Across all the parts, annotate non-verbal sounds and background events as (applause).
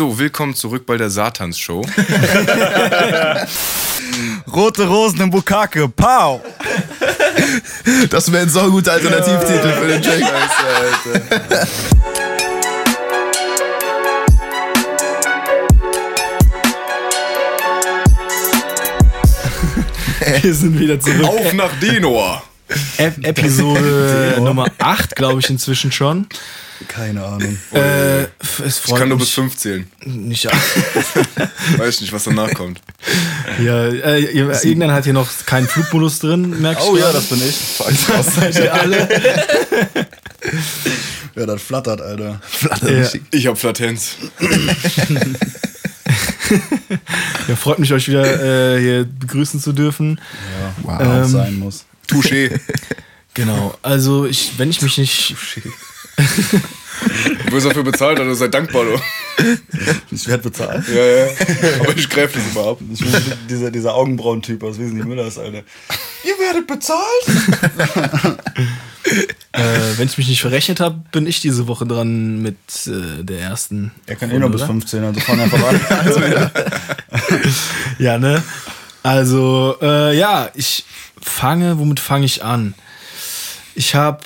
So, willkommen zurück bei der Satans-Show. (laughs) Rote Rosen im Bukake, pow! Das wäre ein so guter Alternativtitel für den Track. Alter. Wir sind wieder zurück. Auf nach Denor! Ep (laughs) Episode Nummer 8, glaube ich, inzwischen schon. Keine Ahnung. Äh, es Ich kann nur mich bis fünf zählen. nicht. (laughs) Weiß nicht, was danach kommt. Ja, äh, irgendwann hat hier noch keinen Flugmodus drin, merkst Oh du? ja, das bin ich. (laughs) das seid ihr alle. Ja, das flattert, Alter. Flatter Ja. richtig. Ich hab Flatenz. Ja, freut mich, euch wieder äh, hier begrüßen zu dürfen. Ja, wow. Ähm, sein muss. Touché. (laughs) Genau, also ich, wenn ich mich nicht. (laughs) Du wirst dafür bezahlt, also sei dankbar, du. Ich werde bezahlt. Ja, ja. Aber ich greife das immer ab. Ich bin dieser, dieser Augenbrauen-Typ aus Wesentlich Müllers, Alter. Ihr werdet bezahlt? (laughs) Äh, wenn ich mich nicht verrechnet habe, bin ich diese Woche dran mit äh, der ersten. Er kann eh noch bis oder? 15, also fang einfach an. Also, ja. Ja, ne? Also, äh, ja, ich fange, womit fange ich an? Ich habe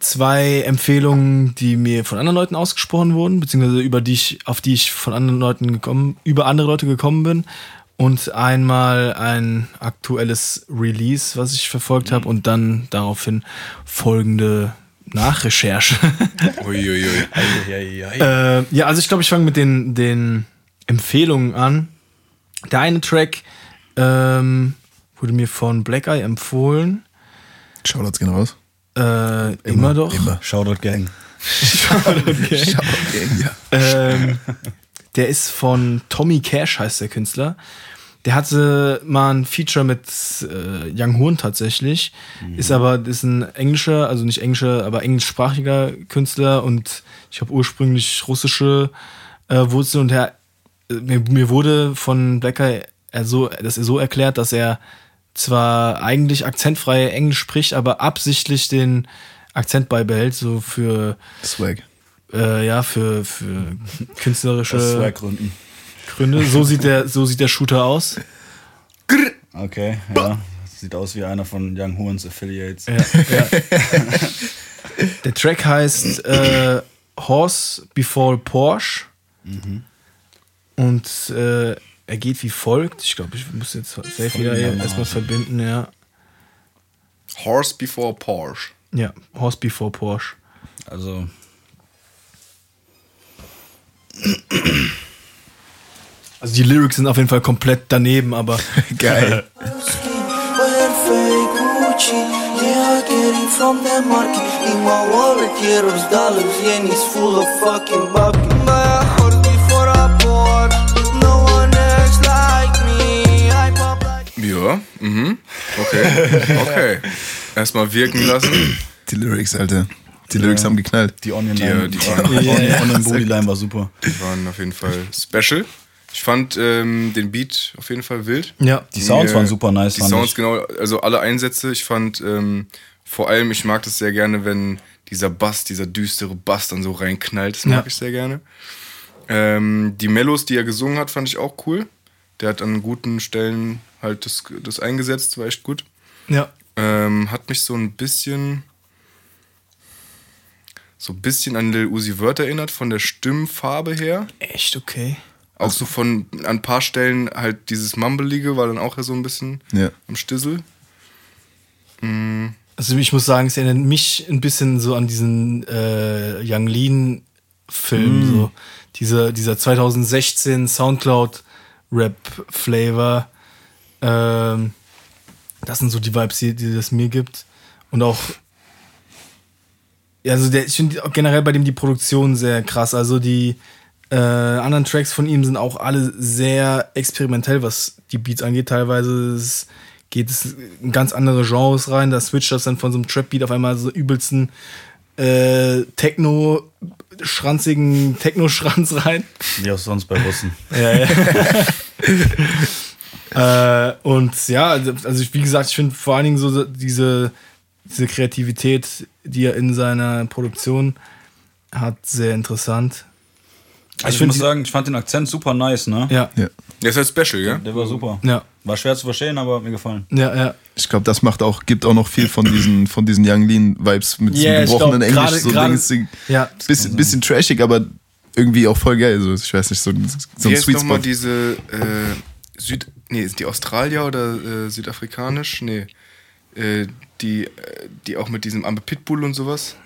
zwei Empfehlungen, die mir von anderen Leuten ausgesprochen wurden, beziehungsweise über die ich, auf die ich von anderen Leuten gekommen, über andere Leute gekommen bin. Und einmal ein aktuelles Release, was ich verfolgt habe, und dann daraufhin folgende Nachrecherche. (laughs) Uiuiui. Äh, ja, also ich glaube, ich fange mit den, den Empfehlungen an. Der eine Track ähm, wurde mir von Black Eye empfohlen. Shoutouts gehen raus. Äh, immer, doch. Immer. Shoutout Gang. okay. Shoutout, (laughs) ja. ähm, der ist von Tommy Cash, heißt der Künstler. Der hatte mal ein Feature mit äh, Young Horn tatsächlich. Ist aber ist ein englischer, also nicht englischer, aber englischsprachiger Künstler und ich habe ursprünglich russische äh, Wurzeln und er, mir, mir wurde von Black Eye er so, das so erklärt, dass er zwar eigentlich akzentfrei Englisch spricht, aber absichtlich den Akzent beibehält, so für Swag. äh, ja, für, für (laughs) künstlerische Aus zwei Gründen. Gründe. So sieht der, so sieht der Shooter aus. Okay, ja. Sieht aus wie einer von Young Horns Affiliates. Ja, ja. Der Track heißt äh, Horse Before Porsche. Und äh, er geht wie folgt. Ich glaube, ich muss jetzt safe wieder erstmal verbinden, ja. Horse before Porsche. Ja, Horse Before Porsche. Also, Also die Lyrics sind auf jeden Fall komplett daneben, aber Geil. Mhm. Okay. (laughs) Okay. Erstmal wirken lassen. Die Lyrics, Alter. Die Lyrics haben geknallt. die Onion Die, Line, die die waren- Onion, Onion Booty Line war super. Die waren auf jeden Fall special. Ich fand ähm, den Beat auf jeden Fall wild. ja. Die Sounds Mir- waren super nice, Die Sounds, ich. genau, also alle Einsätze. Ich fand ähm, vor allem, ich mag das sehr gerne, wenn dieser Bass, dieser düstere Bass dann so reinknallt. Das mag Ja. ich sehr gerne. Ähm, die Mellos, die er gesungen hat, fand ich auch cool. Der hat an guten Stellen halt das, das eingesetzt, war echt gut. Ja. Ähm, hat mich so ein bisschen so ein bisschen an Lil Uzi Vert erinnert, von der Stimmfarbe her. Echt okay. Auch so von an ein paar Stellen halt dieses Mumbelige war dann auch so ein bisschen Ja. am Stissel. Also ich muss sagen, es erinnert mich ein bisschen so an diesen äh, Young Lean Film, so diese, dieser 2016 Soundcloud Rap Flavor. Ähm, das sind so die Vibes, die, die das mir gibt. Und auch also der, ich finde generell bei dem die Produktion sehr krass. Also die äh, anderen Tracks von ihm sind auch alle sehr experimentell, was die Beats angeht. Teilweise ist, geht es in ganz andere Genres rein. Da switcht das dann von so einem Trap-Beat auf einmal so übelsten äh, Techno, schranzigen Techno-Schranz rein. Wie auch sonst bei Russen. (laughs) Ja, ja. äh, und ja, also ich, wie gesagt, ich finde vor allen Dingen so diese, diese Kreativität, die er in seiner Produktion hat, sehr interessant. Also ich, find muss sagen, ich fand den Akzent super nice, ne? Ja, Ja. Der ist halt special, ja? Der war super. ja, War schwer zu verstehen, aber hat mir gefallen. ja, ja. Ich glaube, das macht auch, gibt auch noch viel von diesen, von diesen Young Lean Vibes mit diesem ich gebrochenen glaub, Englisch. gerade- so Dings, Ding. Ja, bisschen, bisschen trashig, aber irgendwie auch voll geil. So, ich weiß nicht, so, so Wie ein Sweet Spot. diese äh, Süd... Nee, sind die Australier oder äh, südafrikanisch? Nee. Äh, die, äh, die auch mit diesem Ambe Pitbull und sowas.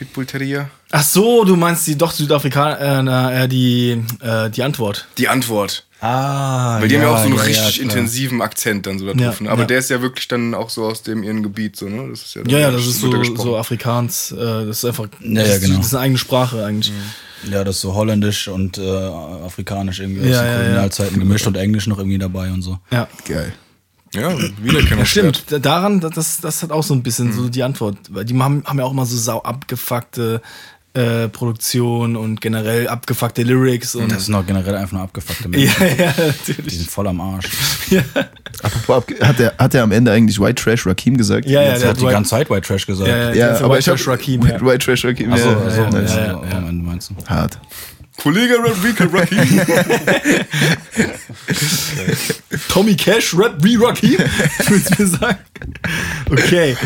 Pitbull Terrier. Ach so, du meinst die doch Südafrikaner, äh, na, äh, die, äh, die Antwort. Die Antwort. Ah, Weil die haben ja auch so einen richtig intensiven Akzent dann so da Ja, drauf. ne? Aber ja. der ist ja wirklich dann auch so aus dem ihren Gebiet, so, ne? Das ist ja, Ja, ja, das ist so, so Afrikaans, äh, das ist einfach, Ja, ja, genau. das ist eine eigene Sprache eigentlich. Ja, das ist so holländisch und äh, afrikanisch irgendwie Ja, aus den ja, ja. Kolonialzeiten gemischt und Englisch noch irgendwie dabei und so. Ja. Geil. Ja, Wiedererkennungswert. Ja, stimmt. Da- Daran, das, das hat auch so ein bisschen so die Antwort. Weil die haben, haben ja auch immer so sau abgefuckte äh, Produktion und generell abgefuckte Lyrics und. Das sind auch generell einfach nur abgefuckte (laughs) ja, Menschen. ja, Die natürlich. sind voll am Arsch. (laughs) Apropos, abge- hat er, hat er am Ende eigentlich White Trash Rakim gesagt? Ja, ja, der hat die White- ganze Zeit White Trash gesagt. Ja, ja, Ja, der aber White ich hab, Trash Rakim, White, ja. White Trash Rakim. Achso, ja, also, ja, nice. also, ja, ja. am Ende meinst du. Hart. Kollege Rodrigo Rakim. (laughs) Tommy Cash, Rap wie Rocky, (laughs) würdest du mir sagen? Okay.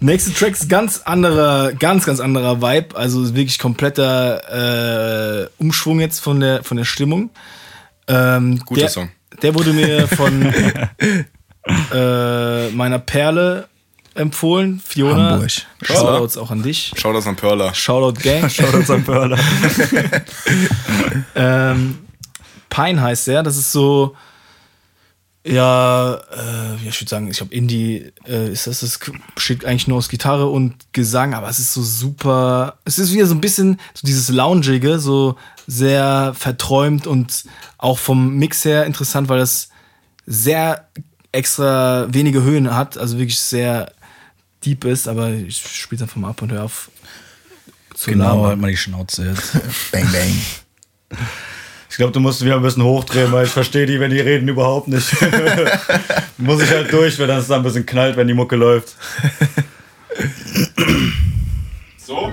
Nächste Track ist ganz anderer, ganz, ganz anderer Vibe. Also ist wirklich kompletter äh, Umschwung jetzt von der, von der Stimmung. Ähm, Guter der, Song. Der wurde mir von (laughs) äh, meiner Perle empfohlen, Fiona. Hamburg. Shoutouts auch an dich. Das an Perla. Shoutout Gang. (laughs) Shoutouts an Perla. (laughs) Ähm, Pine heißt der. Das ist so, ja, äh, ich würde sagen, ich glaube, Indie äh, ist das. Das besteht eigentlich nur aus Gitarre und Gesang, aber es ist so super. Es ist wieder so ein bisschen so dieses Loungige, so sehr verträumt und auch vom Mix her interessant, weil das sehr extra wenige Höhen hat, also wirklich sehr deep ist, aber ich spiele einfach mal ab und hör auf. zu Genau, labern. halt mal die Schnauze jetzt. (laughs) Bang, bang. Ich glaube, du musst wieder ein bisschen hochdrehen, weil ich verstehe die, wenn die reden, überhaupt nicht. (laughs) Muss ich halt durch, wenn das dann ein bisschen knallt, wenn die Mucke läuft. So?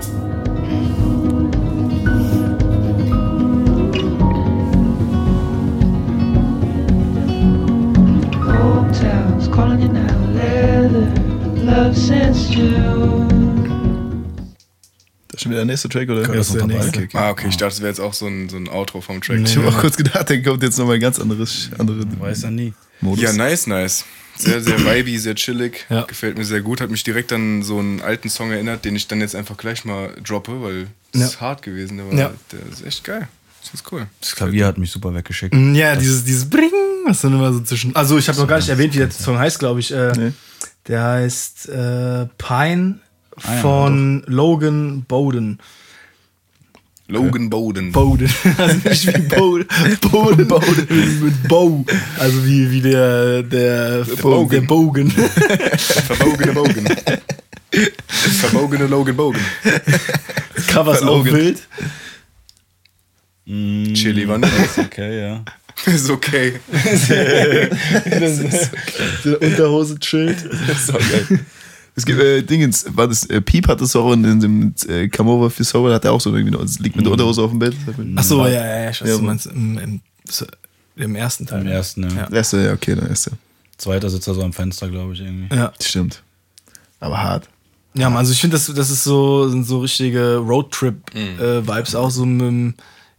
Hotels calling you now, leather. Das ist schon wieder der nächste Track, oder? Das ist der nächste. Okay, okay. Ah, okay, ich dachte, das wäre jetzt auch so ein, so ein Outro vom Track. Ich habe auch kurz gedacht, der kommt jetzt nochmal ein ganz anderes andere Weiß ja nie. Modus. Ja, nice, nice. Sehr, sehr vibey, sehr chillig. Ja. Gefällt mir sehr gut. Hat mich direkt an so einen alten Song erinnert, den ich dann jetzt einfach gleich mal droppe, weil es Ja. ist hart gewesen. Der, war, Ja. der ist echt geil. Das ist cool. Das Klavier hat mich super weggeschickt. Ja, dieses, dieses Bring, was dann immer so zwischen. Also, ich habe noch gar nicht erwähnt, wie der Song heißt, glaube ich. Äh, Nee. Der heißt äh, Pine Ah ja, von Logan Bowden. Logan Bowden. Bowden. (laughs) Also nicht wie Bowden. (laughs) Bowden. Bowden. Mit Bow. Also wie, wie der, der, Bogen. der Bogen. Verbogene Bogen. (laughs) Verbogene Logan Bogen. Das Cover ist auch Logan. wild. Chili Vanille. Okay, ja. (laughs) ist okay. Die (laughs) Unterhose chillt. So geil. Es gibt äh, Dingens, war das, äh, Piep hat das auch in, in dem äh, Come Over for Soul, hat er auch so irgendwie, noch- es liegt mit der Unterhose auf dem Bett. Achso, ja, ja, ich weiß, Ja, du meinst. Im, im, im ersten Teil. Im ersten, ja. Ja. Erste, ja, okay, dann erste. Zweiter sitzt er so am Fenster, glaube ich, irgendwie. Ja. Stimmt. Aber hart. Ja, Mann, also ich finde, das, das ist so, sind so richtige Roadtrip-Vibes, auch so mit, dem-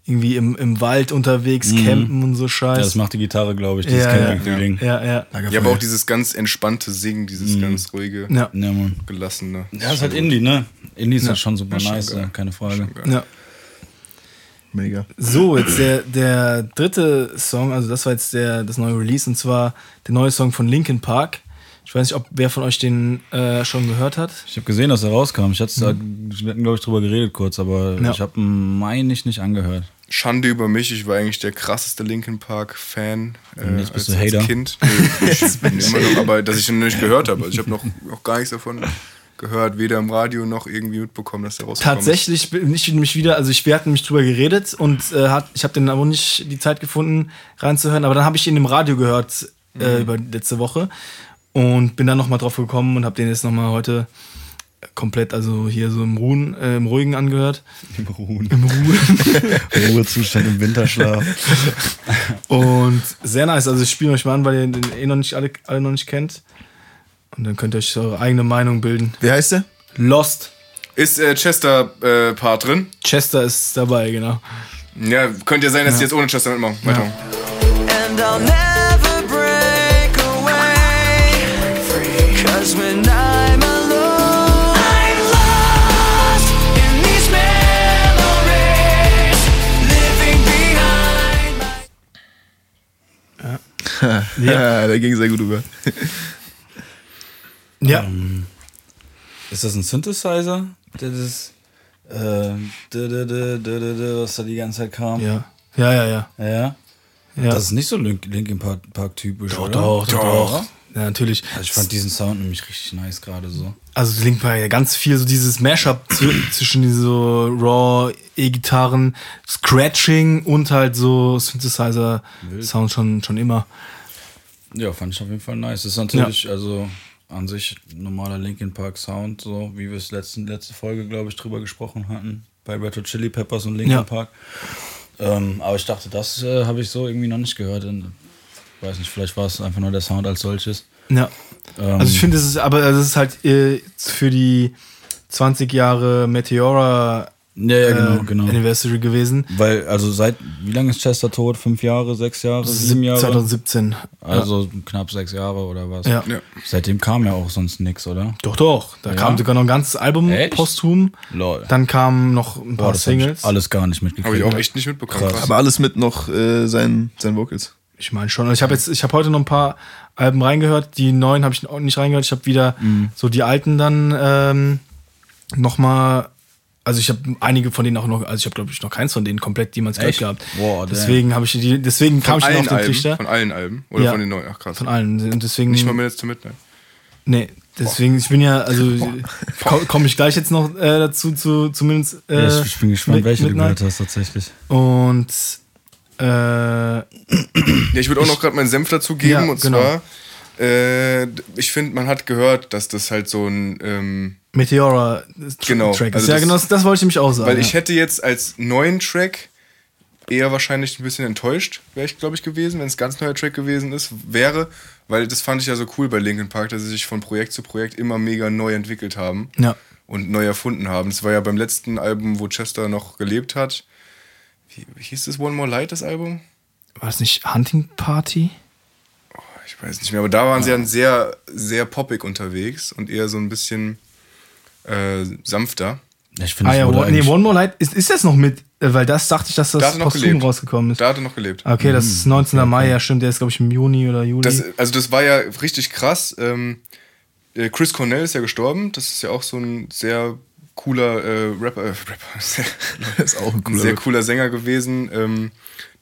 irgendwie im, im Wald unterwegs, campen und so Scheiß. Ja, das macht die Gitarre, glaube ich, dieses Ja, ja. Camping-Feeling. ja, ja. Ja, aber auch dieses ganz entspannte Singen, dieses ganz ruhige, Ja, Ja, gelassene. Ja, ist halt Indie, ne? Indie ist Ja. halt schon super Ja, nice, ja, keine Frage. ja. Mega. So, jetzt der, der dritte Song, also das war jetzt der, das neue Release, und zwar der neue Song von Linkin Park. Ich weiß nicht, ob wer von euch den äh, schon gehört hat. Ich habe gesehen, dass er rauskam. Ich hatte, wir hatten, glaube ich, drüber geredet kurz, aber Ja. ich habe meine ich nicht angehört. Schande über mich, ich war eigentlich der krasseste Linkin Park Fan äh, jetzt bist als, du Hater? als Kind. Nee, ich (laughs) bin immer noch, aber dass ich ihn noch nicht gehört habe. Also ich habe noch, noch gar nichts davon gehört, weder im Radio noch irgendwie mitbekommen, dass der rausgekommen Tatsächlich bin ich mich wieder, also ich, wir hatten mich drüber geredet und äh, hat, ich habe den aber nicht die Zeit gefunden reinzuhören, aber dann habe ich ihn im Radio gehört äh, über letzte Woche und bin dann nochmal drauf gekommen und habe den jetzt nochmal heute komplett, also hier so im Ruhen, äh, im Ruhigen angehört. Im Ruhen. Im Ruhen. (laughs) Ruhezustand im Winterschlaf. Und sehr nice. Also ich spiele euch mal an, weil ihr den eh noch nicht alle, alle noch nicht kennt. Und dann könnt ihr euch eure eigene Meinung bilden. Wie heißt der? Lost. Ist äh, Chester äh, Part drin? Chester ist dabei, genau. Ja, könnte ja sein, dass sie jetzt ohne Chester mitmachen. Weitermachen. And I'll never Ja, (laughs) der ging sehr gut über. (laughs) Ja. Ist das ein Synthesizer? Der das. Äh, dä, dä, was da die ganze Zeit kam? Ja. Ja, ja, ja. Ja. ja. Das ist nicht so Link- Linkin Park, Park typisch, doch, oder? doch, doch, doch. Ja, natürlich. Also ich fand diesen Sound nämlich richtig nice gerade so. Also Link war ja ganz viel so dieses Mashup zw- zwischen diese so Raw E-Gitarren, Scratching und halt so Synthesizer-Sound schon, schon immer. Ja, fand ich auf jeden Fall nice. Ist natürlich, also an sich normaler Linkin Park Sound, so wie wir es letzten, letzte Folge, glaube ich, drüber gesprochen hatten. Bei Red Hot Chili Peppers und Linkin Ja. Park. Ähm, aber ich dachte, das äh, habe ich so irgendwie noch nicht gehört. Und, weiß nicht, vielleicht war es einfach nur der Sound als solches. Ja. Ähm, Also ich finde, es ist, aber es ist halt äh, für die 20 Jahre Meteora Ja, ja, genau, äh, genau. Anniversary gewesen. Weil, also seit, wie lange ist Chester tot? Fünf Jahre, sechs Jahre, sieben Jahre? 2017. Also knapp sechs Jahre oder was? Ja. Ja. Seitdem kam ja auch sonst nichts, oder? Doch, doch. Da Ja? kam sogar noch ein ganzes Album Echt? posthum. Lol. Dann kamen noch ein paar Boah, das hab Singles. ich alles gar nicht mitgekriegt. Habe ich auch echt nicht mitbekommen. Krass. Aber alles mit noch äh, seinen, seinen Vocals. Ich meine schon. Ich habe jetzt, ich habe heute noch ein paar Alben reingehört. Die neuen habe ich auch nicht reingehört. Ich habe wieder Mhm. so die alten dann ähm, noch mal. Also ich habe einige von denen auch noch. Also ich habe glaube ich noch keins von denen komplett jemals gehört gehabt. Boah, deswegen habe ich die. Deswegen kam ich Von dann auf allen den Alben? Trichter. Von allen Alben? Oder Ja. von den neuen? Ach krass. Von allen. Und deswegen. Nicht mal Minutes to Midnight. Nee, deswegen, ich bin ja, also komme komm ich gleich jetzt noch äh, dazu, zu, zumindest. Äh, Ja, ich, ich bin gespannt, Mid- welche du gehört hast tatsächlich. Und äh, Ja, ich würde auch noch gerade meinen Senf dazu geben. Ja, und genau. zwar, äh, ich finde, man hat gehört, dass das halt so ein. Ähm, Meteora Genau, ist. also ja, das- genau, das, wollte ich nämlich auch sagen. weil ja. ich hätte jetzt als neuen Track eher wahrscheinlich ein bisschen enttäuscht, wäre ich, glaube ich, gewesen, wenn es ganz neuer Track gewesen ist, wäre, weil das fand ich ja so cool bei Linkin Park, dass sie sich von Projekt zu Projekt immer mega neu entwickelt haben Ja. und neu erfunden haben. Das war ja beim letzten Album, wo Chester noch gelebt hat. Wie, wie hieß das One More Light, das Album? War das nicht Hunting Party? Ich weiß nicht mehr, aber da waren sie dann sehr, sehr poppig unterwegs und eher so ein bisschen äh, sanfter. Ja, ich finde, Ah es ja, one, nee, One More Light, ist, ist das noch mit? Äh, Weil das dachte ich, dass Da das noch posthum gelebt. rausgekommen ist. Da hat er noch gelebt. Okay, das ist 19. Mai, ja stimmt, der ist glaube ich im Juni oder Juli. Das, also das war ja richtig krass. Ähm, äh, Chris Cornell ist ja gestorben. Das ist ja auch so ein sehr cooler äh, Rapper. Äh, Rapper (laughs) sehr, ist auch ein ein cooler sehr Riff. cooler Sänger gewesen. Ähm,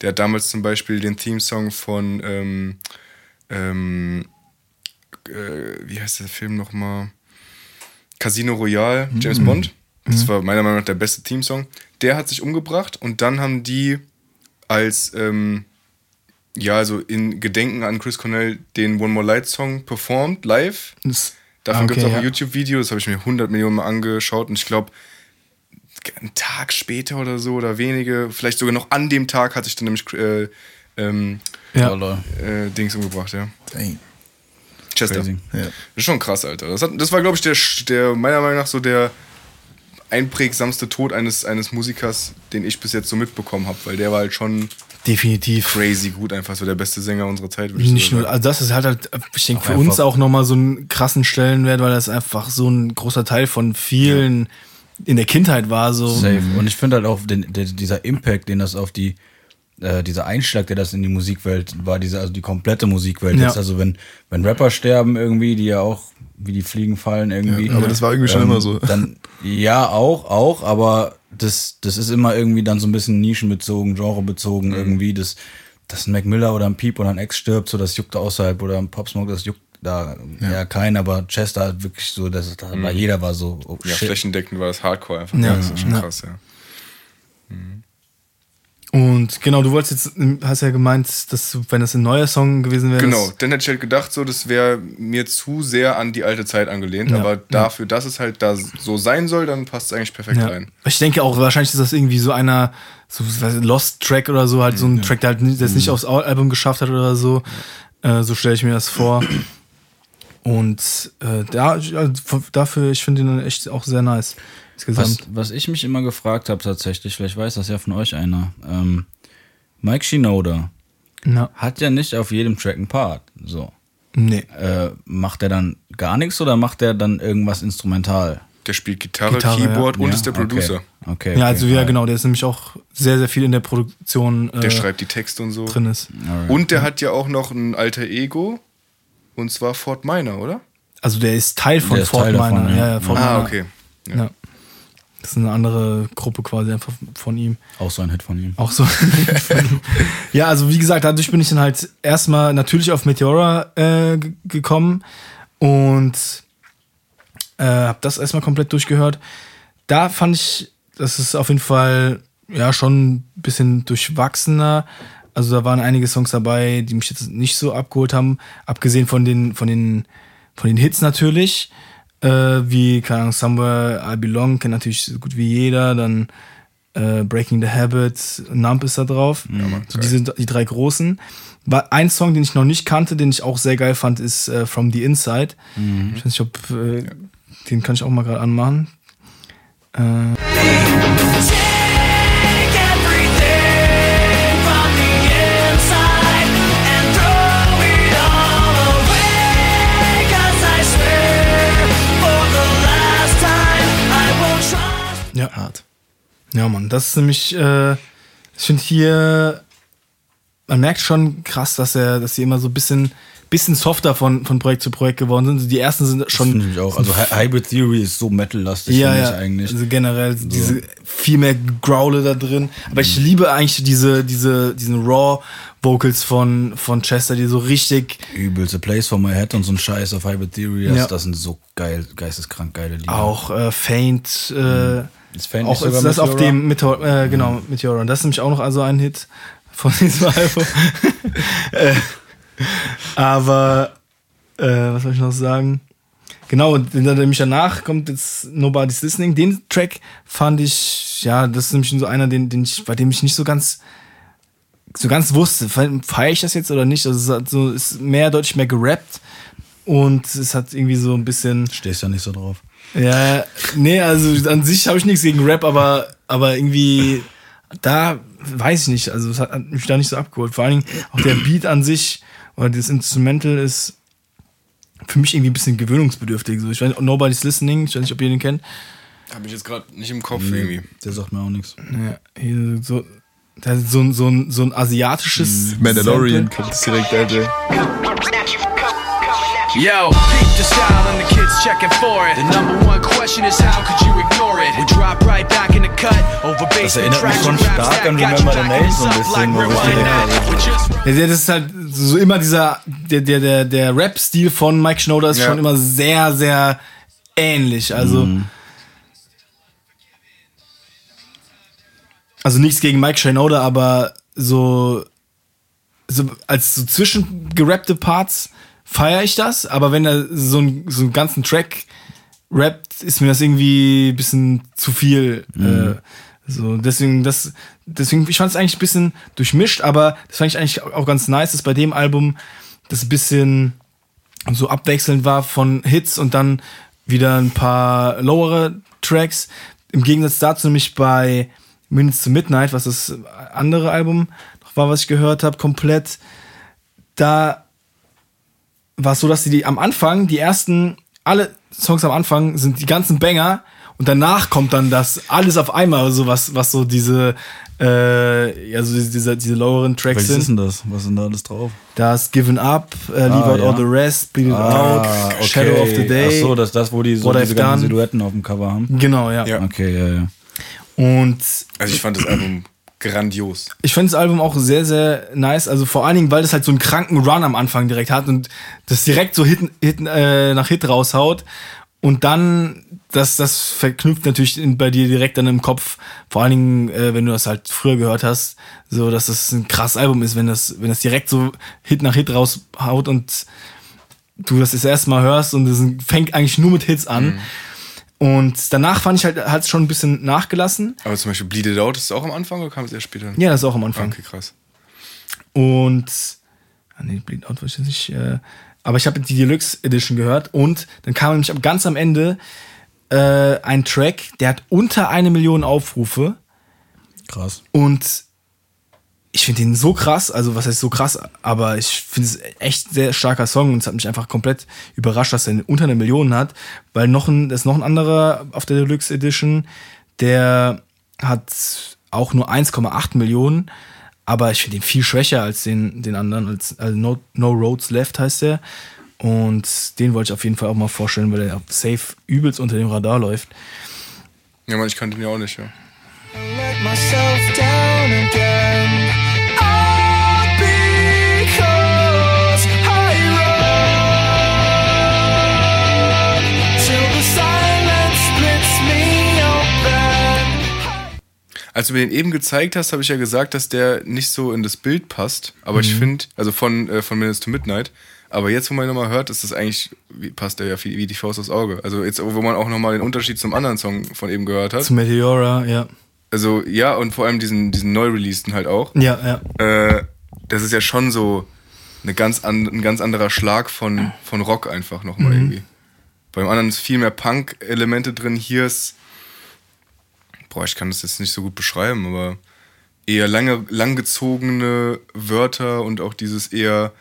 der hat damals zum Beispiel den Theme-Song von ähm, ähm, äh, wie heißt der Film nochmal? Casino Royale, James Bond. Das war meiner Meinung nach der beste Theme-Song. Der hat sich umgebracht und dann haben die als ähm, ja, also in Gedenken an Chris Cornell den One More Light Song performt, live. Das- Davon okay, gibt es auch ja. ein YouTube-Video, das habe ich mir 100 Millionen Mal angeschaut und ich glaube, einen Tag später oder so oder wenige, vielleicht sogar noch an dem Tag hat sich dann nämlich äh, ähm, Ja. Äh, Dings umgebracht, ja. Dang. Chester. Crazy. Ja. Das ist schon krass, Alter. Das, hat, das war, glaube ich, der, der meiner Meinung nach so der einprägsamste Tod eines, eines Musikers, den ich bis jetzt so mitbekommen habe, weil der war halt schon Definitiv. crazy gut, einfach so der beste Sänger unserer Zeit. würde ich Nicht so nur, also das ist halt, halt ich denke, für uns auch nochmal so einen krassen Stellenwert, weil das einfach so ein großer Teil von vielen in der Kindheit war. So. Safe. Und ich finde halt auch den, der, dieser Impact, den das auf die, äh, dieser Einschlag, der das in die Musikwelt war, diese, also die komplette Musikwelt. Ja. Jetzt, also wenn, wenn Rapper sterben irgendwie, die ja auch wie die Fliegen fallen irgendwie. Ja, aber das war irgendwie schon immer so. (laughs) Dann, ja, auch, auch, aber das, das ist immer irgendwie dann so ein bisschen nischenbezogen, genrebezogen Mhm. irgendwie. Das, dass ein Mac Miller oder ein Piep oder ein Ex stirbt, so das juckt außerhalb oder ein Pop Smoke, das juckt da ja, kein, aber Chester hat wirklich so, das, da war jeder war so, oh, Ja, shit. flächendeckend war das Hardcore einfach. Ja. Ja, das ist schon Ja. krass, ja. Und genau, du wolltest jetzt, hast ja gemeint, dass du, wenn das ein neuer Song gewesen wäre. Genau, dann hätte ich halt gedacht, so, das wäre mir zu sehr an die alte Zeit angelehnt. Ja, aber ja. dafür, dass es halt da so sein soll, dann passt es eigentlich perfekt Ja. rein. Ich denke auch, wahrscheinlich ist das irgendwie so einer, so Lost Track oder so, halt so ein Track, der halt nicht, der es nicht aufs Al- Album geschafft hat oder so. Äh, so stelle ich mir das vor. Und äh, da, also dafür, ich finde ihn echt auch sehr nice. Was, Insgesamt. was ich mich immer gefragt habe tatsächlich, vielleicht weiß das ja von euch einer, ähm, Mike Shinoda Na, hat ja nicht auf jedem Track einen Part. So. nee. Äh, macht er dann gar nichts oder macht er dann irgendwas instrumental? Der spielt Gitarre, Gitarre, Keyboard und Ja, ist der okay. Producer. Okay. Ja, okay, also ja, genau, der ist nämlich auch sehr, sehr viel in der Produktion äh, Der schreibt die Texte und so. drin ist. Alright. Und der hat ja auch noch ein alter Ego. Und zwar Fort Minor, oder? Also der ist Teil von Der ist Fort Teil davon, Minor. ja. Ja, ja, Fort Ah, Minor. okay. Ja. Das ist eine andere Gruppe quasi einfach von ihm. Auch so ein Hit von ihm. Auch so. (laughs) ja, also wie gesagt, dadurch bin ich dann halt erstmal natürlich auf Meteora äh, gekommen und äh, habe das erstmal komplett durchgehört. Da fand ich, das ist auf jeden Fall ja schon ein bisschen durchwachsener. Also da waren einige Songs dabei, die mich jetzt nicht so abgeholt haben, abgesehen von den von den von den Hits natürlich, äh, wie keine Ahnung, Somewhere I Belong kennt natürlich so gut wie jeder, dann äh, Breaking the Habit, Nump ist da drauf. so die sind die drei großen. War ein Song, den ich noch nicht kannte, den ich auch sehr geil fand, ist äh, From the Inside. Ich weiß nicht, ob äh, den kann ich auch mal gerade anmachen. Äh, Ja, Mann, das ist nämlich, äh, ich finde hier, man merkt schon krass, dass er, dass sie immer so ein bisschen, bisschen softer von, von Projekt zu Projekt geworden sind. Die ersten sind Schon finde ich auch. Also Hy- Hybrid Theory ist so metal-lastig, ja, finde ja, ich eigentlich. Also generell diese viel mehr Growle da drin. Aber ich liebe eigentlich diese, diese, diesen Raw Vocals von, von Chester, die so richtig Übelste Place for My Head und so ein Scheiß auf Hybrid Theory. Das, Ja. das sind so geil, geisteskrank geile Lieder. auch äh, Faint, äh, Ist Faint auch nicht sogar ist das auf dem Meteor, äh, genau, Meteora. Und das ist nämlich auch noch also ein Hit von diesem (laughs) Album. äh, aber äh, was soll ich noch sagen? Genau, und nämlich danach kommt jetzt Nobody's Listening. Den Track fand ich, ja, das ist nämlich so einer, den, den ich, bei dem ich nicht so ganz so ganz wusste, feiere ich das jetzt oder nicht. Also es hat so, ist mehr deutlich mehr gerappt und es hat irgendwie so ein bisschen Stehst ja nicht so drauf. Ja, nee, also an sich habe ich nichts gegen Rap, aber, aber irgendwie da weiß ich nicht. Also es hat mich da nicht so abgeholt. Vor allen Dingen auch der Beat an sich oder das Instrumental ist für mich irgendwie ein bisschen gewöhnungsbedürftig. So, ich weiß nicht, Nobody's Listening, ich weiß nicht, ob ihr den kennt. Habe ich jetzt gerade nicht im Kopf irgendwie. Der sagt mir auch nichts. Ja, hier so, da ist so, ein- so, ein, so ein asiatisches Mandalorian Sample. kommt direkt, Alter. Yo, peep the style and the kids checking for it. The number one question is how could you ignore it? We drop right back in the cut over bass erinnert mich schon stark an Remember the Name so ein bisschen, wo ich direkt- Ja, das ist halt so immer dieser, der, der, der, der Rap-Stil von Mike Schnoder ist Ja. schon immer sehr, sehr ähnlich. Also, also nichts gegen Mike Shinoda, aber so, so als so zwischengerappte Parts feiere ich das, aber wenn er so, ein, so einen ganzen Track rappt, ist mir das irgendwie ein bisschen zu viel. Äh, so, deswegen, das, deswegen, ich fand es eigentlich ein bisschen durchmischt, aber das fand ich eigentlich auch ganz nice, dass bei dem Album das ein bisschen so abwechselnd war von Hits und dann wieder ein paar lowere Tracks. Im Gegensatz dazu nämlich bei Minutes to Midnight, was das andere Album noch war, was ich gehört habe, komplett, da war es so, dass die, die am Anfang, die ersten, alle Songs am Anfang sind die ganzen Banger und danach kommt dann das alles auf einmal, so was, was so diese, äh, ja, so diese, diese loweren Tracks Welches sind. ist denn das? Was ist denn da alles drauf? Da ist Given Up, äh, Leave Ah, Out ja. All the Rest, Bleed It Out, Shadow of the Day. Ach so, das das, wo die so What diese I've ganzen Done. Silhouetten auf dem Cover haben. Genau, ja. Ja. Okay, ja, ja. Und Also ich fand das Album grandios. ich finde das Album auch sehr, sehr nice. Also vor allen Dingen, weil das halt so einen kranken Run am Anfang direkt hat und das direkt so Hit, Hit, äh, nach Hit raushaut. Und dann, das, das verknüpft natürlich bei dir direkt dann im Kopf, vor allen Dingen, äh, wenn du das halt früher gehört hast, so dass das ein krasses Album ist, wenn das, wenn das direkt so Hit nach Hit raushaut und du das das erste Mal hörst und es fängt eigentlich nur mit Hits an. Und danach fand ich halt, hat es schon ein bisschen nachgelassen. Aber zum Beispiel Bleed It Out ist es auch am Anfang oder kam es erst später? Ja, das ist auch am Anfang. Okay, krass. Und. Ah, nee, Bleed Out weiß ich nicht. Äh, aber ich habe die Deluxe Edition gehört und dann kam nämlich ganz am Ende äh, ein Track, der hat unter eine Million Aufrufe Krass. und ich finde den so krass, also was heißt so krass, aber ich finde es echt sehr starker Song und es hat mich einfach komplett überrascht, dass er unter eine Million hat, weil noch ein, das ist noch ein anderer auf der Deluxe Edition, der hat auch nur 1,8 Millionen, aber ich finde ihn viel schwächer als den, den anderen, als, also no, no Roads Left heißt der. Und den wollte ich auf jeden Fall auch mal vorstellen, weil er safe übelst unter dem Radar läuft. Ja, man, ich kannte den ja auch nicht, ja. Als du mir den eben gezeigt hast, habe ich ja gesagt, dass der nicht so in das Bild passt. Aber ich finde, also von, äh, von Minutes to Midnight. Aber jetzt, wo man ihn nochmal hört, ist das eigentlich, wie, passt der ja wie, wie die Faust aufs Auge. Also jetzt, wo man auch nochmal den Unterschied zum anderen Song von eben gehört hat. Zu Meteora, ja. Also ja, und vor allem diesen, diesen neu releaseden halt auch. Ja, ja. Äh, das ist ja schon so eine ganz an, ein ganz anderer Schlag von, von Rock einfach nochmal irgendwie. Beim anderen ist viel mehr Punk-Elemente drin. Hier ist, boah, ich kann das jetzt nicht so gut beschreiben, aber eher lange, langgezogene Wörter und auch dieses eher,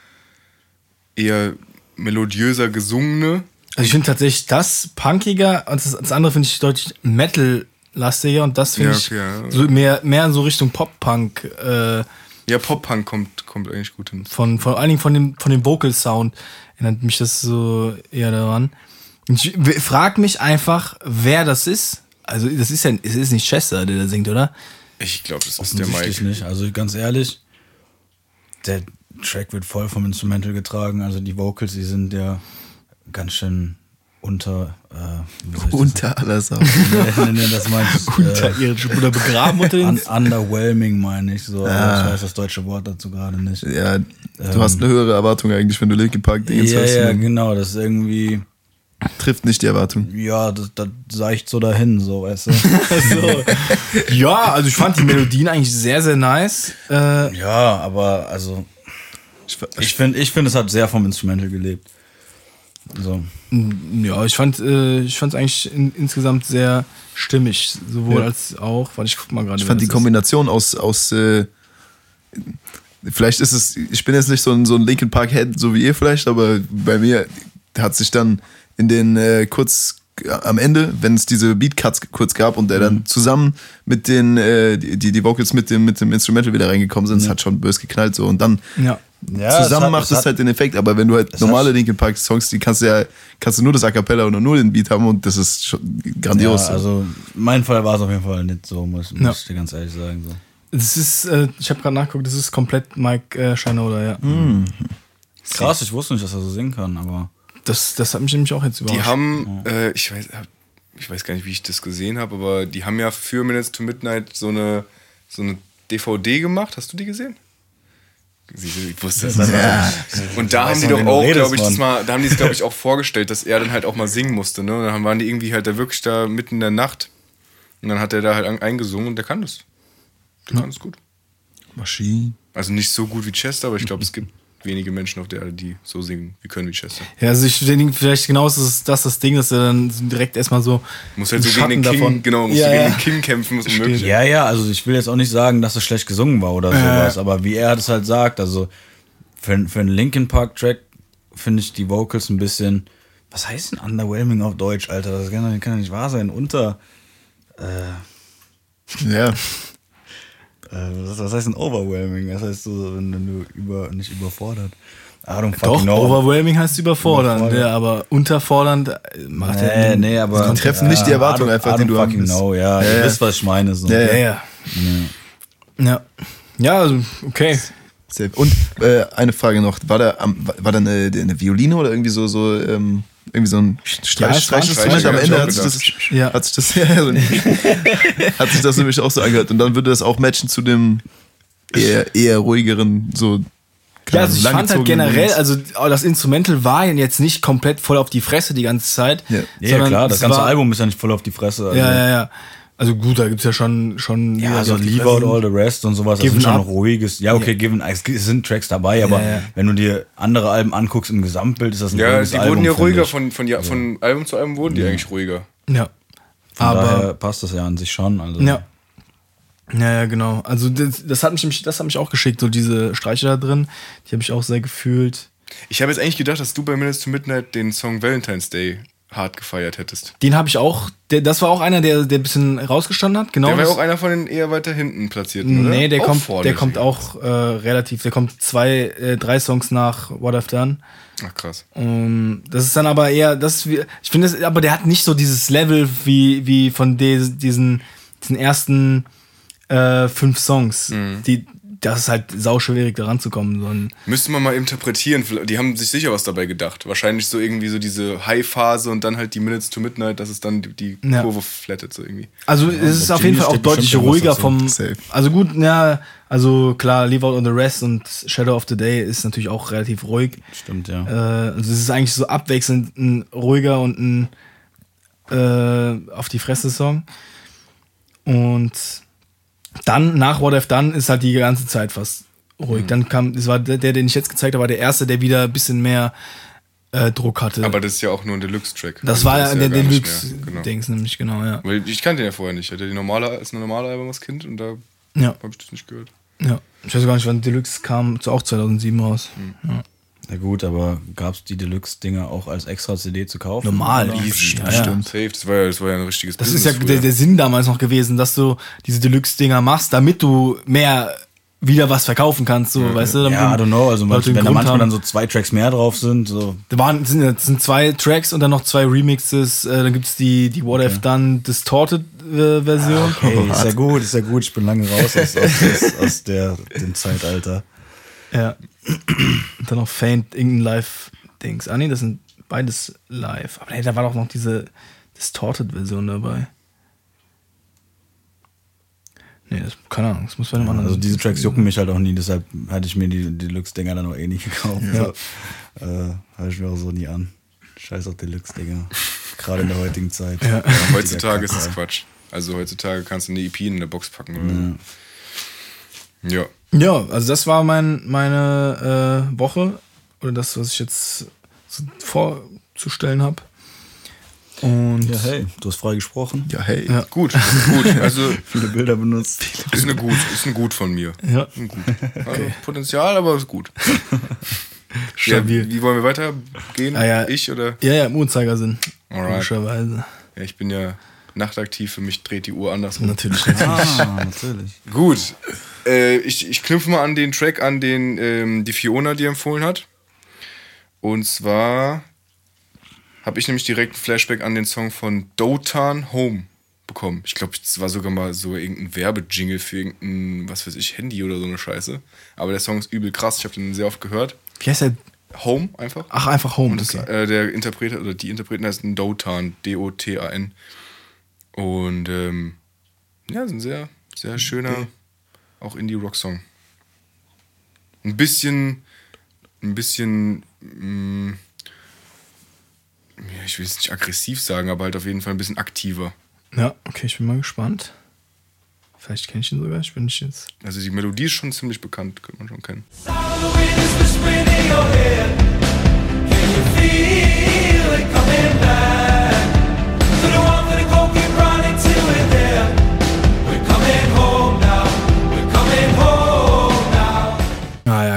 eher melodiöser gesungene. Also ich finde tatsächlich das punkiger und das, das andere finde ich deutlich Metal-lastiger und das finde Ja, ich okay, ja. so mehr, mehr so Richtung Pop-Punk äh, Ja, Pop-Punk kommt, kommt eigentlich gut hin. von, von allen Dingen von dem, von dem Vocal-Sound erinnert mich das so eher daran. Ich frag mich einfach, wer das ist. Also das ist ja, es ist nicht Chester, der da singt, oder? Ich glaube, das ist der Offensichtlich Mike. nicht. Also ganz ehrlich, der Track wird voll vom Instrumental getragen. Also die Vocals, die sind ja ganz schön unter. Äh, Unter aller Sau. (laughs) nee, nee, das meine ich. Unter äh, oder begraben unter den. un underwhelming meine ich so. aber Ich weiß das deutsche Wort dazu gerade nicht. Ja, du hast eine höhere Erwartung eigentlich, wenn du Linkin Park Dingens Ja, ja, genau. Das ist irgendwie, Trifft nicht die Erwartung. ja, das, das seicht so dahin, so, weißt du. (laughs) so. Ja, also ich fand die Melodien eigentlich sehr, sehr nice. Äh, ja, aber also, Ich, ich finde, ich finde, es hat sehr vom Instrumental gelebt. So. ja, ich fand äh, ich fand es eigentlich in, insgesamt sehr stimmig, sowohl Ja. als auch, weil ich guck mal gerade. Ich fand die das ist. Kombination aus, aus äh, vielleicht ist es, ich bin jetzt nicht so ein, so ein Linkin Park Head, so wie ihr vielleicht, aber bei mir hat sich dann in den äh, kurz äh, am Ende, wenn es diese Beat-Cuts kurz gab und der Mhm. dann zusammen mit den, äh, die, die Vocals mit dem, mit dem Instrumental wieder reingekommen sind, es hat schon bös geknallt so und dann Ja. Ja, zusammen hat- macht es halt den Effekt, aber wenn du halt normale Linkin Park Songs, die kannst du ja, kannst du nur das A Cappella oder nur den Beat haben und das ist schon grandios. Ja, also mein Fall war es auf jeden Fall nicht so, muss, muss Ja. ich dir ganz ehrlich sagen. So. Das ist, äh, ich habe gerade nachgeguckt, das ist komplett Mike äh, Shinoda, ja. Krass, ich wusste nicht, dass er so singen kann, aber Das, das hat mich nämlich auch jetzt überrascht. Die haben, äh, ich weiß, ich weiß gar nicht, wie ich das gesehen habe, aber die haben ja für Minutes to Midnight so eine, so eine DVD gemacht. Hast du die gesehen? Ich wusste es. Und da haben die doch auch, glaube ich, das mal, da haben die es, glaube ich, auch (laughs) vorgestellt, dass er dann halt auch mal singen musste. Ne? Und dann waren die irgendwie halt da wirklich da mitten in der Nacht. Und dann hat er da halt eingesungen und der kann das. Der kann es gut. Maschine. Also nicht so gut wie Chester, aber ich glaube, es gibt wenige Menschen auf der Erde, die so singen wie können wie Chester. Ja, also ich denke, vielleicht genau ist das das, das Ding, dass er dann direkt erstmal so. Muss halt so einen gegen den Schatten King, davon- genau, muss Ja, so gegen ja. den King kämpfen, ist unmöglich. Ja, ja, also ich will jetzt auch nicht sagen, dass es schlecht gesungen war oder sowas, aber wie er das halt sagt, also für, für einen Linkin Park Track finde ich die Vocals ein bisschen, was heißt denn underwhelming auf Deutsch, Alter? Das kann, doch- nicht wahr sein. Unter, Ja. äh, was, was heißt denn overwhelming? Das heißt so, wenn du über, nicht überfordert. I don't Doch, know. overwhelming heißt überfordernd, Überfordernd. ja, aber unterfordernd äh, macht Nee, er. nee, aber. Sie treffen nicht die Erwartung einfach, die du haben fucking willst. know, ja. Ja, Ihr ja. wisst, was ich meine. So. Ja, Ja, ja. Ja. Ja, also, okay. Und äh, eine Frage noch, war da, war da eine, eine Violine oder irgendwie so, so ähm, irgendwie so ein Ja, Streich, Streichinstrument. Am Ende hat ich sich, das. Ja. hat, sich das, ja, so ein- (laughs) (laughs) hat sich das nämlich auch so angehört. Und dann würde das auch matchen zu dem eher, eher ruhigeren, so Ja, also ich fand halt generell, also das Instrumental war jetzt nicht komplett voll auf die Fresse die ganze Zeit. Ja. Ja, klar, das ganze war, Album ist ja nicht voll auf die Fresse. Also, Ja, ja, ja. Also gut, da gibt's ja schon, schon Ja, die also die Leave Out. All the Rest und sowas, das sind schon Up. noch ruhiges. Ja, okay, Given, es sind Tracks dabei, aber Ja, ja. wenn du dir andere Alben anguckst im Gesamtbild, ist das ein Ja, ruhiges die Album, wurden ja ruhiger von, von, ja, von Album zu Album wurden die eigentlich ruhiger. Ja. Von Aber daher passt das ja an sich schon. Also. Ja. Ja, ja, genau. Also das, das hat mich das hat mich auch geschickt, so diese Streiche da drin, die habe ich auch sehr gefühlt. Ich habe jetzt eigentlich gedacht, dass du bei Minutes to Midnight den Song Valentine's Day hart gefeiert hättest. Den habe ich auch, der, das war auch einer, der, der ein bisschen rausgestanden hat, genau. Der war auch einer von den eher weiter hinten platzierten, oder? Nee, der Auch kommt, vorne, der kommt auch äh, relativ, der kommt zwei, äh, drei Songs nach What I've Done. Ach krass. Um, das ist dann aber eher, das, wie- ich finde, aber der hat nicht so dieses Level wie, wie von des, diesen, diesen ersten äh, fünf Songs. Mhm. Die, das ist halt sauschwierig, da ranzukommen. So Müsste man mal interpretieren. Die haben sich sicher was dabei gedacht. Wahrscheinlich so irgendwie so diese High-Phase und dann halt die Minutes to Midnight, dass es dann die, die Ja. Kurve flattet so irgendwie. Also es ist auf jeden Fall auch deutlich ruhiger vom. Safe. Also gut, ja, also klar, Leave Out on the Rest und Shadow of the Day ist natürlich auch relativ ruhig. Stimmt, ja. Äh, also es ist eigentlich so abwechselnd ein ruhiger und ein äh, auf die Fresse Song. Und dann nach What I've Done ist halt die ganze Zeit fast ruhig. Dann kam, das war der, den ich jetzt gezeigt habe, war der erste, der wieder ein bisschen mehr äh, Druck hatte. Aber das ist ja auch nur ein Deluxe-Track. das Also war ja ist der gar nicht Deluxe mehr. Genau. Nämlich genau, ja. Weil ich kannte den ja vorher nicht. Ich hatte die normale, als eine normale Album als Kind und da Ja, habe ich das nicht gehört. ja. Ich weiß gar nicht, wann Deluxe kam, auch 2007 raus. Ja. Ja gut, aber gab es die Deluxe-Dinger auch als extra CD zu kaufen? Normal, Oder? Easy, Ja, ja. Safe. Das war ja, das war ja ein richtiges Das ist ja Business der, der Sinn damals noch gewesen, dass du diese Deluxe-Dinger machst, damit du mehr wieder was verkaufen kannst, so, weißt du? Ja, I don't know, also Leute wenn da manchmal haben. dann so zwei Tracks mehr drauf sind, so Da waren, sind, das sind zwei Tracks und dann noch zwei Remixes. Äh, dann gibt's die, die What I've Done Distorted äh, Version. hey, ist ja (laughs) gut, ist ja gut, ich bin lange raus aus, aus, aus, aus der, dem Zeitalter. Ja. Und dann noch Faint, irgendein Live-Dings. Ah, nee, das sind beides live. Aber hey, da war doch noch diese Distorted-Version dabei. Nee, das, keine Ahnung, das muss bei einem anderen. Also diese Tracks jucken mich halt auch nie, deshalb hatte ich mir die Deluxe-Dinger dann auch eh nicht gekauft. Ja. (laughs) Äh, Hör ich mir auch so nie an. Scheiß auf Deluxe-Dinger. Gerade in der heutigen Zeit. Ja. Heutzutage ist das Quatsch. Also heutzutage kannst du eine EP in eine Box packen. Oder? Ja. Ja, also das war mein, meine äh, Woche. Oder das, was ich jetzt so vorzustellen habe. Und Ja, hey, du hast frei gesprochen. Ja, hey. Ja. Gut, gut. Also (laughs) Viele Bilder benutzt. (laughs) ist eine gut, ist ein Gut von mir. ja. Ein Gut. Also, Potenzial, aber ist gut. (laughs) Ja, Stabil. wie, wie wollen wir weitergehen? Ah, ja. Ich oder? Ja, ja, im Uhrzeigersinn. Alright. Logischerweise. Ja, ich bin ja nachtaktiv, für mich dreht die Uhr andersrum. Natürlich, (laughs) natürlich. Ah, natürlich. Gut. Äh, ich, ich knüpfe mal an den Track an, den ähm, die Fiona dir empfohlen hat. Und zwar habe ich nämlich direkt ein Flashback an den Song von Dotan Home bekommen. Ich glaube, das war sogar mal so irgendein Werbejingle für irgendein, was weiß ich, Handy oder so eine Scheiße. Aber der Song ist übel krass. Ich habe den sehr oft gehört. Wie heißt der? Home einfach. Ach, einfach Home. Und das, Okay. äh, der Interpret oder die Interpreten heißen Dotan, D-O-T-A-N. Und ähm, ja, ist ein sehr, sehr schöner, auch Indie-Rock-Song. Ein bisschen, ein bisschen, mh, ja, ich will jetzt nicht aggressiv sagen, aber halt auf jeden Fall ein bisschen aktiver. Ja, okay, ich bin mal gespannt. Vielleicht kenne ich ihn sogar, ich bin nicht jetzt. Also die Melodie ist schon ziemlich bekannt, könnte man schon kennen. Ah ja,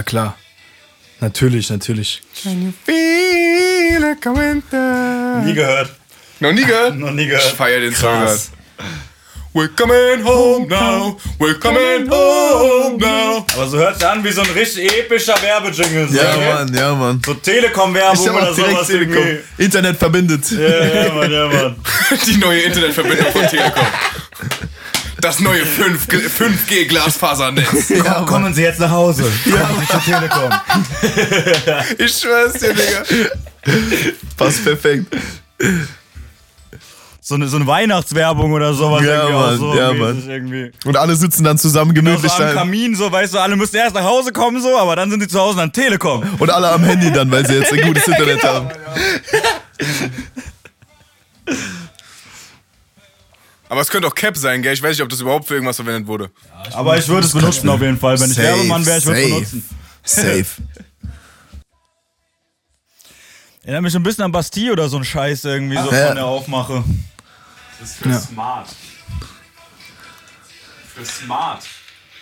klar. Natürlich, natürlich. Nie gehört. Noch nie gehört? (laughs) Noch nie gehört. Ich feier den Song grad. Krass. We're coming home now, we're coming home now. Aber so hört sich an wie so ein richtig epischer Werbejingle. So, Ja, okay? Mann, ja, Mann. So Telekom-Werbung oder sowas Telekom. irgendwie. Internet verbindet. Ja, ja, Mann, ja, Mann. (laughs) Die neue Internetverbindung von (laughs) Telekom. Das neue 5G 5G Glasfasernetz. Ja, Kommen Sie jetzt nach Hause. Ja, zur Telekom. Ich schwör's dir, Digga. Passt perfekt. So eine, so eine Weihnachtswerbung oder sowas. Ja, Mann, so ja, Mann. Irgendwie. Und alle sitzen dann zusammen Genau so gemütlich am da. Kamin, so, weißt du, alle müssen erst nach Hause kommen, so, aber dann sind sie zu Hause an Telekom. Und alle am Handy dann, weil sie jetzt ein gutes (laughs) Internet haben. (laughs) Aber es könnte auch Cap sein, gell? Ich weiß nicht, ob das überhaupt für irgendwas verwendet wurde. Aber ich würde es benutzen auf jeden Fall. Wenn ich Safe, Werbemann wäre, ich würde es benutzen. Safe. (laughs) Erinnert mich so ein bisschen an Bastille oder so ein Scheiß irgendwie, so Ja. von der Aufmache. Das ist für smart. Für smart.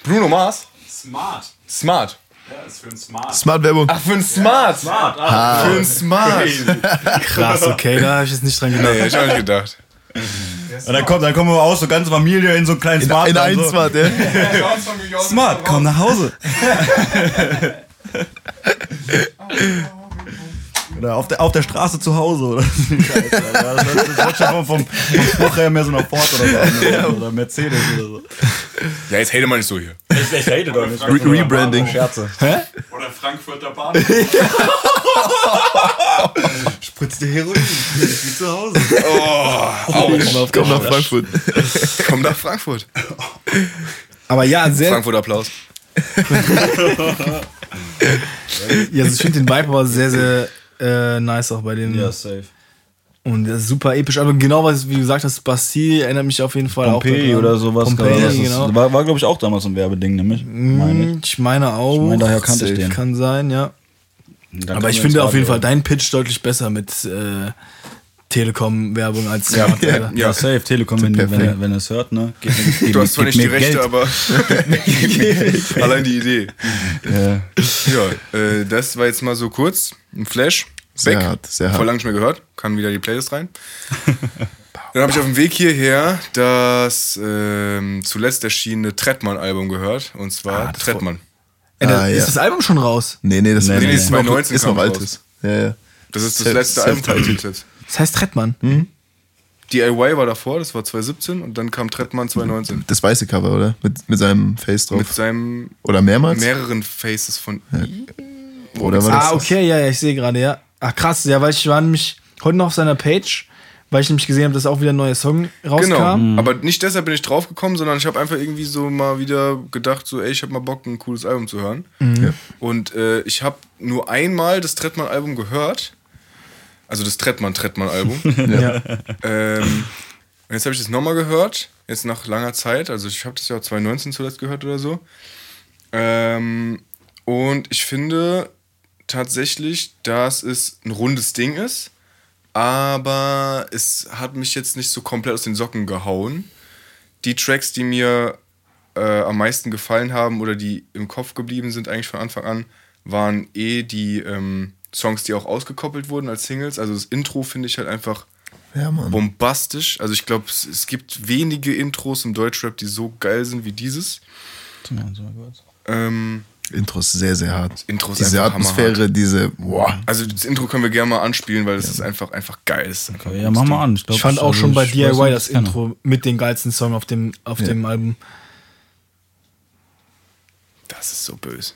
Bruno Mars? Smart. Smart. Ja, ist für ein Smart. Smart-Werbung. Ach, für ein Smart. Smart. Für Ah, ein Smart. Krass, okay, da habe ich jetzt nicht dran gedacht. Nee, ich auch nicht gedacht. Und dann kommt, dann kommen wir auch so ganze Familie in so einen kleinen In, Smart. in ein so. Smart, ja. (laughs) Smart, komm nach Hause. (laughs) (laughs) oder auf der, auf der Straße zu Hause oder so. (laughs) Das, wird schon vom, vom, vom Spruch her mehr so nach Ford oder so. an, Oder Mercedes oder so. Ja, jetzt hate mal nicht so hier. Ich, ich hate doch nicht. Re Rebranding. Scherze. Oder Frankfurter Bahn. (laughs) Spritzt dir Heroin. Wie zu Hause. Komm nach Frankfurt. Komm nach Frankfurt. Aber ja, sehr. Frankfurt Applaus. (laughs) Ja, also ich finde den Vibe aber sehr, sehr äh, nice auch bei dem. Ja, safe. Und das ist super episch. Aber genau, was wie du gesagt hast, Bastille erinnert mich auf jeden Fall Pompeii auch. daran. oder sowas. Pompeii, das genau. War, war glaube ich, auch damals ein Werbeding, nämlich. Meine ich. Ich meine auch. Ich meine, daher kannte ich den. Kann sein, ja. Dann Aber ich finde auf jeden. Fall dein Pitch deutlich besser mit äh, Telekom-Werbung als ja, Ja. Ja, safe. Telekom, wenn, wenn, er- wenn er es hört, ne? Gib, (laughs) gib, Du hast zwar nicht die Rechte, Geld. aber (laughs) allein die Idee. Ja. Ja, äh, das war jetzt mal so kurz. Ein Flash. Sehr Weg. hart, sehr Voll hart. lange nicht mehr gehört. Kann wieder die Playlist rein. (laughs) Dann habe ich auf dem Weg hierher das ähm, zuletzt erschienene Trettmann-Album gehört. Und zwar Ah, das Trettmann. Da, Ah, ja. Ist das Album schon raus? Nee, nee, das Nee, nee, ist, nee, noch, 2019 ist noch altes. Ja, ja. Das ist das Self- letzte Album. self-titled. Das heißt Trettmann. DIY war davor, das war 2017 und dann kam Trettmann 2019. Das weiße Cover, oder? Mit, mit seinem Face drauf. Mit seinem oder mehrmals? mehreren Faces von ihm. oder war das? Ah, okay, ja, ja, ich sehe gerade, ja. Ach krass, ja, weil ich war nämlich heute noch auf seiner Page, weil ich nämlich gesehen habe, dass auch wieder ein neuer Song Genau, rauskam. aber nicht deshalb bin ich draufgekommen, sondern ich habe einfach irgendwie so mal wieder gedacht, so, ey, ich habe mal Bock, ein cooles Album zu hören. Ja. Und äh, ich habe nur einmal das Trettmann-Album gehört. Also das Trettmann-Trettmann-Album. (laughs) Ja. ähm, und jetzt habe ich das nochmal gehört, jetzt nach langer Zeit. Also ich habe das ja 2019 zuletzt gehört oder so. Ähm, und ich finde tatsächlich, dass es ein rundes Ding ist, aber es hat mich jetzt nicht so komplett aus den Socken gehauen. Die Tracks, die mir äh, am meisten gefallen haben oder die im Kopf geblieben sind eigentlich von Anfang an, waren eh die ähm, Songs, die auch ausgekoppelt wurden als Singles. Also das Intro finde ich halt einfach Ja, Mann. bombastisch. Also ich glaube, es, es gibt wenige Intros im Deutschrap, die so geil sind wie dieses. Ähm, Intro ist sehr, sehr hart. Intro ist diese Atmosphäre, diese. Boah. also das Intro können wir gerne mal anspielen, weil es ist einfach, einfach geil. Einfach ein Ja, mach mal an. Ich, glaub, Ich fand auch also schon bei weiß DIY das. Intro mit den geilsten Song auf dem, auf dem Album. Das ist so böse.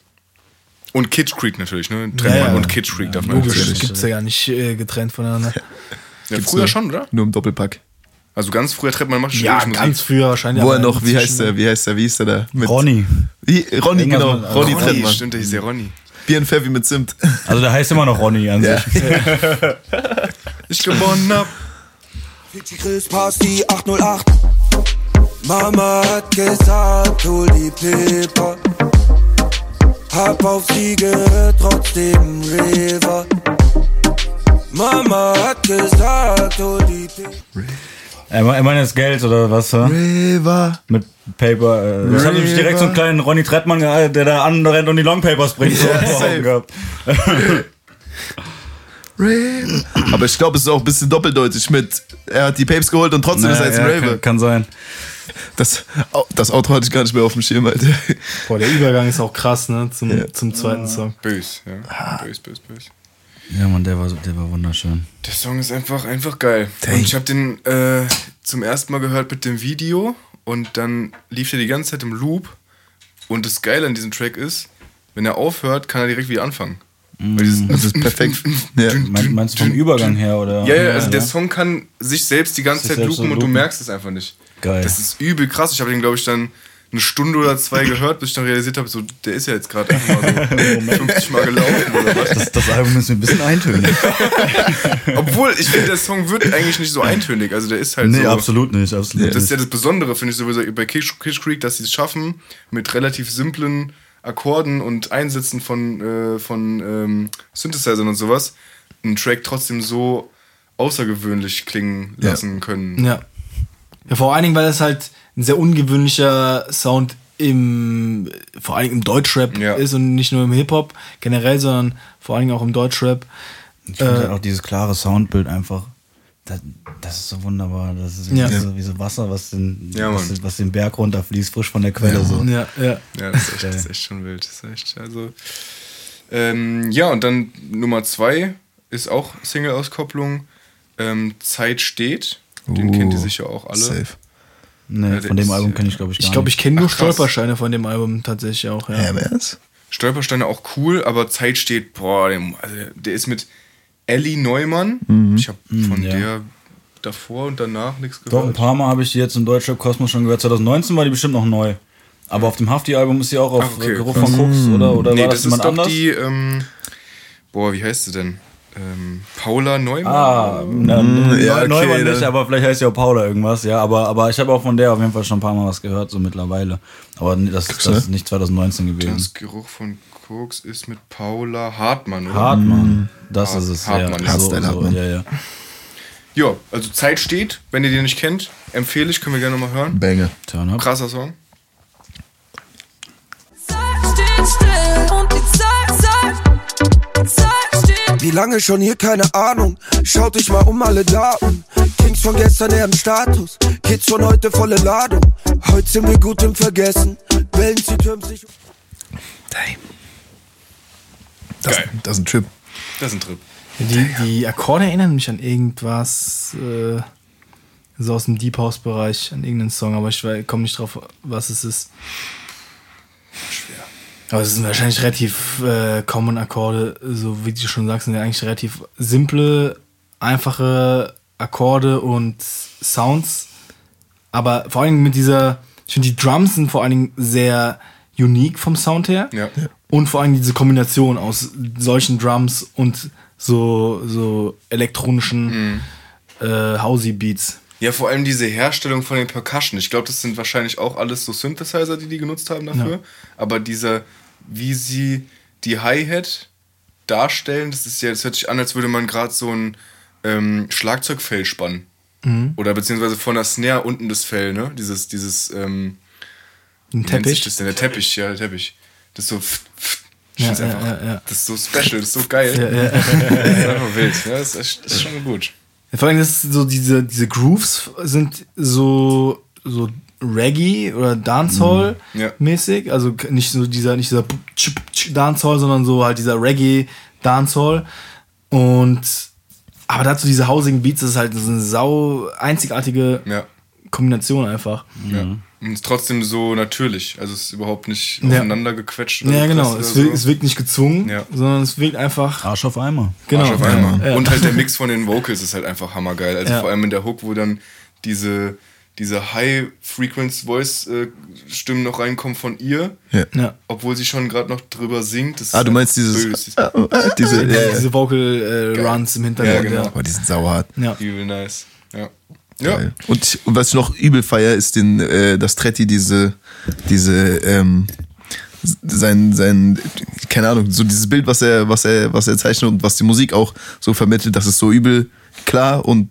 Und Kitsch Creek natürlich, ne? Trettmann Ja, ja. und Kitsch Creek darf man Logisch, das gibt's ja gar nicht äh, getrennt voneinander. Ja, früher schon, oder? Nur im Doppelpack. Also ganz früher Trettmann macht schon Ja, ganz früher wahrscheinlich. Wo er noch, wie heißt der, wie heißt der, wie hieß der da? Mit Ronny. Wie, Ronny, Irgendwas genau. mit- Ronny, Ronny, Trettmann. stimmt, der hieß der Ronny. Bier und Pfeffi mit Zimt. Also der heißt immer noch Ronny an Ja. sich. (laughs) Ich gewonnen hab. Fidschi Chris Party 808. Mama hat gesagt, hol die Pepper. Hab auf sie gehört, trotzdem River. Mama hat gesagt, hol die. Er me- er meint jetzt Geld oder was? hä? River. Mit Paper. Äh, ich habe nämlich direkt so einen kleinen Ronny Trettmann, ge- der da anrennt und die Longpapers bringt. So Ja, vor Augen safe. gehabt. (laughs) River. Aber ich glaube, es ist auch ein bisschen doppeldeutig mit, er hat die Papes geholt und trotzdem ist er jetzt ein ja, Raver. kann, kann sein. Das, das Auto hatte ich gar nicht mehr auf dem Schirm, Alter. Boah, der Übergang ist auch krass, ne? Zum, zum zweiten Song. Bös, ja. Bös, bös, bös. Ja, Mann, der war, der war wunderschön. Der Song ist einfach, einfach geil. Und ich habe den äh, zum ersten Mal gehört mit dem Video und dann lief der die ganze Zeit im Loop. Und das Geile an diesem Track ist, wenn er aufhört, kann er direkt wieder anfangen. Weil dieses- Das ist perfekt. (laughs) Ja. Mein, meinst du vom Übergang her oder? Ja, ja, also der Song kann sich selbst die ganze Sich Zeit selbst so loopen und du loopen. merkst es einfach nicht. Geil. Das ist übel krass. Ich habe den, glaube ich, dann eine Stunde oder zwei gehört, bis ich dann realisiert habe, so, der ist ja jetzt gerade einfach mal so (laughs) 50 Mal gelaufen oder was. Das, das Album ist mir ein bisschen eintönig. (laughs) Obwohl, ich finde, der Song wird eigentlich nicht so eintönig. Also der ist halt nee, so. absolut nicht, absolut Das ist ja nicht. das Besondere, finde ich sowieso bei Kish, Kish Creek, dass sie es schaffen, mit relativ simplen Akkorden und Einsätzen von, äh, von ähm, Synthesizern und sowas, einen Track trotzdem so außergewöhnlich klingen Ja. lassen können. Ja. Ja. Vor allen Dingen, weil es halt ein sehr ungewöhnlicher Sound im, vor allen Dingen im Deutschrap Ja. ist und nicht nur im Hip-Hop generell, sondern vor allen Dingen auch im Deutschrap. Ich finde Äh, halt auch dieses klare Soundbild einfach, das, das ist so wunderbar. Das ist wie, Ja. so, wie so Wasser, was den, Ja, was, was den Berg runterfließt, frisch von der Quelle. so. Ja, ja. Ja, das ist echt, das ist echt schon wild. Das ist echt, also, ähm, ja, und dann Nummer zwei ist auch Single-Auskopplung. Ähm, Zeit steht. Den Uh, kennt ihr sicher auch alle. Safe. Nee, Ja, von dem ist, Album kenne ich, glaube ich, gar Ich glaube, ich kenne nur Ach, krass. Stolpersteine von dem Album tatsächlich auch. Ja. Ja? Stolpersteine auch cool, aber Zeit steht, boah, der, also der ist mit Ellie Neumann. Ich habe von ja. der davor und danach nichts Doch, ein gehört. paar Mal habe ich die jetzt im Deutschrap Kosmos schon gehört. 2019 war die bestimmt noch neu. Aber auf dem Hafti-Album ist sie auch auf Ach, okay, Geruch von Koks, oder, oder nee, war das, das, jemand ist doch anders? die, ähm, boah, wie heißt sie denn? Ähm, Paula Neumann? Ah, na, ja, okay, Neumann nicht, aber vielleicht heißt ja auch Paula irgendwas, ja. Aber, aber ich habe auch von der auf jeden Fall schon ein paar Mal was gehört, so mittlerweile. Aber das, das ist nicht 2019 gewesen. Das Geruch von Koks ist mit Paula Hartmann, oder? Hartmann, das Hart- ist es, Hartmann, ja. So, Hartmann. ja, ja. Ja, also Zeit steht, wenn ihr den nicht kennt, empfehle ich, können wir gerne mal hören. Banger. Krasser Song. Wie lange schon hier, keine Ahnung. Schaut dich mal um alle Daten. Kings von gestern eher im Status. Kids von heute volle Ladung. Heute sind wir gut im Vergessen. Wellen sie türmen sich. Damn. Das, Geil. das ist ein Trip. Das ist ein Trip. Die, die Akkorde erinnern mich an irgendwas, äh, so aus dem Deep House Bereich, an irgendeinen Song, aber ich komme nicht drauf, was es ist. Schwer. Aber es sind wahrscheinlich relativ äh, common Akkorde, so wie du schon sagst, sind ja eigentlich relativ simple, einfache Akkorde und Sounds. Aber vor allem mit dieser, ich finde die Drums sind vor allen Dingen sehr unique vom Sound her. Ja. Und vor allem diese Kombination aus solchen Drums und so, so elektronischen äh, Housey Beats. Ja, vor allem diese Herstellung von den Percussion. Ich glaube, das sind wahrscheinlich auch alles so Synthesizer, die die genutzt haben dafür. Ja. Aber dieser, wie sie die Hi-Hat darstellen, das ist ja, das hört sich an, als würde man gerade so ein ähm, Schlagzeugfell spannen. Mhm. Oder beziehungsweise von der Snare unten das Fell, ne? Dieses, dieses, ähm, Ein Teppich. das denn? Der Teppich, ja, der Teppich. Das ist so, pff, pff, Ja, das ist ja, ja, das ist so special, das ist so geil. Ja, ja. (laughs) Das ist einfach wild. Ja, das ist, das ist schon gut. Vor allem das ist so diese, diese Grooves sind so, so Reggae oder Dancehall Mhm. Ja. mäßig. Also nicht so dieser, nicht dieser Dancehall, sondern so halt dieser Reggae Dancehall. Und aber dazu diese hausigen Beats, das ist halt so eine sau einzigartige Ja. Kombination einfach. Ja. Und ist trotzdem so natürlich. Also es ist überhaupt nicht Ja. aufeinander gequetscht. Ja, genau. Es wirkt, es wirkt nicht gezwungen, Ja. sondern es wirkt einfach. Arsch auf Eimer. Genau. Arsch auf einmal. Ja. Und halt der (laughs) Mix von den Vocals ist halt einfach hammergeil. Also Ja. vor allem in der Hook, wo dann diese, diese High-Frequency-Voice-Stimmen noch reinkommen von ihr, Ja. Ja. obwohl sie schon gerade noch drüber singt. Ah, du halt meinst dieses. böse. Ah, ah, diese. Ja, ja. Diese Vocal äh, Runs im Hintergrund. Ja, genau. Oh, die sind sauerhart. Ja. Übel nice. Ja. Ja. Und was ich noch übel feier, ist den, äh, dass Tretti diese, diese, ähm, sein, sein, keine Ahnung, so dieses Bild, was er, was er, was er zeichnet und was die Musik auch so vermittelt, das ist so übel klar und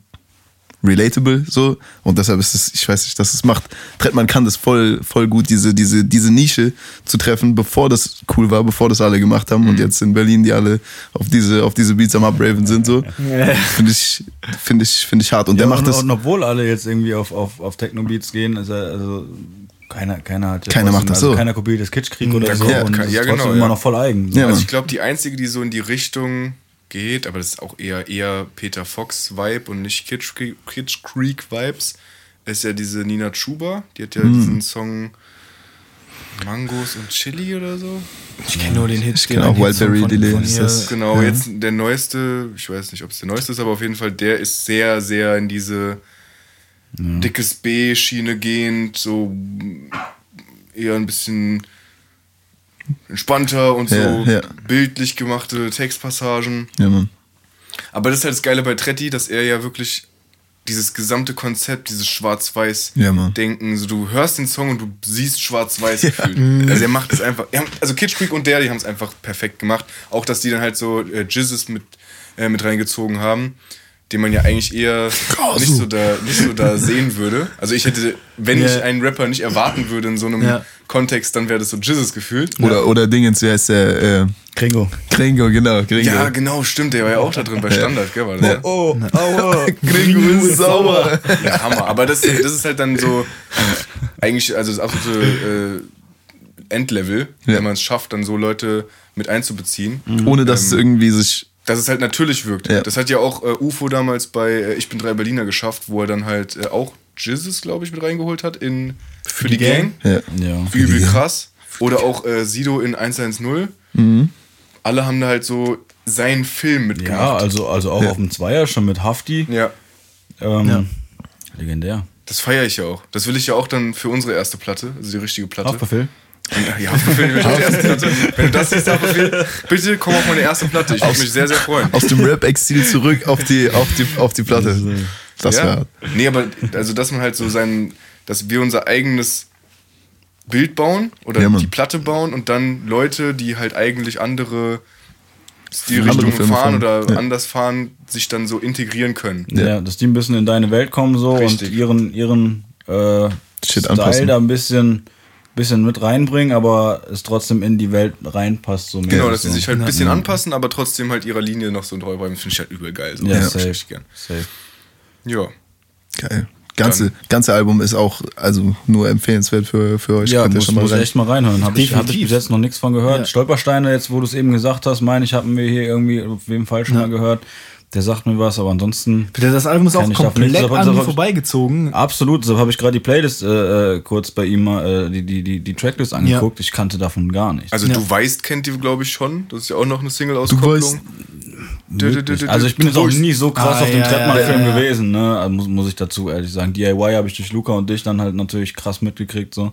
relatable so und deshalb ist es, ich weiß nicht, dass es macht, Trettmann kann das voll, voll gut, diese, diese, diese Nische zu treffen, bevor das cool war, bevor das alle gemacht haben und jetzt in Berlin, die alle auf diese, auf diese Beats am Upraven sind so, (laughs) finde ich, finde ich, finde ich hart und der Ja, macht und, das, und obwohl alle jetzt irgendwie auf, auf, auf Techno-Beats gehen, ist er, also keiner, keiner hat jetzt Keiner macht das also so. Keiner kopiert das Kitschkrieg oder Ja, so ja, und ja, ist genau, trotzdem ja. immer noch voll eigen. So. Ja, Also ich glaube, die einzige, die so in die Richtung geht, aber das ist auch eher eher Peter Fox Vibe und nicht Kitsch, Kitsch Creek Vibes, ist ja diese Nina Chuba. Die hat ja Hm. diesen Song Mangos und Chili oder so. Ich kenne nur den Hit. Ich kenn auch Wildberry Delay, ist das- Genau, Ja. jetzt der neueste, ich weiß nicht, ob es der neueste ist, aber auf jeden Fall, der ist sehr, sehr in diese dickes B-Schiene gehend, so eher ein bisschen entspannter und so Ja, ja. bildlich gemachte Textpassagen. Ja, Mann. Aber das ist halt das Geile bei Tretti, dass er ja wirklich dieses gesamte Konzept, dieses Ja, Schwarz-Weiß-Denken, Mann. so du hörst den Song und du siehst Schwarz-Weiß (laughs) gefühlt. Also er macht es einfach, also Kitsch Creek und der, die haben es einfach perfekt gemacht. Auch, dass die dann halt so äh, Jizzes mit, äh, mit reingezogen haben, den man ja eigentlich eher nicht so, da, nicht so da sehen würde. Also ich hätte, wenn Ja. ich einen Rapper nicht erwarten würde in so einem Ja. Kontext, dann wäre das so Jizzes gefühlt. Oder, oder Dingens, wie heißt der? Äh, Kringo. Gringo, genau. Gringo. Ja, genau, stimmt, der war ja auch da drin bei Standard, gell? War das, ja? Oh, aua. (laughs) Gringo ist sauer. Ja, Hammer. Aber das, das ist halt dann so eigentlich, also das absolute äh, Endlevel, Ja. wenn man es schafft, dann so Leute mit einzubeziehen. Ohne dass es irgendwie sich. Dass es halt natürlich wirkt. Ja. Das hat ja auch äh, UFO damals bei äh, Ich bin drei Berliner geschafft, wo er dann halt äh, auch Jizzes, glaube ich, mit reingeholt hat in Für, die, Gang. Ja. Ja. Übel krass. Oder auch äh, Sido in 110. Mhm. Alle haben da halt so seinen Film mitgemacht. Ja, also, also auch auf dem Zweier schon mit Hafti. ja. Ähm, Legendär. Das feiere ich ja auch. Das will ich ja auch dann für unsere erste Platte, also die richtige Platte. Haftbefehl. Ja. (laughs) Wenn du das siehst, Haftbefehl, bitte komm auf meine erste Platte. Ich würde mich sehr, sehr freuen. Aus dem Rap-Exil zurück auf die, auf die, auf die Platte. Das ja. war. Nee, aber also, dass man halt so sein, dass wir unser eigenes Bild bauen oder Ja, die Platte bauen und dann Leute, die halt eigentlich andere Stilrichtungen fahren fahren, oder ja. anders fahren, sich dann so integrieren können. Ja. dass die ein bisschen in deine Welt kommen so Richtig. und ihren, ihren äh, Shit Style anpassen. da ein bisschen, bisschen mit reinbringen, aber es trotzdem in die Welt reinpasst. So Genau, dass sie so. sich halt ein bisschen anpassen, aber trotzdem halt ihrer Linie noch so treu bleiben, finde ich halt übel geil. So. Ja, Das safe. ich echt gern. Safe. Ja. Geil. Ganze, ganze Album ist auch also nur empfehlenswert für, für euch. Ja, Könnt muss, schon mal muss rein. echt mal reinhören. Habe ich, hab ich bis jetzt noch nichts von gehört. Ja. Stolpersteine, jetzt wo du es eben gesagt hast, meine ich, hatten wir hier irgendwie auf jeden Fall schon mal gehört. Der sagt mir was, aber ansonsten. Das Album ist auch davon komplett an mir vorbeigezogen. Absolut, deshalb habe ich gerade die Playlist äh, äh, kurz bei ihm mal, äh, die, die, die, die Tracklist angeguckt. Ich kannte davon gar nichts. Also Ja. du weißt, kennt die, glaube ich, schon. Das ist ja auch noch eine Single-Auskopplung. Also ich bin jetzt auch nie so krass Ah, auf dem ja, Trettmann-Film ja, ja. gewesen, ne? Also muss, muss ich dazu ehrlich sagen. DIY habe ich durch Luca und dich dann halt natürlich krass mitgekriegt, so.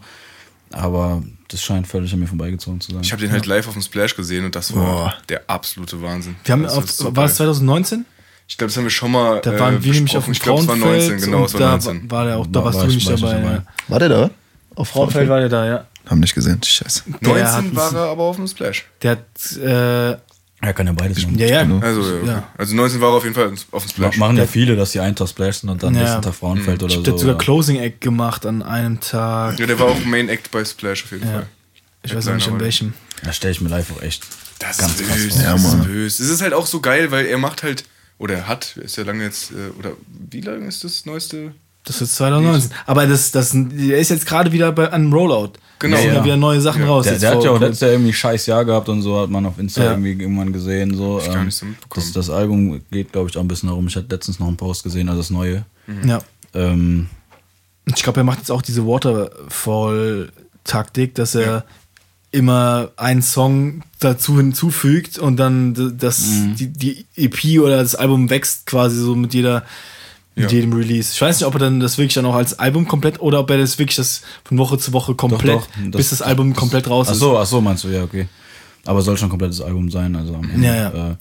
Aber das scheint völlig an mir vorbeigezogen zu sein. Ich habe den halt live auf dem Splash gesehen und das war Boah. der absolute Wahnsinn. Wir haben das auf, so war es geil. 2019? Ich glaube, das haben wir schon mal. Da waren äh, wir nämlich auf dem Ich glaube, es war Frauenfeld 19, genau, es war da 19. war der auch, da War- warst war du ich- nicht war dabei. dabei. ja. War der da? Auf Frauenfeld war der da, ja. Haben nicht gesehen. Scheiße. Der hat 19 war er aber auf dem Splash. Der hat, äh, er kann ja beides machen. ja, ja. Genau. Also, ja, okay. Ja. also 19 war er auf jeden Fall auf dem Splash. Machen ja viele, dass die einen Tag Splash sind und dann Ja. nächsten Tag Frauenfeld Mhm. oder Der so. hat sogar oder? Closing Act gemacht an einem Tag. Ja, der war auch Main Act bei Splash auf jeden Ja. Fall. Ich weiß auch nicht in welchem. Da stelle ich mir live auch echt Das ganz ist krass böse. Ja, das ist böse. Es ist halt auch so geil, weil er macht halt, oder er hat, ist ja lange jetzt, äh, oder wie lange ist das neueste? Das ist 2019. Aber das, das, der ist jetzt gerade wieder bei einem Rollout. Genau. Da sind Ja, ja wieder neue Sachen Ja. raus. Der, jetzt der hat ja auch letztes Jahr irgendwie ein scheiß Jahr gehabt und so hat man auf Insta Ja. irgendwie irgendwann gesehen. So, ich gar ähm, nicht so mitbekommen. das, das Album geht, glaube ich, auch ein bisschen herum. Ich hatte letztens noch einen Post gesehen, also das neue. Ja. Ähm, Ich glaube, er macht jetzt auch diese Waterfall-Taktik, dass er immer einen Song dazu hinzufügt und dann das, die, die EP oder das Album wächst quasi so mit jeder mit Ja. jedem Release. Ich weiß nicht, ob er dann das wirklich dann auch als Album komplett oder ob er das wirklich das von Woche zu Woche komplett, doch, das- bis das Album komplett raus ach ist. so, ach so, meinst du, ja, okay. Aber soll schon ein komplettes Album sein. Also am Ende. Ja, ja. Äh,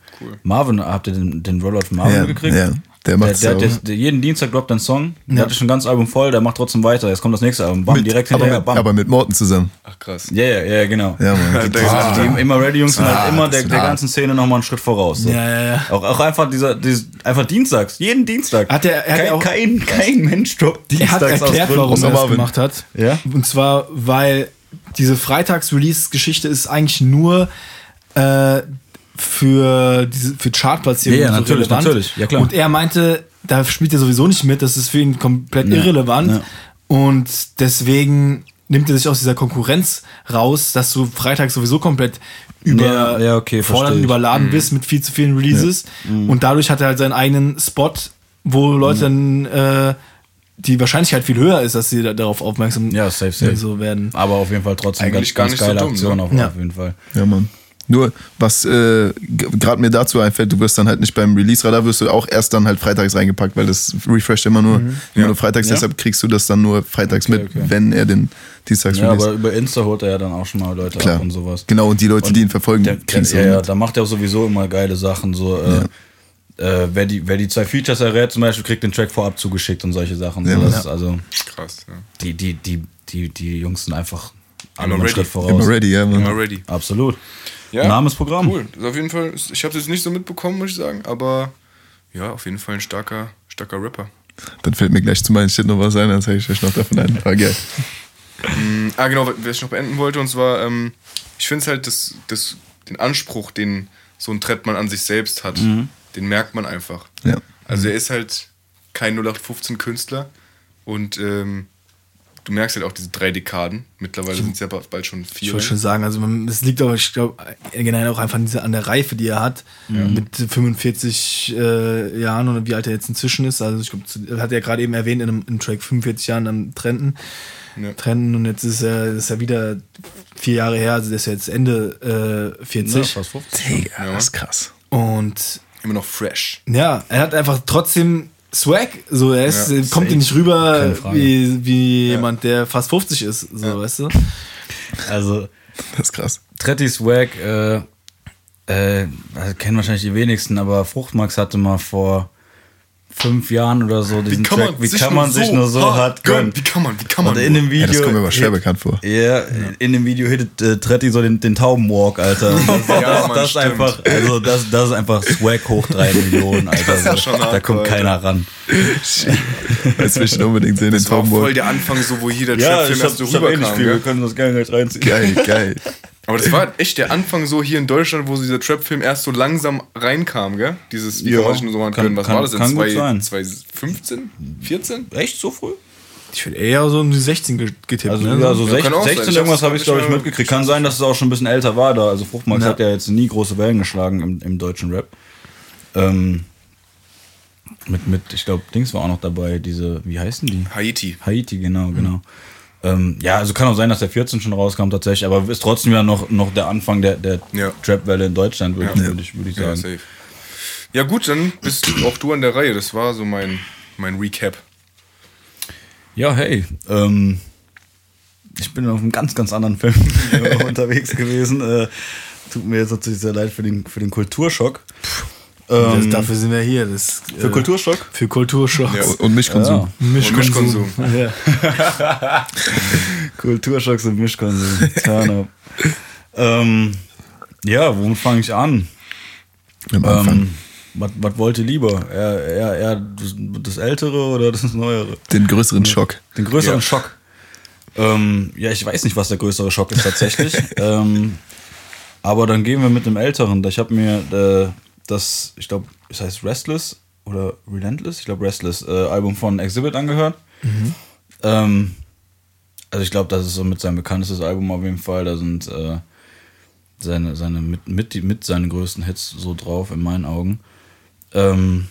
Marvin, habt ihr den, den Rollout von Marvin Ja, gekriegt? ja, der macht's der, der, der, der, Jeden Dienstag droppt ein Song. Der Ja. hatte schon ein ganzes Album voll, der macht trotzdem weiter. Jetzt kommt das nächste Album. Bam, Mit, direkt aber, hinterher. mit, Bam. aber mit Morten zusammen. Ach krass. ja, ja, ja, genau. Ja, Mann. (laughs) Der Ah, die immer Ready Jungs sind Ah, halt immer der, der ganzen Szene nochmal einen Schritt voraus. So. Ja, ja, ja. Auch, auch einfach dieser, dieses, einfach dienstags, jeden Dienstag. Hat er- er hat kein, auch- kein, kein Mensch droppt Er hat dienstags aus erklärt, warum er das gemacht hat. Ja? Und zwar, weil diese Freitags-Release-Geschichte ist eigentlich nur äh, für, diese, für Chartplatzierung Ja, ja, so natürlich, relevant. natürlich. Ja, klar. Und er meinte, da spielt er sowieso nicht mit, das ist für ihn komplett Ja, irrelevant. ja. Und deswegen nimmt er sich aus dieser Konkurrenz raus, dass du freitags sowieso komplett über Ja, ja, okay, überladen bist mit viel zu vielen Releases. Und dadurch hat er halt seinen eigenen Spot, wo Leute dann äh, die Wahrscheinlichkeit viel höher ist, dass sie da, darauf aufmerksam Ja, safe, safe. so werden. Aber auf jeden Fall trotzdem Eigentlich ganz, gar ganz nicht so geile dumm, Aktion ne? auf, Ja. auf jeden Fall. Ja, Mann. Nur, was äh, gerade mir dazu einfällt, du wirst dann halt nicht beim Release-Radar, wirst du auch erst dann halt freitags reingepackt, weil das refresht immer nur, immer nur freitags, Ja. deshalb kriegst du das dann nur freitags Okay, mit, okay. wenn er den dienstags Ja, release. aber über Insta holt er ja dann auch schon mal Leute Klar. ab und sowas. Genau, und die Leute, Und die ihn verfolgen, kriegen es ja, ja, da macht er auch sowieso immer geile Sachen. So, äh, äh, wer, die, wer die zwei Features errät, zum Beispiel, kriegt den Track vorab zugeschickt und solche Sachen. So, Ja. das ist also, Krass, ja. die, die, die, die, die Jungs sind einfach Immer einen ready. Schritt voraus. Immer ready, ja. Immer ready. Absolut. Ja, Name ist Programm. Cool. Das ist auf jeden Fall, ich habe es jetzt nicht so mitbekommen, muss ich sagen, aber ja, auf jeden Fall ein starker, starker Rapper. Dann fällt mir gleich zu meinem Shit noch was ein, dann zeige ich euch noch davon ein. Aber geil. Ah, genau, was ich noch beenden wollte, und zwar, ähm, ich finde es halt, das, das, den Anspruch, den so ein Trettmann an sich selbst hat, den merkt man einfach. Ja. Also er ist halt kein 0815-Künstler und ähm, du merkst halt auch diese drei Dekaden. Mittlerweile sind es ja bald schon Ich vier. wollte schon sagen, also es liegt aber, ich glaube, generell auch einfach an, dieser, an der Reife, die er hat. Mit 45 äh, Jahren oder wie alt er jetzt inzwischen ist. Also ich glaube, hat er gerade eben erwähnt in einem, im Track 45 Jahren am Trenden. Ja. Trenden und jetzt ist er, ist er wieder vier Jahre her, also der ist jetzt Ende äh, 40. Ja, fast 50. Digga, das ist krass. Und Immer noch fresh. ja, er hat einfach trotzdem Swag. So, er ist, Ja, kommt ihm nicht rüber wie, wie jemand, der fast 50 ist. So, weißt du? Also, (laughs) Das ist krass. Tretti Swag, äh, äh, kennen wahrscheinlich die wenigsten, aber Fruchtmax hatte mal vor fünf Jahren oder so diesen Track, wie kann man sich nur so hart gönnen? Wie kann man, wie kann man Und in dem? Video. Ja, das kommt mir aber schwer bekannt vor. Ja, in dem Video hittet äh, Tretti so den, den Taubenwalk, Alter. (laughs) Das, das, Ja, das, Mann, das ist einfach, also das, das ist einfach Swag hoch drei (laughs) Millionen, Alter. ja So, schon da hardcore, kommt Alter. keiner ran. (laughs) Das will ich unbedingt sehen, den Das auch voll der Anfang, so wo jeder Ja, Trap-Film ich erst so rüberkam. viel, wir können das gerne gleich reinziehen. Geil, geil. Aber das war echt der Anfang so hier in Deutschland, wo so dieser Trap-Film erst so langsam reinkam, gell? Dieses, wie Ja, kann sich nur so mal kann- gönnen? Was kann- war das denn? kann gut Zwei- sein. 2015? 14? Echt so früh? Ich würde eher so um die 16 ge- getippt. Also, ne? ja, so Ja, 16, kann auch sein. 16 Ich irgendwas habe ich, glaube ich, mitgekriegt. Kann sein, dass es auch schon ein bisschen älter war da. Also Fruchtmax Ja. hat ja jetzt nie große Wellen geschlagen im, im deutschen Rap. Ähm, mit, mit, ich glaube, Dings war auch noch dabei, diese, wie heißen die? Haiti. Haiti, genau, genau. Ähm, ja, also kann auch sein, dass der 14 schon rauskam tatsächlich, aber ist trotzdem ja noch, noch der Anfang der, der Ja. Trap-Welle in Deutschland, würde Ja. ich, würd ich, ich Ja, sagen. safe. Ja, gut, dann bist auch du an der Reihe. Das war so mein, mein Recap. Ja, hey, ähm, ich bin auf einem ganz, ganz anderen Film (laughs) (laughs) unterwegs gewesen. Äh, tut mir jetzt natürlich sehr leid für den, für den Kulturschock. das, Ähm, dafür sind wir hier. Das, für äh, Kulturschock? Für Kulturschock. Ja. Und, und Mischkonsum. Mischkonsum. Mischkonsum. Ja. (laughs) Kulturschocks und Mischkonsum. Turn up. ähm, ja, womit fange ich an? Am Anfang. Ähm, was, was wollt ihr lieber? Eher, eher, eher das, das Ältere oder das Neuere? Den größeren Schock. Den größeren Ja. Schock. Ähm, ja, ich weiß nicht, was der größere Schock ist tatsächlich. (laughs) ähm, aber dann gehen wir mit dem Älteren. Ich habe mir äh, das, ich glaube, es heißt Restless oder Relentless, ich glaube Restless, äh, Album von Exhibit angehört. Ähm, also ich glaube, das ist so mit seinem bekanntestes Album auf jeden Fall. Da sind äh, seine, seine mit, mit, mit seinen größten Hits so drauf, in meinen Augen. Ähm,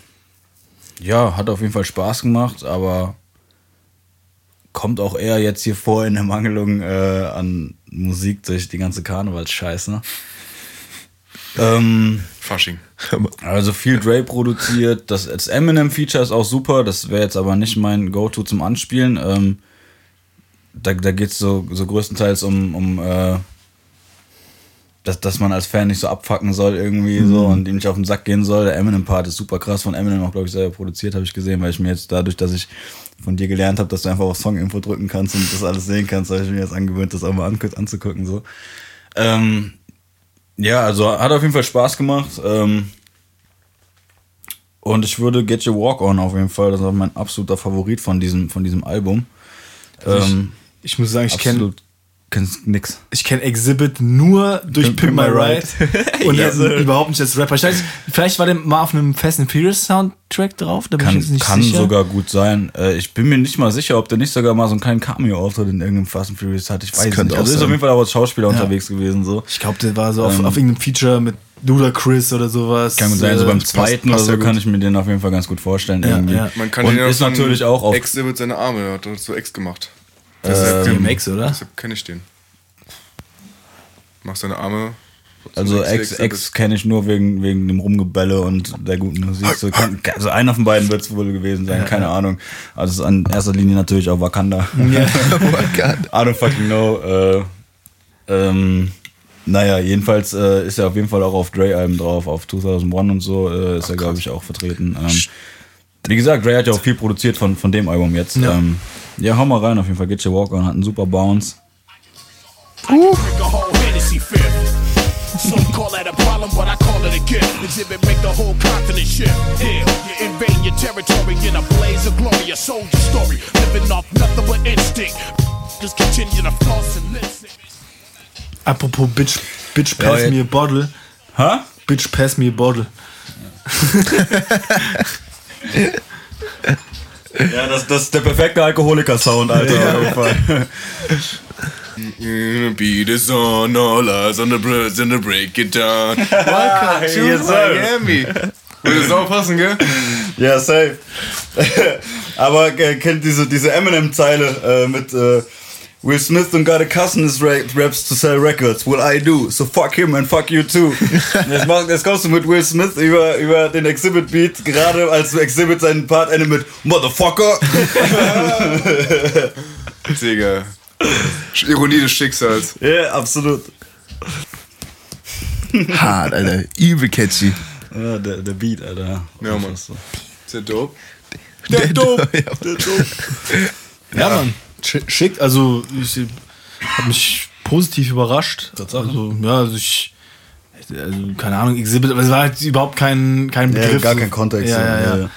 ja, hat auf jeden Fall Spaß gemacht, aber kommt auch eher jetzt hier vor in der Mangelung äh, an Musik durch die ganze Karnevalsscheiße. Ähm, Fasching. (laughs) also viel Dre produziert. Das, das Eminem-Feature ist auch super. Das wäre jetzt aber nicht mein Go-To zum Anspielen. Ähm, da da geht es so, so größtenteils um, um äh, dass, dass man als Fan nicht so abfacken soll irgendwie so und ihm nicht auf den Sack gehen soll. Der Eminem-Part ist super krass von Eminem auch, glaube ich, selber produziert, habe ich gesehen, weil ich mir jetzt dadurch, dass ich von dir gelernt habe, dass du einfach auf Song-Info drücken kannst und das alles sehen kannst, habe ich mir jetzt angewöhnt, das auch mal an, anzugucken. So. Ähm, ja, also hat auf jeden Fall Spaß gemacht. Ähm, und ich würde Get Your Walk On auf jeden Fall, das ist auch mein absoluter Favorit von diesem, von diesem Album. Ähm, Ich muss sagen, ich kenne kennst nix. ich kenn Exhibit nur durch Pimp Pimp, My My Ride. (laughs) Und Yes, überhaupt nicht als Rapper. Ich weiß, vielleicht war der mal auf einem Fast and Furious Soundtrack drauf, da bin ich Kann, jetzt nicht kann sicher. sogar gut sein. Äh, ich bin mir nicht mal sicher, ob der nicht sogar mal so einen kleinen Cameo-Auftritt in irgendeinem Fast and Furious hat. Ich weiß nicht. Also ist sein. auf jeden Fall auch als Schauspieler unterwegs gewesen. So. Ich glaube, der war so auf, Ähm. auf irgendeinem Feature mit Ludacris oder sowas. Kann gut sein, so Äh, beim zweiten oder passt so ja kann ich mir den auf jeden Fall ganz gut vorstellen. Ja, irgendwie. ja. Man kann Und den ist natürlich auch auf Exhibit seine Arme, hat so Ex gemacht. DMX, oder? Deshalb kenne ich den. Mach seine Arme. Also Ex, Ex kenne ich nur wegen, wegen dem Rumgebälle und der guten Musik. So (laughs) kann, also einer von beiden wird es wohl gewesen sein, keine Ahnung. Also es ist in erster Linie natürlich auch Wakanda. (laughs) (laughs) Wakanda. I don't fucking know. Äh, ähm, naja, jedenfalls äh, ist er auf jeden Fall auch auf Dre-Alben drauf, auf 2001 und so äh, ist er, glaube ich, auch vertreten. Ähm, wie gesagt, Dre hat ja auch viel produziert von, von dem Album jetzt. Ja. Ähm, ja, hau mal rein, auf jeden Fall. Get Your Walk On hat einen super Bounce. Fifth. Some call that a problem, but I call it a gift. Exhibit make the whole continent shift. Yeah, you're invading your territory in a blaze of glory, a soldier story. Living off nothing but instinct. Just continue to floss and listen. Apropos Bitch, Bitch pass Ja, me a bottle. Hä? Bitch pass me a bottle. (laughs) Ja, das, das ist der perfekte Alkoholiker-Sound, Alter. Auf jeden Fall. (laughs) Beat is on, all eyes on the birds and the break it down. (laughs) Welcome to yes. Miami. Würde es auch passen, gell? Ja, safe. Aber äh, kennt diese, diese Eminem-Zeile äh, mit äh, Will Smith don't got a cousin his ra- raps to sell records. Well, I do. So fuck him and fuck you too. jetzt, mach, jetzt kommst du mit Will Smith über, über den Exhibit-Beat, gerade als Exhibit seinen Part endet mit Motherfucker. (laughs) Digga. Ironie des Schicksals. Ja, absolut. Hart, Alter. Übel catchy. Ja, der, der Beat, Alter. Ja, Mann. Ist der dope? Der dope. (laughs) Ja, Mann. Sch- Schick, also ich habe mich positiv überrascht. Tatsache. Also, ja, also ich. Also, keine Ahnung, Exhibit, aber es war halt überhaupt kein, kein Ja, Begriff. gar kein Kontext. Ja, ja, ja. ja.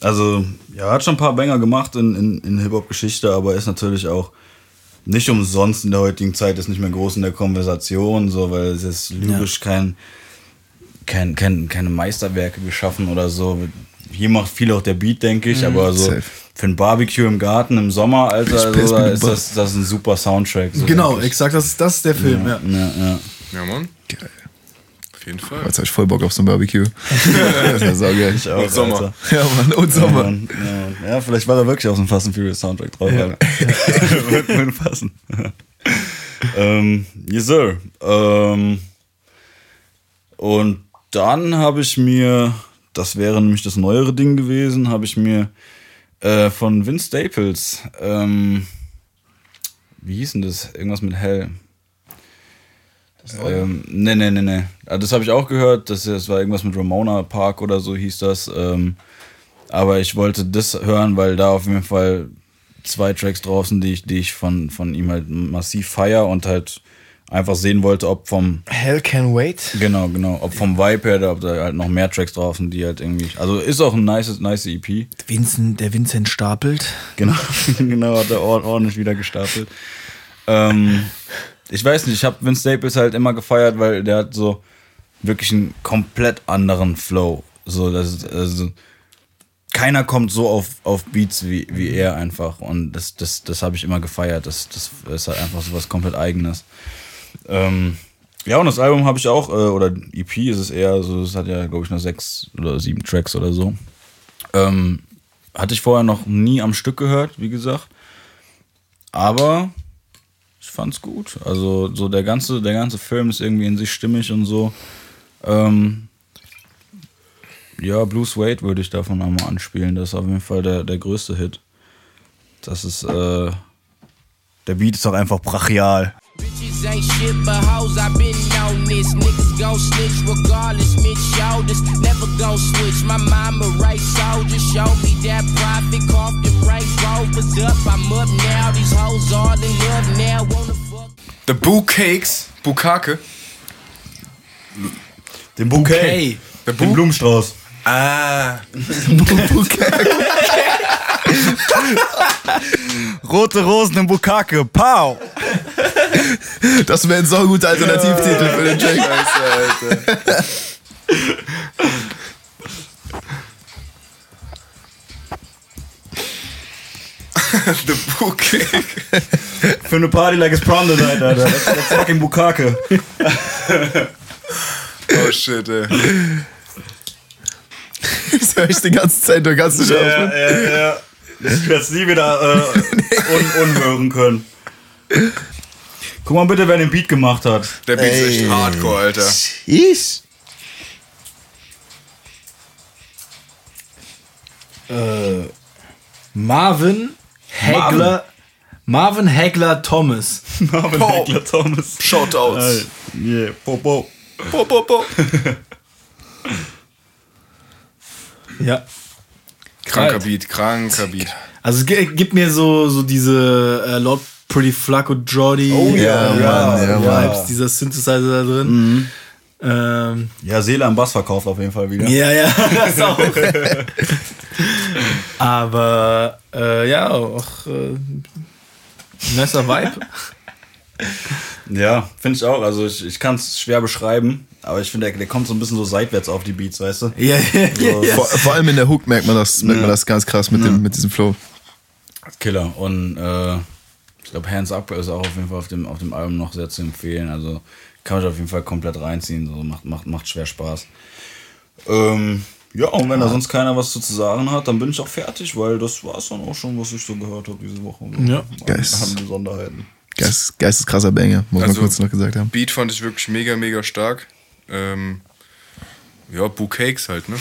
Also, ja, hat schon ein paar Banger gemacht in, in, in Hip-Hop-Geschichte, aber ist natürlich auch nicht umsonst in der heutigen Zeit, ist nicht mehr groß in der Konversation, so, weil es ist lyrisch kein, kein, kein, keine Meisterwerke geschaffen oder so. Hier macht viel auch der Beat, denke ich, aber so safe. Für ein Barbecue im Garten im Sommer, Alter, also, da mir ist das, das ist ein super Soundtrack. So, Genau, exakt, das, das ist der Film, ja. Ja, ja. Ja, Mann. Geil. Auf jeden Fall. Jetzt hab ich voll Bock auf so ein Barbecue. (laughs) das ist ja saugeil. Ich auch, Und Sommer. Alter. Ja, Mann. Und Ja, Sommer. Mann. ja, ja, vielleicht war da wirklich auch so ein Fast and Furious Soundtrack drauf. Ja. (laughs) Würde würde passen. (laughs) ähm, yes, sir. Ähm, und dann habe ich mir, das wäre nämlich das neuere Ding gewesen, habe ich mir äh, von Vince Staples, ähm, wie hieß denn das? Irgendwas mit Hell. Ähm, nee, nee, nee, nee. Ah, Das habe ich auch gehört. Das, das war irgendwas mit Ramona Park oder so hieß das. Ähm, aber ich wollte das hören, weil da auf jeden Fall zwei Tracks drauf sind, die ich, die ich von, von ihm halt massiv feier und halt einfach sehen wollte, ob vom, Hell can wait. genau, genau, ob vom Vibe her, ob da halt noch mehr Tracks drauf sind, die halt irgendwie, also ist auch ein nice, nice EP. Vincent, der Vincent stapelt. Genau, (laughs) genau, hat er ord- ordentlich wieder gestapelt. Ähm, ich weiß nicht, ich habe Vince Staples halt immer gefeiert, weil der hat so wirklich einen komplett anderen Flow. So, das ist, also, keiner kommt so auf, auf Beats wie, wie er einfach. Und das, das, das habe ich immer gefeiert. Das, das ist halt einfach so was komplett Eigenes. Ähm, ja, und das Album habe ich auch, äh, oder EP ist es eher, so, es hat ja, glaube ich, nur sechs oder sieben Tracks oder so. Ähm, hatte ich vorher noch nie am Stück gehört, wie gesagt. Aber ich fand's gut. Also so der ganze, der ganze Film ist irgendwie in sich stimmig und so. Ähm, ja, Blue Suede würde ich davon einmal anspielen. Das ist auf jeden Fall der, der größte Hit. Das ist, äh, der Beat ist auch einfach brachial. Bitches ain't shit but hoes, I been on this. Niggas gon' snitch regardless, mid shoulders. Never gon' switch. My mama right soldier, show me that profit. Coughed and right rovers up. I'm up now, these hoes all in love now. Wanna fuck. The Boo Cakes. Bukake. Den Bouquet. Hey. Der Den Boo. Blumenstrauß. Ah. (laughs) (laughs) Rote Rosen im Bukake. Pow! Das wäre ein so guter Alternativtitel für den Track. (laughs) The Boo Cake. Für eine Party like it's prom tonight, Alter. That's, that's fucking Bukake. Oh shit, ey. Das höre ich die ganze Zeit, du kannst nicht Ja, aufhören. ja, ja. Ich werde es nie wieder äh, un unhören können. Guck mal bitte, wer den Beat gemacht hat. Der Beat ist echt hardcore, Alter. Ich? Äh, Marvin Hagler. Marvin Hagler Thomas. (laughs) Marvin Po. Hagler Thomas. Shoutouts. Yeah, Popo. Po, po, po. Ja. Kranker. Beat, kranker Beat. Also es gi- gibt mir so, so diese äh, Lord Pretty Flacco Jordi Oh ja, Mann, ja, Vibes, dieser Synthesizer da drin. Ähm, Ja, Seele am Bass verkauft auf jeden Fall wieder. ja, ja, (laughs) das auch. (laughs) Aber äh, ja, auch äh, nicer Vibe. Ja, finde ich auch. Also ich, ich kann es schwer beschreiben, aber ich finde, der, der kommt so ein bisschen so seitwärts auf die Beats, weißt du? Ja, ja, ja, ja. Vor, vor allem in der Hook merkt man das, merkt man das ganz krass mit, dem, mit diesem Flow. Killer. Und äh, glaube, Hands Up ist auch auf jeden Fall auf dem, auf dem Album noch sehr zu empfehlen. Also kann man sich auf jeden Fall komplett reinziehen. So macht, macht, macht schwer Spaß. Ähm, ja, und wenn da sonst keiner was zu sagen hat, dann bin ich auch fertig, weil das war es dann auch schon, was ich so gehört habe diese Woche. Ja. Geist. Haben Besonderheiten. Geist, geisteskrasser Banger, muss Also- man kurz noch gesagt haben. Beat fand ich wirklich mega, mega stark. Ähm, ja, Bouquets halt, ne? (laughs)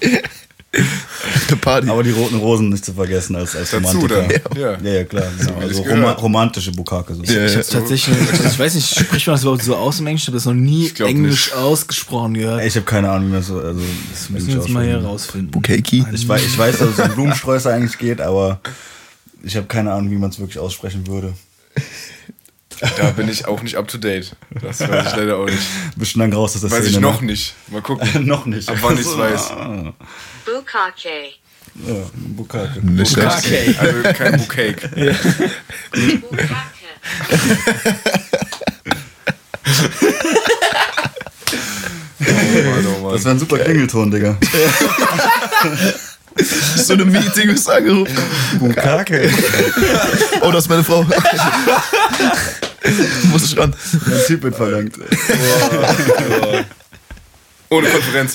(laughs) (laughs) Eine Party. Aber die roten Rosen nicht zu vergessen als, als Dazu Romantiker. dann. Ja. Ja, ja, klar. Genau. Also roma romantische Bukake. So. Ja, Ich ja. tatsächlich, ich weiß nicht, spricht man das überhaupt so aus im Englischen? Ich habe das noch nie Englisch ausgesprochen gehört. Ich habe keine Ahnung, wie man so. Also, das Müssen wir ich jetzt mal hier aussprechen. rausfinden. Bukaki. Ich weiß, ich weiß, dass es um Blumensträuße eigentlich geht, aber ich habe keine Ahnung, wie man es wirklich aussprechen würde. Da bin ich auch nicht up to date. Das weiß ich leider auch nicht. Bist schon lang raus, dass das Weiß ich Szene, noch ne? nicht. Mal gucken. (laughs) noch nicht. Ab wann ich's (laughs) weiß. Bukake. ja, Bukake. Nicht. Okay. Also kein. (laughs) Bukake. Oh Mann, oh Mann. Das wäre ein super Klingelton, Digga. So eine Meeting ist angerufen. Bukake. Oh, das ist meine Frau. Muss ich ran. Mein Typ wird verlangt. Ohne Konferenz.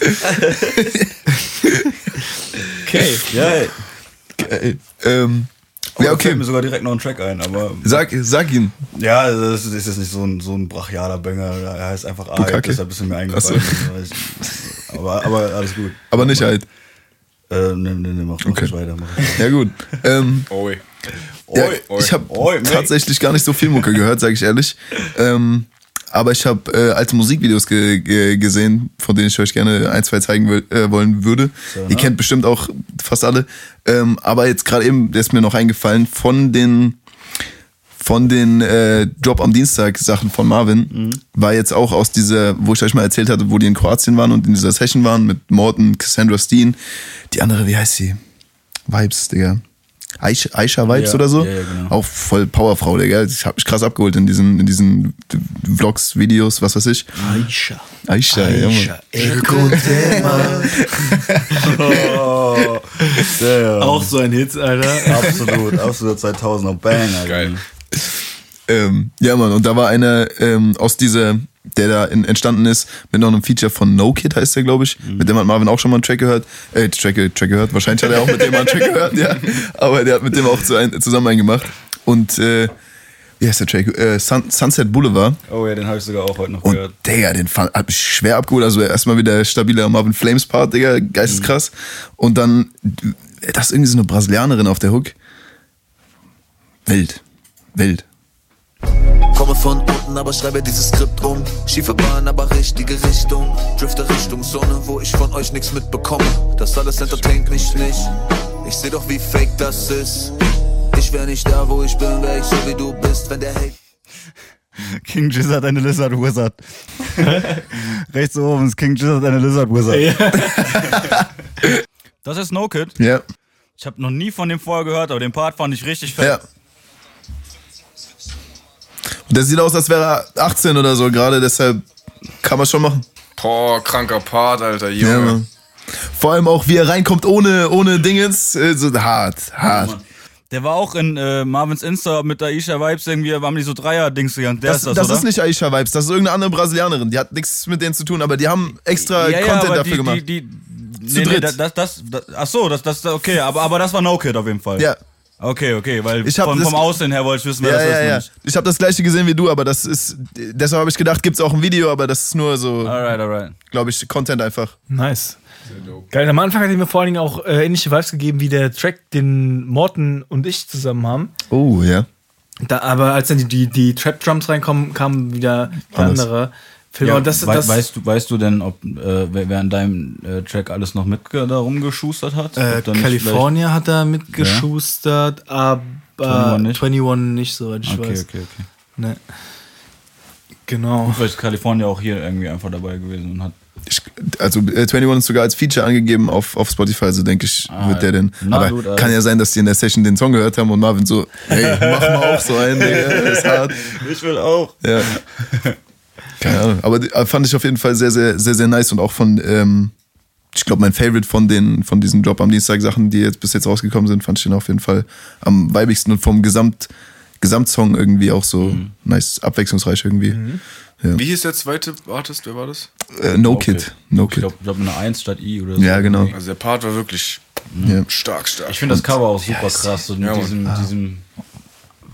Okay. Ja. Ähm, Oh, ja, okay. fällt mir sogar direkt noch ein Track ein, aber. Sag, sag ihn. Ja, das ist jetzt nicht so ein, so ein brachialer Banger. Er heißt einfach Bukake. deshalb ist er mir eingefallen. aber, aber alles gut. Aber nicht halt. Äh, ne, ne, ne, mach, mach Okay. ich weiter. Mach ich weiter. Ja, gut. Ähm, Oi. ja, Oi, oi. ich habe tatsächlich gar nicht so viel Mucke gehört, sage ich ehrlich. Ähm, aber ich habe äh, alte Musikvideos ge ge gesehen, von denen ich euch gerne ein, zwei zeigen will, äh, wollen würde. So, Ihr ne? kennt bestimmt auch fast alle. Ähm, aber jetzt gerade eben, der ist mir noch eingefallen, von den von den äh, Drop am Dienstag Sachen von Marvin Mhm. war jetzt auch aus dieser, wo ich euch mal erzählt hatte, wo die in Kroatien waren und in dieser Session waren mit Morten, Cassandra Steen. Die andere, wie heißt sie? Vibes, Digga. Aisha, Aisha Vibes Ja, oder so. ja, ja, genau. Auch voll Powerfrau, Digga. Ich hab mich krass abgeholt in diesen, in diesen Vlogs, Videos, was weiß ich. Aisha. Aisha, ja, Mann. (laughs) Oh, damn. Auch so ein Hit, Alter. Absolut, absolut 2000er Banger. Geil. Ähm, ja, Mann, und da war einer ähm, aus dieser, der da in, entstanden ist, mit noch einem Feature von No Kid, heißt der, glaube ich. Mit dem hat Marvin auch schon mal einen Track gehört. Äh, Track, Track gehört. Wahrscheinlich hat er auch mit dem mal einen Track gehört, ja. Aber der hat mit dem auch zu ein, zusammen einen gemacht. Und, äh, wie heißt der Track? Äh, Sun, Sunset Boulevard. Oh ja, den habe ich sogar auch heute noch Und gehört. Digga, den fand, hat mich schwer abgeholt. Also erstmal wieder stabiler Marvin Flames Part, Digga, geisteskrass. Und dann, äh, das ist irgendwie so eine Brasilianerin auf der Hook. Wild. Wild. Komme von unten, aber schreibe dieses Skript um. Schiefe Bahn, aber richtige Richtung. Drifte Richtung Sonne, wo ich von euch nichts mitbekomme. Das alles entertaint mich nicht. Ich seh doch, wie fake das ist. Ich wär nicht da, wo ich bin, wär ich so wie du bist, wenn der Hate. (laughs) King Gizzard, eine Lizard Wizard. (laughs) Rechts oben ist King Gizzard, eine Lizard Wizard. (laughs) das ist No Kid. Ja. Ich habe noch nie von dem vorher gehört, aber den Part fand ich richtig fett. Ja. Und der sieht aus, als wäre er 18 oder so gerade, deshalb kann man schon machen. Boah, kranker Part, Alter. Ja, Junge. Mann. Vor allem auch, wie er reinkommt ohne, ohne Dingens. äh, So hart, hart. Der war auch in äh, Marvins Insta mit Aisha Vibes irgendwie, haben die so Dreier-Dings gegangen. Der Das, ist das, das oder? ist nicht Aisha Vibes, das ist irgendeine andere Brasilianerin. Die hat nichts mit denen zu tun, aber die haben extra ja, ja, Content aber dafür die, gemacht. Die, die, Zu nee, nee, dritt. das, das, das, ach so, das, das, okay, aber, aber das war No Kid auf jeden Fall. Ja. Okay, okay, weil Ich hab von, das- vom Aussehen her wollte ich wissen, wer ja, das ja, ist. ja. Ich habe das gleiche gesehen wie du, aber das ist. Deshalb habe ich gedacht, gibt es auch ein Video, aber das ist nur so, Alright, alright. glaube ich, Content einfach. Nice. Geil, am Anfang hat er mir vor allen Dingen auch äh, ähnliche Vibes gegeben wie der Track, den Morten und ich zusammen haben. Oh, ja. Da, aber als dann die, die, die Trap-Drums reinkommen, kam wieder ein Anders. anderer Film. Ja, und das, wei- das, weißt, du, weißt du denn, ob äh, wer, wer an deinem äh, Track alles noch mit da rumgeschustert hat? äh, California hat da mitgeschustert, aber 21 nicht? 21 nicht, soweit ich Okay, weiß. okay, okay. Ne. Genau. Vielleicht ist California auch hier irgendwie einfach dabei gewesen und hat. Ich, also äh, 21 ist sogar als Feature angegeben auf, auf Spotify, also denke ich, Ah, wird der denn. na aber gut, also. kann ja sein, dass die in der Session den Song gehört haben und Marvin so, hey, mach mal auch so einen, Digga, das ist hart. (laughs) Ich will auch. Ja. (laughs) Keine Ahnung. Aber die- äh, fand ich auf jeden Fall sehr, sehr, sehr, sehr nice und auch von, ähm, ich glaube, mein Favorite von den, von diesen Drop am Dienstag Sachen, die jetzt bis jetzt rausgekommen sind, fand ich den auf jeden Fall am weibigsten und vom Gesamt, Gesamtsong irgendwie auch so Mhm. nice, abwechslungsreich irgendwie. Ja. Wie hieß der zweite Artist? Wer war das? Äh, no Kid. No Ich glaube, glaub eine 1 statt I oder so. Ja, genau. Also der Part war wirklich Ja. stark, stark. Ich finde das Cover auch super krass. So mit Ja, diesem, Ah. diesem,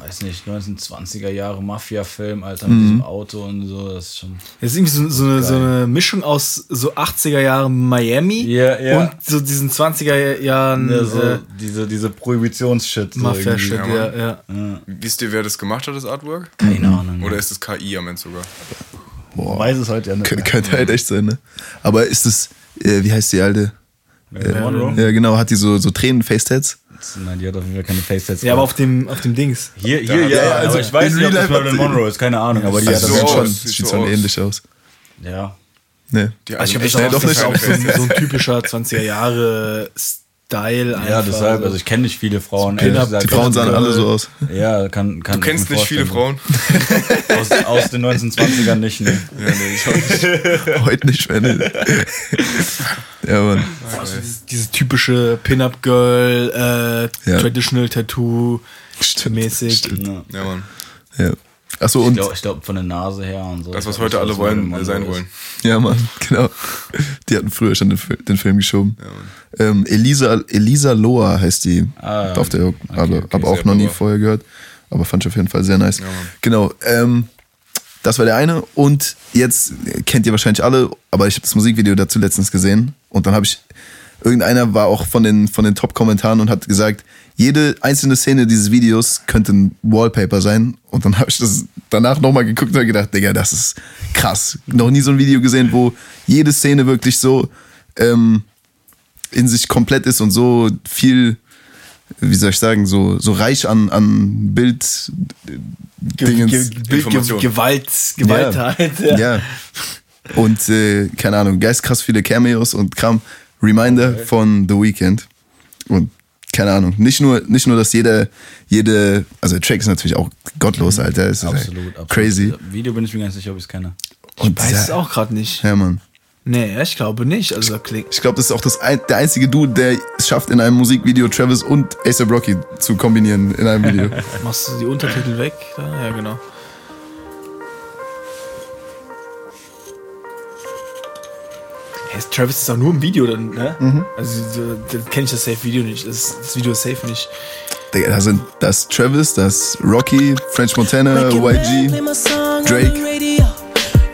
weiß nicht, 1920er Jahre Mafia-Film, Alter, mit Mhm. diesem Auto und so. Das ist schon. Das ist irgendwie so, so, eine, so eine Mischung aus so 80er Jahren Miami Ja, ja. und so diesen 20er Jahren Ja, so äh, diese, diese Prohibitions-Shit. So Mafia-Shit, irgendwie. ja, ja. Wisst ihr, wer das gemacht hat, das Artwork? Keine Ahnung. Oder ist es KI am Ende sogar? Boah. Weiß es heute ja nicht. Kön könnte halt echt sein, ne? Aber ist es, äh, wie heißt die alte? Monroe? Ja, genau, hat die so, so Tränen-Facetats? Nein, die hat auf jeden Fall keine Face-Sets. Ja, aber auf dem, auf dem Dings. Hier, hier, ja, Ja, also aber ich weiß nicht, ob das Marilyn Monroe ist, keine Ahnung, aber die Also hat das schon, sieht sieht schon aus. ähnlich aus. Ja. Ne. Die Also ich glaube, das, doch ist auch, nicht. auch so, ein, so ein typischer 20er Jahre Style einfach. Ja, deshalb, also ich kenne nicht viele Frauen. Pin-Up- gesagt. Die Frauen sahen alle so aus. Ja, kann, kann Du kennst nicht viele. Frauen? Aus, aus den 1920ern nicht, ne. Ja, nee, ich auch nicht. (laughs) Heute nicht mehr, ne? Ja, Mann. Also dieses, dieses typische Pin-Up-Girl, äh, Ja. Traditional Tattoo Stimmt, mäßig. stimmt. Ja. Ja, Mann. Ja. Achso, Ich und glaube, glaub, von der Nase her und so. Das, was Ich heute alle wollen, sein wollen. ja, Mann, (laughs) genau. Die hatten früher schon den, den Film geschoben. ähm, Elisa, Elisa Loa heißt die. Ah, Auf der, aber, okay, aber auch noch nie vorher gehört. Aber fand ich auf jeden Fall sehr nice. Mann. genau. Ähm, das war der eine. Und jetzt kennt ihr wahrscheinlich alle, aber ich habe das Musikvideo dazu letztens gesehen. Und dann habe ich, irgendeiner war auch von den, von den Top-Kommentaren und hat gesagt, jede einzelne Szene dieses Videos könnte ein Wallpaper sein. Und dann habe ich das danach nochmal geguckt und gedacht, Digga, das ist krass. Noch nie so ein Video gesehen, wo jede Szene wirklich so ähm, in sich komplett ist und so viel, wie soll ich sagen, so, so reich an, an Bild. Dingens. Ge Ge Gewalt, Gewalt Ja. halt. Ja. Und äh, keine Ahnung, geistkrass viele Cameos und Kram. Reminder von The Weeknd. Und keine Ahnung, nicht nur, nicht nur, dass jeder, jede, also der Track ist natürlich auch gottlos, Alter. Es ist Mhm. Absolut, halt absolut. crazy. Video bin ich mir ganz sicher, ob ich es kenne. Und Weiß ja, es auch gerade nicht. Ja, Mann. Nee, ich glaube nicht. Also da klingt. Ich glaube, das ist auch das ein, der einzige Dude, der es schafft, in einem Musikvideo Travis und A$AP Rocky zu kombinieren in einem Video. (laughs) Machst du die Untertitel weg? Ja, genau. Travis ist auch nur im Video dann, ne? Mhm. Also so, dann kenne ich das Safe-Video nicht. Das, das Video ist safe nicht. Digga, da sind das Travis, das Rocky, French Montana, YG, Drake.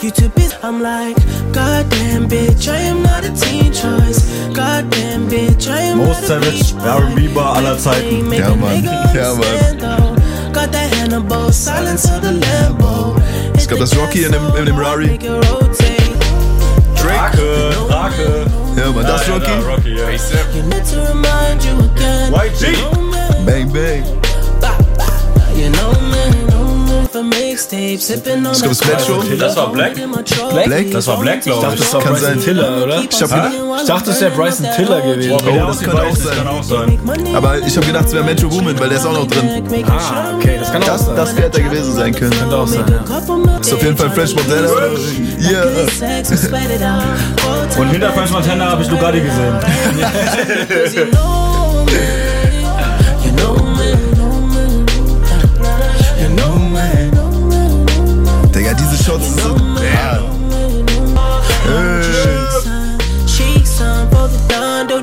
You too busy. I'm like, goddamn bitch, I am not a teen choice. Goddamn bitch, I am Most not a Savage R&B-Bar aller Zeiten. Make Ja, Mann. nigga (laughs) Ja, Mann. though. Got that Hannibal, silence of the Lambo. Ich glaube, das Rocky in dem, in dem Rari. Make it rotate. Drake, Drake. Ja, Mann, das ist Ja, Rocky. ja, Rocky, ja. You need to remind you again. YG. You know me, Bang, bang. You know me, know me for mixtape, sipping on Ich glaube, das. Das war Black? Black? Das war Black, Ich glaube dachte, ich. das war Kann Bryson sein. Tiller, oder? Ich, hab Ich dachte, das wäre Bryson Tiller gewesen. Oh, der das könnte auch sein. kann auch sein. aber ich habe gedacht, es wäre Metro Woman, weil der ist auch noch drin. Ah, okay, das kann auch Das, sein. das hätte er gewesen sein können. Könnte auch sein, ja. Ist auf jeden Fall French Montana. Ja. Und hinter French Montana habe ich Lugatti gesehen.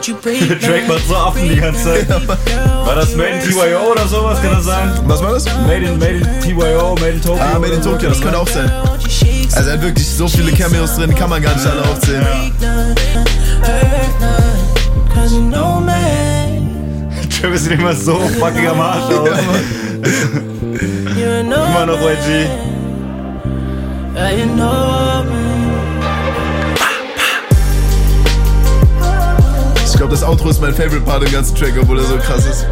Track macht so Affen die ganze Zeit. War das Made in TYO oder sowas? Kann das sein? Was war das? Made in, made in TYO, Made in Tokyo. Ah, Made in Tokyo, das könnte auch sein. Also er hat wirklich so viele Cameos drin, kann man gar nicht alle aufzählen. (laughs) Travis sieht immer so fucking am Arsch aus. You know Immer noch YG. Glaube, das Outro ist mein Favorite Part im ganzen Track, obwohl er so krass ist.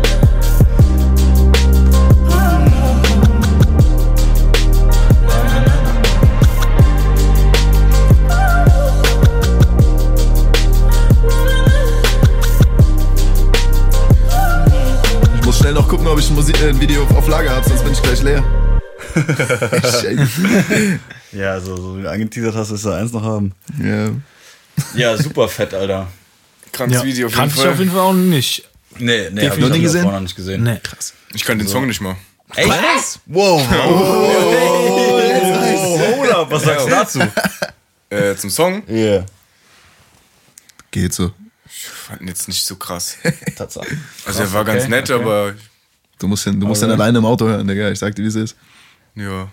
Ich muss schnell noch gucken, ob ich ein, Musik äh, ein Video auf, Lager habe, sonst bin ich gleich leer. (laughs) (laughs) Ja, so, so wie du angeteasert hast, ist da eins noch haben. Ja. Ja, super fett, Alter. Krankes Ja, Video auf jeden kannte ich Fall. auf jeden Fall auch nicht. Nee, nee, hab ich Noch nie gesehen? noch nicht gesehen. Nee. Krass. Ich kann den Song nicht mal. Echt? Wow. (laughs) Oh, hold up, was sagst du dazu? (laughs) Äh, zum Song? Ja. Yeah. Geht so. Ich fand ihn jetzt nicht so krass. Tatsache. Also er war ganz okay, nett, okay. aber Du musst ihn, du musst ihn Aber- alleine im Auto hören, Digga. Ich sag dir, wie es ist. ja.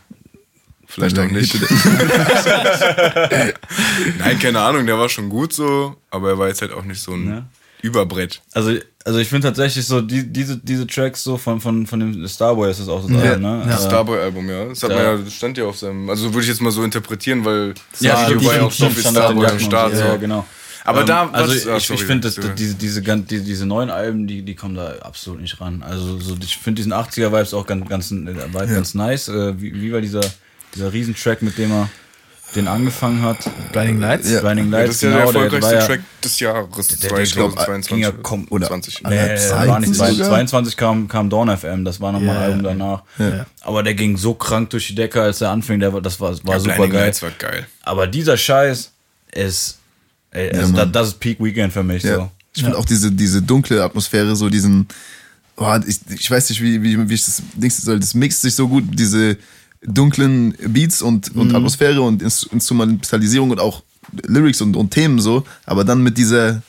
Vielleicht auch nicht. (laughs) Nein, keine Ahnung, der war schon gut so, aber er war jetzt halt auch nicht so ein Ja. Überbrett. Also, also ich finde tatsächlich so, die, diese, diese Tracks so von, von, von dem Starboy ist das auch so Ja. Album, ne? Das Äh, Starboy-Album, ja. Das hat Ja. man ja, stand ja auf seinem. Also würde ich jetzt mal so interpretieren, weil Ja, stimmt, war ja auch so viel Starboy am Start. so, so. Ja, genau. Aber Ähm, da, also was- ah, ich, sorry, ich finde, diese, diese, die, diese neuen Alben, die, die kommen da absolut nicht ran. Also so, ich finde diesen 80er-Vibes auch ganz, ganz, äh, Vibe ganz nice. Äh, wie, wie war dieser, dieser Riesentrack, mit dem er den angefangen hat? Blinding Lights? Ja. Blinding Ja, Lights, das ist ja genau. der der erfolgreichste ja, Track des Jahres der, der, ich glaub, 2022. ging ja kom Oder 20. Nee, äh, war nicht. Zeiten sogar? 22 kam, kam Dawn FM, das war nochmal Ja, ein Album ja, danach. Ja. Aber der ging so krank durch die Decke, als der anfing, der, das war, war Ja, super Blinding geil. Lights war geil. Aber dieser Scheiß ist, ey, Ja, ist das, das ist Peak Weekend für mich. Ja. So. Ich finde auch diese, diese dunkle Atmosphäre, so diesen, oh, ich, ich weiß nicht, wie, wie, wie ich das. Das mixt sich so gut, diese dunklen Beats und, und Atmosphäre und Ins- Instrumentalisierung und auch Lyrics und, und Themen so, aber dann mit dieser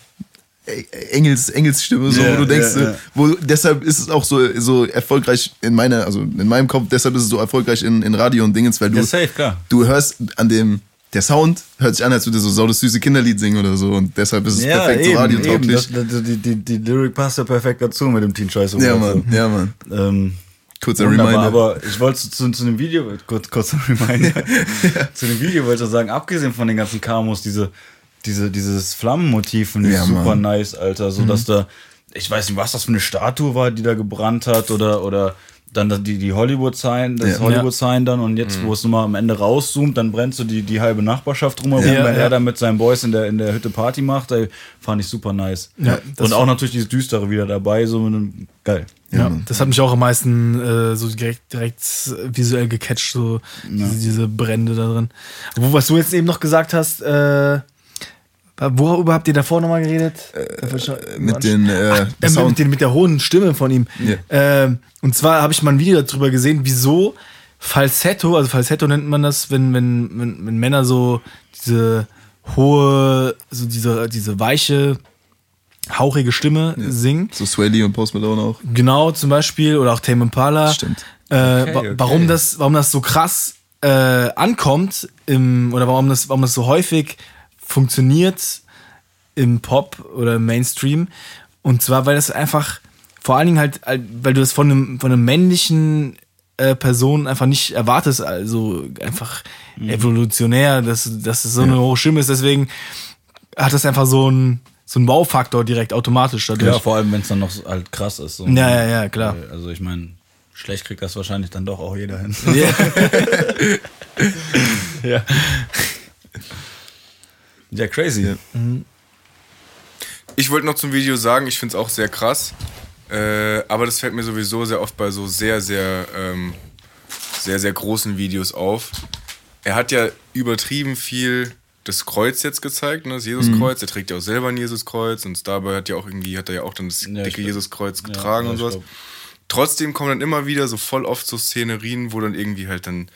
E- Engels, Engelsstimme, so, Ja, wo du denkst, ja, ja. wo deshalb ist es auch so, so erfolgreich in meiner, also in meinem Kopf, deshalb ist es so erfolgreich in, in Radio und Dingens, weil du, Ja, safe, klar. du hörst an dem, der Sound hört sich an, als würde so sau das süße Kinderlied singen oder so und deshalb ist es perfekt so radiotauglich. Das, das, die, die, die Lyric passt ja perfekt dazu mit dem Teen Choice Ja, Mann, ja, Mann. so. Ähm, Kurzer wunderbar, Reminder. Aber ich wollte zu, zu dem Video, kurz, kurzer Reminder, (laughs) zu dem Video wollte ich sagen, abgesehen von den ganzen Kamos, diese, diese, dieses Flammenmotiv finde ich Ja, super Mann. nice, Alter. So dass da, ich weiß nicht, was das für eine Statue war, die da gebrannt hat oder, oder dann die, die Hollywood-Sign, das Ja. Hollywood-Sign dann und jetzt, wo es nochmal am Ende rauszoomt, dann brennt so die, die halbe Nachbarschaft drumherum, Ja, wenn ja. er dann mit seinen Boys in der, in der Hütte Party macht, ey, fand ich super nice. Und auch natürlich dieses Düstere wieder dabei, so geil. Ja, das hat mich auch am meisten äh, so direkt, direkt visuell gecatcht, so diese, diese Brände da drin. Wo, was du jetzt eben noch gesagt hast, äh, worüber habt ihr davor nochmal geredet? Noch- Äh, mit den, äh, Ach, äh, Sound. mit, den, mit der hohen Stimme von ihm. Ja. Ähm, und zwar habe ich mal ein Video darüber gesehen, wieso Falsetto, also Falsetto nennt man das, wenn, wenn, wenn, wenn Männer so diese hohe, so diese, diese weiche, hauchige Stimme singen. So Swelly und Post Malone auch. Genau, zum Beispiel, oder auch Tame Impala. Stimmt. Äh, wa- okay. Warum, das, warum das so krass äh, ankommt, im, oder warum das, warum das so häufig funktioniert im Pop oder im Mainstream. Und zwar, weil das einfach, vor allen Dingen halt, weil du das von einem, von einem männlichen äh, Person einfach nicht erwartest, also einfach evolutionär, dass, dass es so eine hohe Stimme ist. Deswegen hat das einfach so einen so einen Wow-Faktor direkt automatisch dadurch. Ja, vor allem, wenn es dann noch so halt krass ist. So. Ja, ja, ja, klar. Also ich meine, schlecht kriegt das wahrscheinlich dann doch auch jeder hin. Ja. (laughs) (laughs) ja. Ja, crazy. Ich wollte noch zum Video sagen, ich finde es auch sehr krass. Äh, aber das fällt mir sowieso sehr oft bei so sehr, sehr, ähm, sehr, sehr großen Videos auf. Er hat ja übertrieben viel das Kreuz jetzt gezeigt, ne? das Jesuskreuz. Er trägt ja auch selber ein Jesuskreuz und Starboy hat ja auch irgendwie, hat er ja auch dann das Ja, dicke. Jesuskreuz getragen ja, und sowas. glaub. Trotzdem kommen dann immer wieder so voll oft so Szenerien, wo dann irgendwie halt dann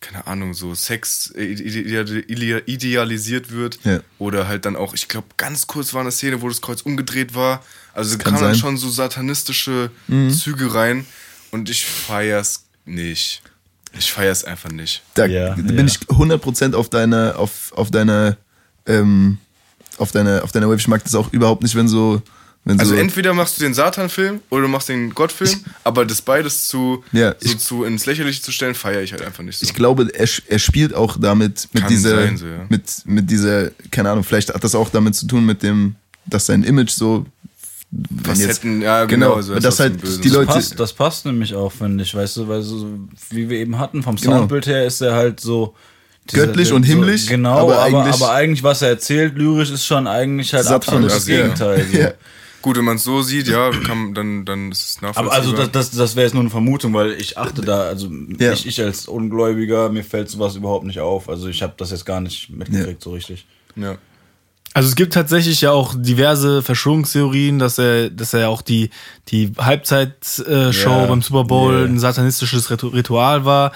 keine Ahnung, so Sex äh, ide- ide- idealisiert wird. Ja. Oder halt dann auch, ich glaube, ganz kurz war eine Szene, wo das Kreuz umgedreht war. Also kann kamen dann schon so satanistische Mhm. Züge rein und ich feier's nicht. Ich feier's einfach nicht. Da bin ich 100% auf deiner, auf, auf deiner, ähm, auf deiner, auf deiner Wave. Ich mag das auch überhaupt nicht, wenn so, wenn Also so, entweder machst du den Satan-Film oder du machst den Gott-Film, aber das beides zu, Ja, so ich- zu ins Lächerliche zu stellen, feiere ich halt einfach nicht so. ich glaube, er, er spielt auch damit, mit Kann dieser, sein, so, ja. mit, mit dieser, keine Ahnung, vielleicht hat das auch damit zu tun mit dem, dass sein Image so, wenn Was hätten- ja, genau, also dass das halt die Das Leute, passt, das passt nämlich auch, finde ich, weißt du, weil so, wie wir eben hatten, vom Genau. Soundbild her ist er halt so. Göttlich und himmlisch, So, genau, aber aber, aber, eigentlich- eigentlich, was er erzählt, lyrisch, ist schon eigentlich halt Satan, absolutes also, ja. Gegenteil. So. (laughs) Ja. Gut, wenn man es so sieht, ja, kann, dann, dann ist es nachvollziehbar. Aber also das, das, das wäre jetzt nur eine Vermutung, weil ich achte da, also Ja. ich, ich als Ungläubiger, mir fällt sowas überhaupt nicht auf. Also ich habe das jetzt gar nicht mitgekriegt so richtig. ja. Also es gibt tatsächlich ja auch diverse Verschwörungstheorien, dass er, dass er auch die, die Halbzeit-Show Ja. beim Super Bowl Ja. ein satanistisches Ritu- Ritual war.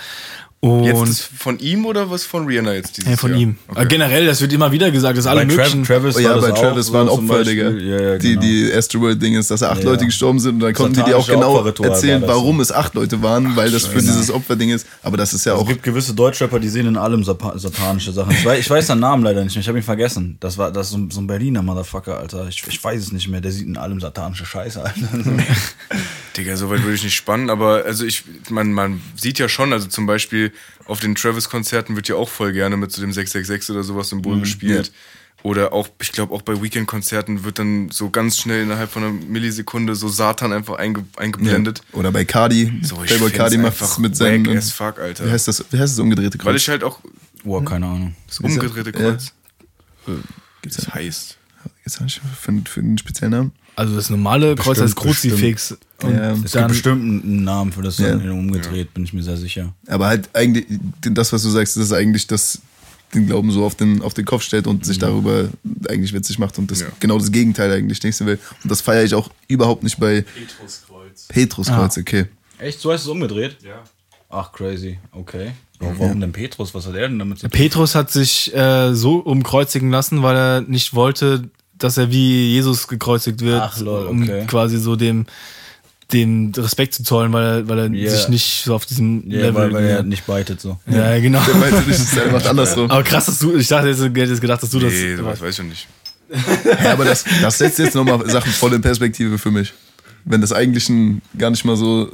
Und Jetzt ist von ihm oder was von Rihanna jetzt dieses ja, von Jahr? ihm. Okay. Äh, Generell, das wird immer wieder gesagt, dass alle Bei möglichen. Travis Oh ja, bei Travis waren Opfer. Digga. Ja, ja, die, genau. die Astroworld-Ding ist, dass acht Ja. Leute gestorben sind und dann konnten die dir auch genau erzählen, warum es acht Leute waren, weil das für dieses Opferding ist. Aber das ist ja Es auch. gibt gewisse Deutschrapper, die sehen in allem satanische Sachen. Ich weiß, ich weiß seinen Namen leider nicht mehr, ich habe ihn vergessen. Das war das ist so, ein- so ein Berliner Motherfucker, Alter. Ich, ich weiß es nicht mehr, der sieht in allem satanische Scheiße, Alter. (laughs) Digga, so weit würde ich nicht spannen, aber also ich, man, man sieht ja schon, also zum Beispiel auf den Travis-Konzerten wird ja auch voll gerne mit so dem 666 oder sowas Symbol gespielt. Oder auch, ich glaube, auch bei Weekend-Konzerten wird dann so ganz schnell innerhalb von einer Millisekunde so Satan einfach einge, eingeblendet. Ja. Oder bei Cardi. So, ich Playboy Cardi macht es mit seinem. wack as fuck, Alter. Wie heißt das? Wie heißt das umgedrehte Kreuz? Weil ich halt auch Boah, keine Ahnung. das umgedrehte. Kreuz. Gibt's Das heißt. Jetzt habe ich für, für einen speziellen Namen. Also das normale Kreuz heißt Bestimmt, Kruzifix. Und Ja. Es gibt bestimmt einen Namen für das Ja. dann umgedreht, bin ich mir sehr sicher. Aber halt eigentlich, das, was du sagst, das ist eigentlich das, den Glauben so auf den, auf den Kopf stellt und sich darüber eigentlich witzig macht und das Ja. genau das Gegenteil eigentlich nächste will. Und das feiere ich auch überhaupt nicht bei Petruskreuz. Petruskreuz, okay. Echt? So heißt es umgedreht? Ja. Ach, crazy. Okay. Warum, warum denn Petrus? Was hat er denn damit zu tun? Petrus hat sich äh, so umkreuzigen lassen, weil er nicht wollte, dass er wie Jesus gekreuzigt wird, Ach, lol, um okay. quasi so dem den Respekt zu zollen, weil er, weil er Ja. sich nicht so auf diesem Ja, Level. weil, weil er nicht beitet so. ja, genau. (laughs) Der meinte nicht, der macht andersrum. Aber krass, dass du, ich dachte, jetzt, ich hätte jetzt gedacht, dass du das. Nee, sowas weiß ich schon nicht. (laughs) Ja, aber das, das setzt jetzt nochmal Sachen voll in Perspektive für mich. Wenn das eigentlich ein, gar nicht mal so,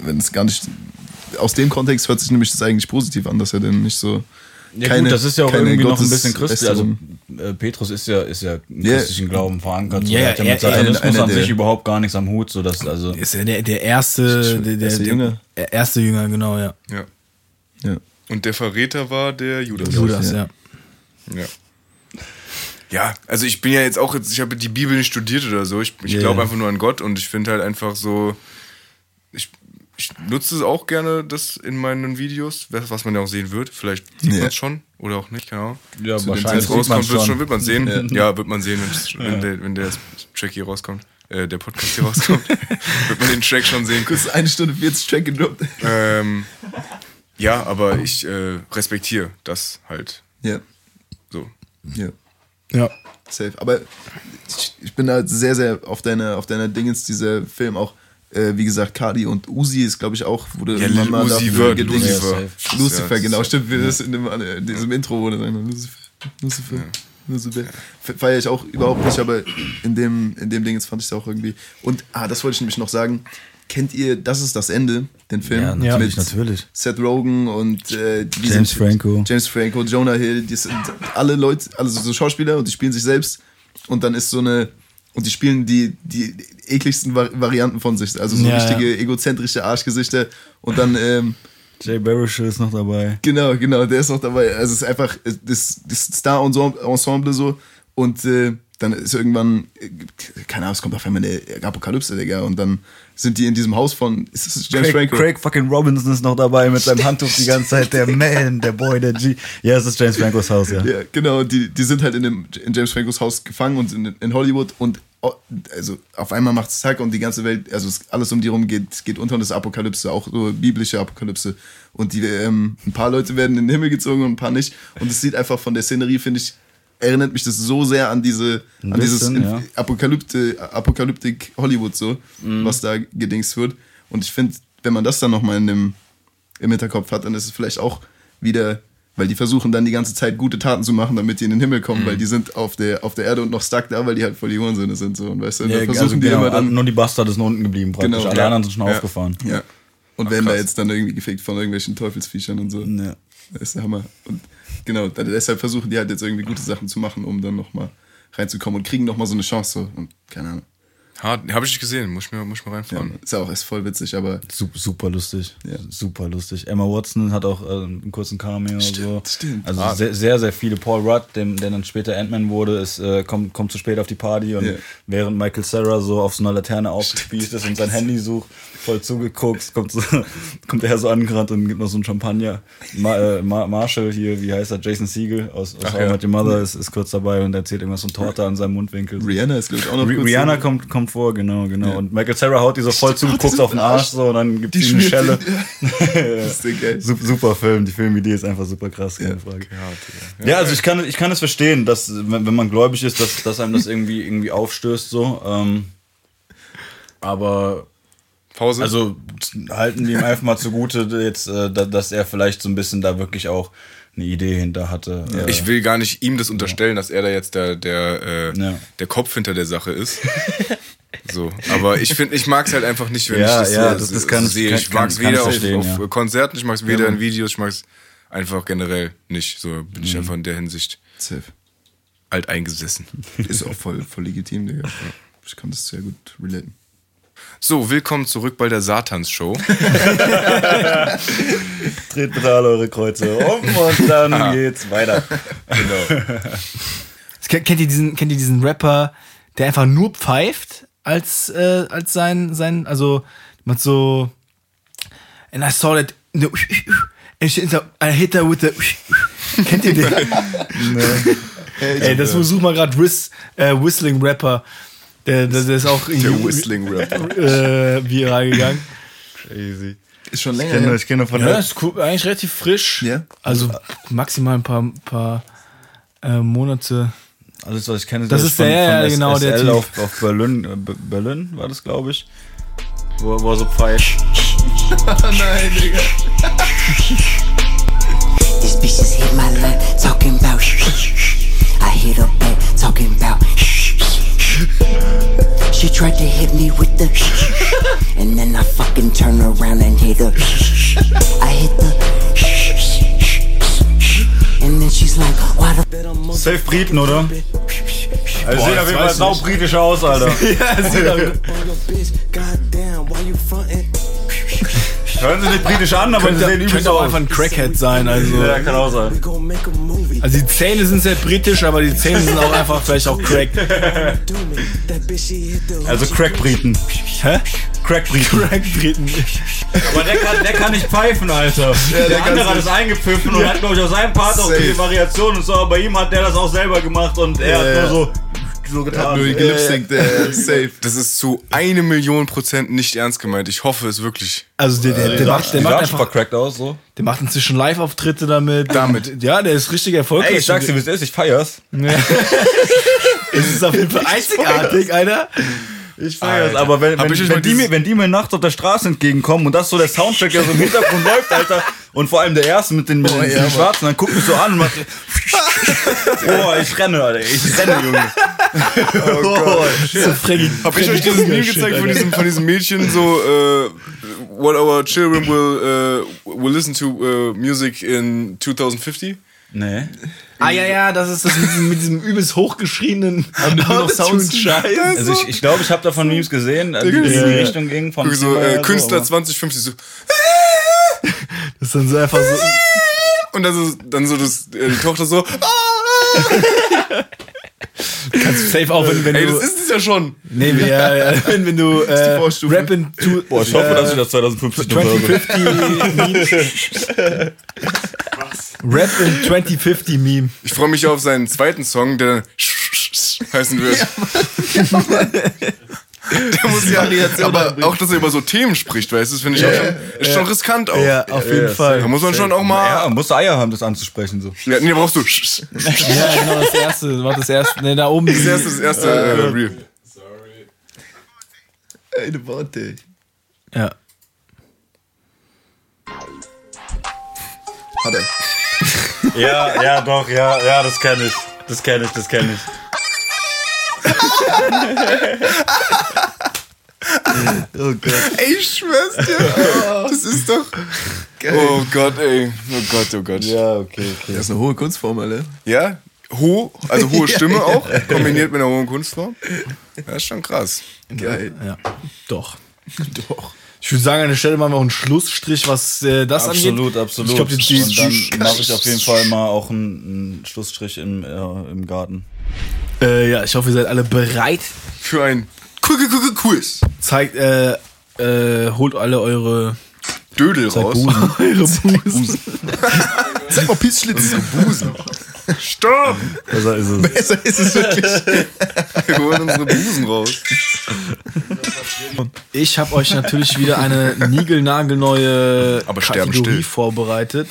wenn es gar nicht, aus dem Kontext hört sich nämlich das eigentlich positiv an, dass er denn nicht so. Ja keine- gut, das ist ja auch irgendwie noch ein Gottes- bisschen christlich. Also Lästerung. äh, Petrus ist ja, ist ja im Ja. christlichen Glauben verankert. So. Ja, er hat ja er- mit Satanismus an sich überhaupt gar nichts am Hut. So dass, also, Ist er der, der erste, der, der, erste der, Jünger. der erste Jünger, genau, ja. Ja. Ja. Und der Verräter war der Judas. Judas, ja. Ja. Ja, also ich bin ja jetzt auch jetzt, ich habe die Bibel nicht studiert oder so. Ich, ich Ja. glaube einfach nur an Gott und ich finde halt einfach so, ich, ich nutze es auch gerne, das in meinen Videos, was man ja auch sehen wird. Vielleicht sieht Ja. man es schon oder auch nicht, Ahnung. ja, Zu dem Wenn wahrscheinlich man rauskommt, wird, schon. schon, wird man sehen. Ja, wird man sehen, wenn, der, wenn der Track hier rauskommt. Äh, der Podcast hier rauskommt, (laughs) wird man den Track schon sehen. Ist eine Stunde 40 Track gedroppt. Ähm, ja, aber ich äh, respektiere das halt Ja, so. ja. Ja. Safe. Aber ich, ich bin da sehr, sehr auf deiner, auf deiner Dingens, dieser Film auch, äh, wie gesagt, Cardi und Uzi ist, glaube ich, auch, wurde Ja, Lil mal Uzi wird. Lucifer. Ja, Lucifer, Ja, genau, stimmt, wie das in, dem, in diesem Intro wurde. Lucifer, Lucifer, Lucifer. Feiere ich auch überhaupt nicht, aber in dem, in dem Ding jetzt fand ich es auch irgendwie. Und, ah, das wollte ich nämlich noch sagen. Kennt ihr Das ist das Ende, den Film? Ja, natürlich, Mit natürlich. Seth Rogen und äh, James Franco. James Franco, Jonah Hill, die sind alle Leute, also so Schauspieler und die spielen sich selbst und dann ist so eine und die spielen die, die ekligsten Vari- Varianten von sich, also so Ja, richtige egozentrische Arschgesichter. Und dann ähm, Jay Baruchel ist noch dabei. Genau, genau, der ist noch dabei. Also es ist einfach das, das Star-Ensemble so. Und äh, dann ist irgendwann, äh, keine Ahnung, es kommt auf einmal eine Apokalypse, Digga, und dann sind die in diesem Haus von, ist das James Craig, Franco? Craig fucking Robinson ist noch dabei mit seinem Handtuch die ganze Zeit. Der Man, der Boy, der G. Ja, es ist James Francos Haus, ja. Ja, genau, die, die sind halt in, dem, in James Francos Haus gefangen und in, in Hollywood und oh, also auf einmal macht es Zack und die ganze Welt, also es, alles um die rum geht, geht unter und das Apokalypse, auch so biblische Apokalypse. Und die, ähm, ein paar Leute werden in den Himmel gezogen und ein paar nicht. Und es sieht einfach von der Szenerie, finde ich, erinnert mich das so sehr an diese, Ein an dieses bisschen, ja. Apokalypte, Apokalyptik Hollywood so, Mhm. was da gedingst wird. Und ich finde, wenn man das dann nochmal in dem, im Hinterkopf hat, dann ist es vielleicht auch wieder, weil die versuchen dann die ganze Zeit gute Taten zu machen, damit die in den Himmel kommen, Mhm. weil die sind auf der, auf der Erde und noch stuck da, weil die halt voll die Hurensöhne sind so. Und weißt du, Ja, dann versuchen also die genau, immer dann. nur die Bastarde sind unten geblieben praktisch. Genau, Alle ja. anderen sind schon aufgefahren. Ja. Und werden da jetzt dann irgendwie gefickt von irgendwelchen Teufelsviechern und so. Ja. Das ist der Hammer. Und genau, deshalb versuchen die halt jetzt irgendwie gute Sachen zu machen, um dann nochmal reinzukommen und kriegen nochmal so eine Chance. So. Und keine Ahnung. Habe ich nicht gesehen, muss ich mir, muss ich mir Ja, reinfahren. ist ja auch ist voll witzig, aber Super, super lustig. Ja. Super lustig. Emma Watson hat auch äh, einen kurzen Cameo Stimmt, so. stimmt. Also Ah. sehr, sehr, sehr viele. Paul Rudd, dem, der dann später Ant-Man wurde, ist, äh, kommt, kommt zu spät auf die Party und Ja. während Michael Sarah so auf so einer Laterne aufgespießt ist und sein Handy sucht, voll zugeguckt, kommt, so, (laughs) kommt er so angerannt und gibt noch so einen Champagner. Ma, äh, Ma, Marshall hier, wie heißt er? Jason Siegel aus, aus Ach How ja. Met Your Mother ist, ist kurz dabei und erzählt irgendwas von Torte an seinem Mundwinkel. Rihanna ist, glaube ich, auch noch kurz Rihanna so- kommt, kommt vor, genau, genau. Ja. Und Michael Sarah haut die so voll zugeguckt auf den Arsch, so, und dann gibt Die sie eine Schelle. (laughs) den-. Sup- super Film, die Filmidee ist einfach super krass, keine Ja. Frage. Ja, also ich kann, ich kann es verstehen, dass, wenn, wenn man gläubig ist, dass, dass einem das irgendwie, irgendwie aufstößt, so. Ähm, aber Pause. also halten wir ihm einfach mal zugute, jetzt, äh, da- dass er vielleicht so ein bisschen da wirklich auch eine Idee hinter hatte. Äh, ich will gar nicht ihm das unterstellen, dass er da jetzt der, der, äh, Ja. der Kopf hinter der Sache ist. so, aber ich finde, ich mag es halt einfach nicht, wenn Ja, ich das ja, so das- das kann- sehe. Ich mag es weder auf, auf ja. Konzerten, ich mag es weder Ja, in. Videos, ich mag es einfach generell nicht. So bin Mhm. ich einfach in der Hinsicht Safe. alt eingesessen. Ist auch voll, voll legitim, Digga. Ich kann das sehr gut relaten. So, willkommen zurück bei der Satans-Show. (laughs) Dreht bitte alle eure Kreuze um und dann (laughs) geht's weiter. genau. (laughs) Kennt, ihr diesen, kennt ihr diesen Rapper, der einfach nur pfeift als, äh, als sein, sein, also man so and I saw that no, and she- I hit her with the Kennt ihr den? Ey, das versuch mal gerade Whis, äh, Whistling Rapper. Der, der, der ist auch Der Whistling Rapper. (laughs) äh, viral gegangen. Crazy. Ist schon Ich länger kenne her. ich kenne von Ja, der, ist cool, eigentlich relativ frisch. Ja? Also maximal ein paar, paar äh, Monate. Alles, was ich kenne, Das ist der, ja, ja, genau, der SL Typ. auf, auf Berlin, äh, Berlin war das, glaube ich. Wo, wo er so pfeift. (laughs) Nein, Digga. These bitches hit my line, talking about I hit her back, talking about She tried to hit me with the (laughs) And then I fucking turn around and hit her I hit the (laughs) And then she's like, why the Safe Briten, oder? Also sieht (laughs) auf jeden Fall sau britisch aus, Alter. ja, sieht Hören sie nicht britisch an, aber sie könnte, sehen übelst könnte auch aus. einfach ein Crackhead sein. Also, Ja, kann auch sein. Also die Zähne sind sehr britisch, aber die Zähne sind auch einfach vielleicht auch crack. (laughs) Also Crack-Briten. Hä? Crack-Briten. Crack-Briten. Aber der kann, der kann nicht ppfeifen, Alter. der der andere hat es eingepfiffen und hat, glaube ich, auf seinem Part auch Safe. die Variation und so. Aber bei ihm hat der das auch selber gemacht und er Ja, hat ja. nur so, so getan. nur die gelipsynkt, der safe. Das ist zu eine Million Prozent nicht ernst gemeint. Ich hoffe es wirklich. Also der, der, der, macht, der, macht einfach, vercrackt aus, so. der macht inzwischen Live-Auftritte damit. Damit. Ja, der ist richtig erfolgreich. Ey, ich sag's dir, wie es ist, ich feier's. (laughs) Es ist auf jeden Fall einzigartig, Alter. Ich feier's. Alter. Aber wenn, wenn, wenn, die mir, wenn die mir nachts auf der Straße entgegenkommen und das so der Soundtrack, der so im Hintergrund (laughs) läuft, Alter, und vor allem der erste mit den, mit den, Oh, ja. Schwarzen, dann guckt mich so an und macht. (laughs) Boah, ich renne, Alter. Ich renne, Junge. Oh, (laughs) shit. So Freddy, Hab ich euch dieses Meme gezeigt von diesem, von diesem Mädchen, so, äh, what our children will, äh, will listen to äh, music in 2050? Nee. Ah ja, ja, das ist das mit diesem, mit diesem übelst hochgeschrieben Autotune-Scheiß. (laughs) Also ich, ich glaube, ich habe davon Memes gesehen, die in die. Richtung gingen von So, äh, so, Künstler aber- 2050, so, (laughs) Das ist dann so einfach so. und dann so, dann so das, äh, die Tochter so, (laughs) Kannst du safe auch, wenn, wenn ey, du. das ist es ja schon. nee, ja, ja, wenn, wenn du äh. Rappin' to. Boah, ich hoffe, dass ich das 2050 noch höre. 2050 Meme. Rap in 2050 Meme. Ich freue mich auf seinen zweiten Song, der dann heißen wird. (laughs) Der muss ja, aber auch, dass er über so Themen spricht, weißt du, das finde ich auch schon, ist schon riskant auch. Ja, auf jeden Fall. Da muss man schon auch mal. Ja, musst du Eier haben, das anzusprechen. So. Ja, nee, brauchst du. Ja, genau, das erste. War das erste. Ne, da oben. Das erste, das erste äh, Reel. Eine Worte. Ja. Hat er. Ja, ja, doch, ja, ja, das kenne ich. Das kenne ich, das kenne ich. Oh Gott. Ey, ich schwör's dir. (laughs) Das ist doch. Oh Gott, ey. Oh Gott, oh Gott. Ja, okay, okay. Das ist eine hohe Kunstform, Alter. Ja, ho, also hohe (laughs) Ja, Stimme ja. auch, kombiniert mit einer hohen Kunstform. Das ist schon krass. Geil. Ja, doch. (laughs) Doch. Ich würde sagen, an der Stelle machen wir auch einen Schlussstrich, was äh, das angeht. Absolut, absolut. Ich glaube, die, Und die, dann mache ich auf jeden Fall mal auch einen, einen Schlussstrich im, äh, im Garten. äh, ja, ich hoffe, ihr seid alle bereit. Für ein Quiz. Zeigt, äh, äh, holt alle eure Dödel raus. Busen. (laughs) (laughs) eure Busen. Sag mal Pissschlitz. Busen. Stopp! Besser ist es. Besser ist es wirklich. (laughs) Wir holen unsere Busen raus. Ich habe euch natürlich wieder eine niegelnagelneue Aber sterben Kategorie still. vorbereitet.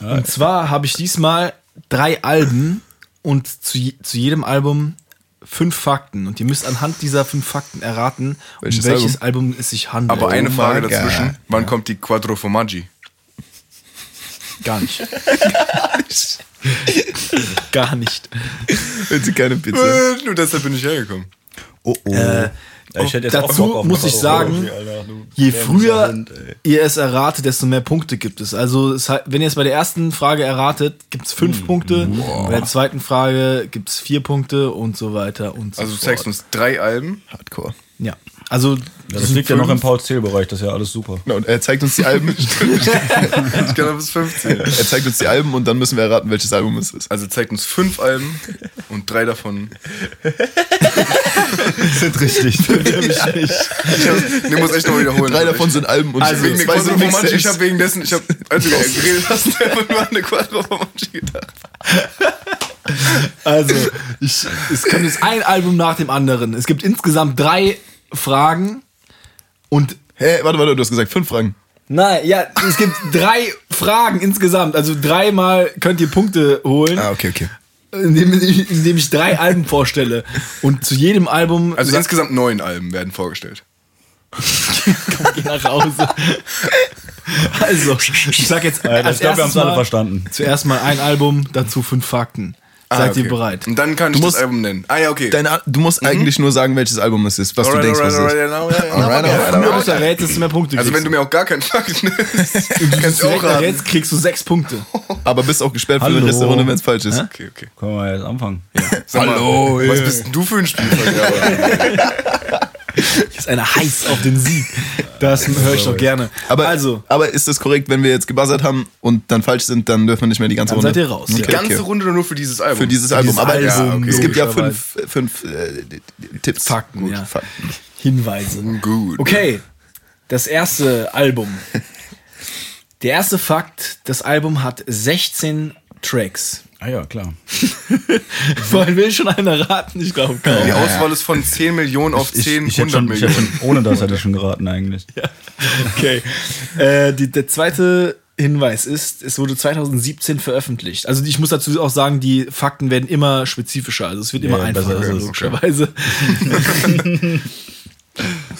Und zwar habe ich diesmal drei Alben und zu, zu jedem Album fünf Fakten. Und ihr müsst anhand dieser fünf Fakten erraten, Welches um welches Album? es sich handelt. Aber eine Oh Frage dazwischen. Wann kommt die Quattro Formaggi? Gar nicht. (laughs) Gar nicht. Wenn sie keine Pizza. Äh, nur deshalb bin ich hergekommen. Oh, oh. Äh, ich hätte jetzt auch dazu Bock auf muss ich sagen. Du Je früher Hund, ihr es erratet, desto mehr Punkte gibt es. Also, es, hat- wenn ihr es bei der ersten Frage erratet, gibt es fünf Hm. Punkte. Bei der zweiten Frage gibt es vier Punkte und so weiter und so Also du fort. zeigst uns drei Alben. Hardcore. Ja. Also, Ja, das liegt ja noch im Pauls Zählbereich, das ist ja alles super. Na, und er zeigt uns die Alben. (laughs) Ich kann noch bis 15. er zeigt uns die Alben und dann müssen wir erraten, welches Album es ist. Also zeigt uns fünf Alben und drei davon. (laughs) Sind richtig. (laughs) Ich muss echt noch wiederholen. Drei davon sind Alben und Also wegen der zwei Quattro sind Formaggi, ich habe wegen dessen, ich habe, als du geredet hast, einfach nur an eine Quattro Formaggi gedacht. also ich, es kommt jetzt ein Album nach dem anderen. Es gibt insgesamt drei Fragen und Hä, warte, warte, du hast gesagt fünf Fragen. Nein, ja, es gibt (laughs) drei Fragen insgesamt. Also dreimal könnt ihr Punkte holen. Ah, okay, okay. Indem, indem ich drei Alben vorstelle. Und zu jedem Album. Also insgesamt neun Alben werden vorgestellt. (laughs) geh nach Hause. Also, ich sag jetzt. Alter, ich glaube, wir haben es alle verstanden. Zuerst mal ein Album, dazu fünf Fakten. Ah, Seid okay. ihr bereit? Und dann kann Du ich musst- das Album nennen. Ah ja, okay. Dein, Al- du musst eigentlich nur sagen, welches Album es ist, was Alright, du denkst, alright, was es ist. ja, ja. Alright, alright, bist du rätst, desto mehr Punkte Also kriegst wenn du mir auch gar keinen Fakt nennst, kannst du auch direkt raten. jetzt kriegst du sechs Punkte. (laughs) Aber bist auch gesperrt für Hallo. Rest der Runde, wenn es falsch ist. Okay, okay. Können wir jetzt anfangen? Sag Hallo, mal, was ey. bist denn du für ein Spielverderber? (laughs) Ist einer heiß auf den Sieg. Das höre ich doch gerne. Aber, also, aber ist es korrekt, wenn wir jetzt gebuzzert haben und dann falsch sind, dann dürfen wir nicht mehr die ganze Dann Runde? seid ihr raus. Die Okay, ganze okay. Runde oder nur für dieses Album? Für dieses Album. dieses Aber Album, ja, okay. es gibt ja fünf, fünf äh, Tipps. Fakten, Gut, ja. Fakten. Hinweise. Gut. Okay, das erste Album. Der erste Fakt, das Album hat 16 Tracks. Ah ja, klar. (laughs) Vorhin will schon einer raten, ich glaube kaum. Die Auswahl ist von 10 Millionen auf 10, ich hätte 100 schon, ich Millionen. schon, ohne das hätte ich schon geraten eigentlich. (laughs) Okay. Äh, die, der zweite Hinweis ist, es wurde 2017 veröffentlicht. Also ich muss dazu auch sagen, die Fakten werden immer spezifischer. Also es wird immer Ja, einfacher, ist es. (laughs)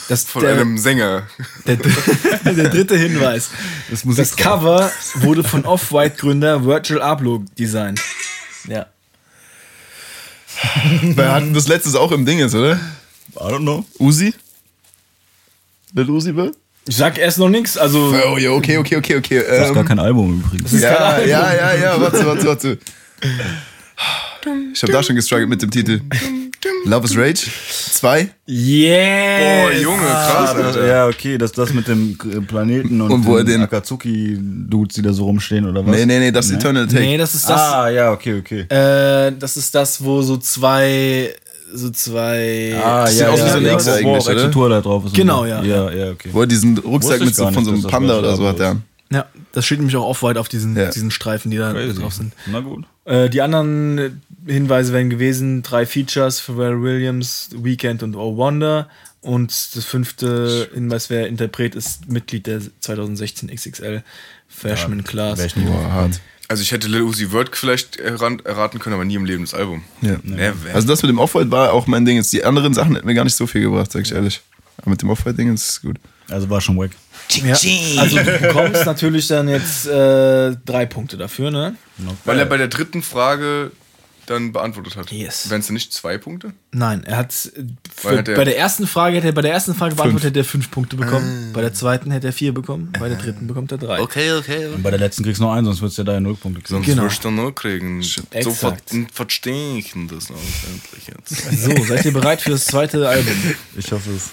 Das, Von der, einem Sänger. der, (laughs) der dritte Hinweis. Das, Das Cover wurde von Off-White-Gründer Virgil Abloh designt. Ja. Wir hatten das letztes auch im Ding jetzt, oder? I don't know. Uzi? Lil Uzi will? Ich sag erst noch nichts, also Oh ja, okay, okay, okay, okay. Das ist gar Ähm, kein Album übrigens. ja, ja, ja, ja, warte, warte, warte. Ich habe da schon gestruggelt mit dem Titel. Love is Rage 2. yeah. Oh, Junge, krass, Alter. Ja, okay, das das mit dem K- Planeten und, Und wo er den den- Akatsuki-Dudes, die da so rumstehen, oder was? Nee, nee, nee, das ist Eternal Take. Nee, das ist das. Ah, ja, okay, okay. Äh, das ist das, wo so zwei, so zwei. Ah, ja, wie ja, so ein ja, X wo- wo eigentlich, auch oder? Exetur da drauf ist. Genau, so. ja, Ja, ja, okay. Wo er diesen Rucksack mit so, von so einem Panda oder so hat, ja. Ja, das steht nämlich auch off-white auf diesen, Ja. diesen Streifen, die da Crazy. drauf sind. Na gut. Äh, die anderen Hinweise wären gewesen: drei Features: Pharrell Williams, Weekend und Oh Wonder. Und das fünfte Hinweis wäre: Interpret ist Mitglied der 2016 XXL Freshman Class. wär ich nie. Also ich hätte Lil Uzi Vert vielleicht erraten können, aber nie im Leben das Album. Ja. Never. Also das mit dem Off-White war auch mein Ding. Jetzt die anderen Sachen hätten mir gar nicht so viel gebracht, sag ich ehrlich. Aber mit dem Off-White-Ding ist es gut. Also war schon Ja. Also du bekommst natürlich dann jetzt äh, drei Punkte dafür, ne? Weil er bei der dritten Frage dann beantwortet hat. Yes. Wären es nicht zwei Punkte? Nein, er hat äh, für, hat er- bei der ersten Frage hätte er bei der ersten Frage beantwortet hätte er fünf Punkte bekommen. Ah. Bei der zweiten hätte er vier bekommen. Bei der dritten bekommt er drei. Okay, okay. Und bei der letzten kriegst du noch einen, sonst würdest du ja deine Nullpunkte kriegen. Sonst Genau. wirst du noch kriegen. So Exakt. ver verstehe ich das noch endlich jetzt. So, seid ihr bereit für das zweite Album? Ich hoffe es.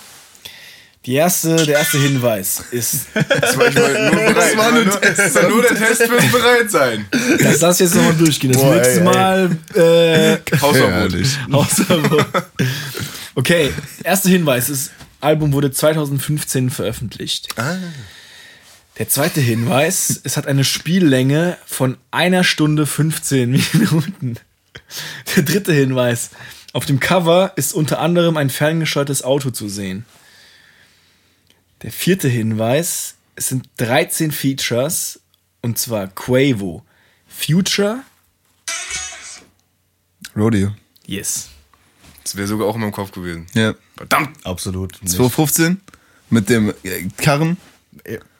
Die erste, der erste Hinweis ist, Das war, nur bereit. war nur nur, das (laughs) war nur der Test fürs Bereitsein. das lass ich jetzt nochmal durchgehen. Das Boah, nächste ey, Mal äh, Hausverbot. (laughs) Hausverbot. Okay, erster Hinweis ist, Album wurde 2015 veröffentlicht. Ah. Der zweite Hinweis, es hat eine Spiellänge von einer Stunde 15 Minuten. Der dritte Hinweis, auf dem Cover ist unter anderem ein ferngesteuertes Auto zu sehen. Der vierte Hinweis, es sind 13 Features und zwar Quavo, Future, Rodeo. yes. Das wäre sogar auch in meinem Kopf gewesen. Ja. Verdammt. Absolut. nicht. 2015 mit dem äh, Karren.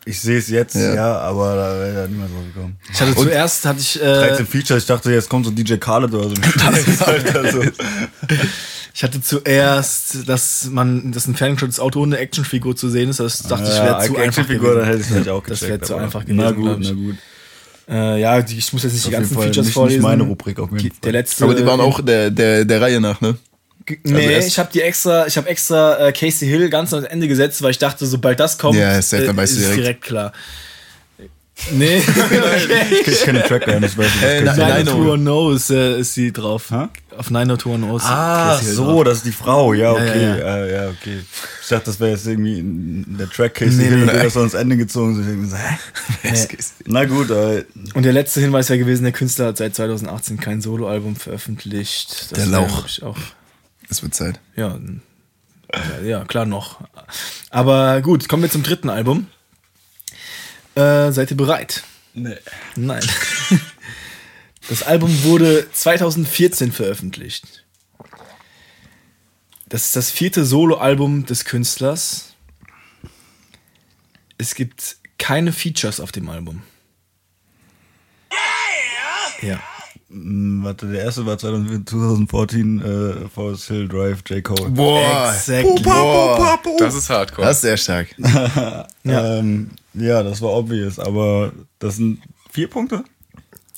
Ich sehe es jetzt, Ja. ja. aber da wäre ja niemand drauf gekommen. Ich hatte zuerst hatte ich, 13 äh, Features, ich dachte, jetzt kommt so DJ Khaled oder so. (laughs) (laughs) Alter, so. Ich hatte zuerst, dass man, dass ein ferngesteuertes Auto ohne Actionfigur zu sehen ist. Das dachte ich wäre zu einfach Actionfigur, dann gewesen. hätte ich vielleicht auch (laughs) Das gecheckt. wäre zu einfach gewesen. Na gut, na gut. Äh, ja, die, ich muss jetzt nicht die Auf jeden ganzen Fall Features nicht, vorlesen. nicht meine Rubrik auf jeden Fall. Der letzte. Aber die waren auch der, der, der Reihe nach, ne? Nee, also ich habe die extra, ich habe extra äh, Casey Hill ganz ans Ende gesetzt, weil ich dachte, sobald das kommt, Ja, ist äh, ist direkt. direkt klar. Nee, (laughs) Ich kenne den Track gar nicht. Weiß nicht, was Äh, nein, 90210 ist, äh, ist sie drauf. Hä? Auf 90210 ist Ah, Hill so, drauf. das ist die Frau. Ja, Ja, okay. ja, Ja, ja, okay. Ich dachte, das wäre jetzt irgendwie ein- der Track Casey Nee, nee, der ist so ans Ende gezogen. So, ich hä? (laughs) Na gut, äh, Und der letzte Hinweis wäre gewesen, der Künstler hat seit 2018 kein Soloalbum veröffentlicht. Das Der Lauch. Ich auch, Es wird Zeit. ja, ja, ja, klar noch. Aber gut, kommen wir zum dritten Album. Äh, seid ihr bereit? nee. Nein. (laughs) Das Album wurde 2014 veröffentlicht. Das ist das vierte Soloalbum des Künstlers. Es gibt keine Features auf dem Album. Ja. Mm, Warte, der erste war 2014, äh, Forest Hill Drive, J. Cole. Boah. Exactly. Boah. Das ist Hardcore. Das ist sehr stark. (laughs) Ja. Ähm, ja, das war obvious, aber das sind vier Punkte?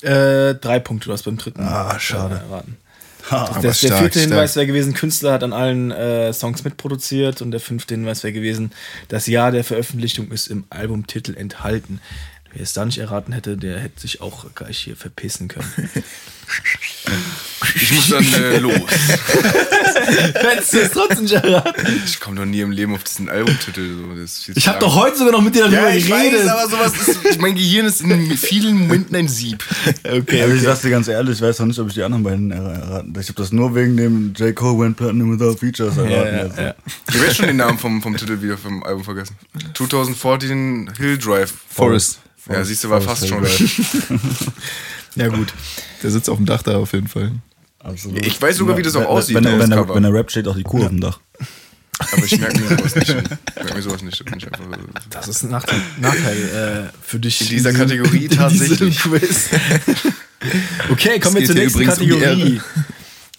Äh, drei Punkte, du hast beim dritten. Ah, schade. Erraten. (laughs) Aber Der, der stark, vierte Hinweis stark. wäre gewesen, Künstler hat an allen äh, Songs mitproduziert und der fünfte Hinweis wäre gewesen, das Jahr der Veröffentlichung ist im Albumtitel enthalten. Wer es da nicht erraten hätte, der hätte sich auch gleich hier verpissen können. Ich muss dann äh, los. (laughs) Hättest du es trotzdem nicht erraten? Ich komme doch nie im Leben auf diesen Albumtitel. So. Das Ich habe doch heute sogar noch mit dir darüber Ja, ich geredet. weiß, aber sowas ist. Mein Gehirn ist in vielen Momenten ein Sieb. Okay, aber ich sag's dir ganz ehrlich, ich weiß noch nicht, ob ich die anderen beiden erra- erraten. Ich habe das nur wegen dem J. Cole Went Platinum Without Features erraten. ja, also. ja. Ich habe jetzt schon den Namen vom, vom Titel wieder vom Album vergessen. (laughs) 2014 Hill Drive. Forest. Ja, siehst du, war fast schon. (laughs) Ja, gut. Der sitzt auf dem Dach da auf jeden Fall. Absolut. Ich weiß sogar, wie das auch Wenn- aussieht, Wenn, wenn, wenn, Cover. wenn er rappt, steht auch die Kuh auf dem Dach. Aber ich merke mir sowas nicht. Ich merke mir sowas nicht. Das bin ich einfach, Das ist ein Nachteil, Nachteil äh, für dich. In dieser diesem- Kategorie in diesem tatsächlich. Quiz. (laughs) okay, kommen wir zur nächsten übrigens um Kategorie.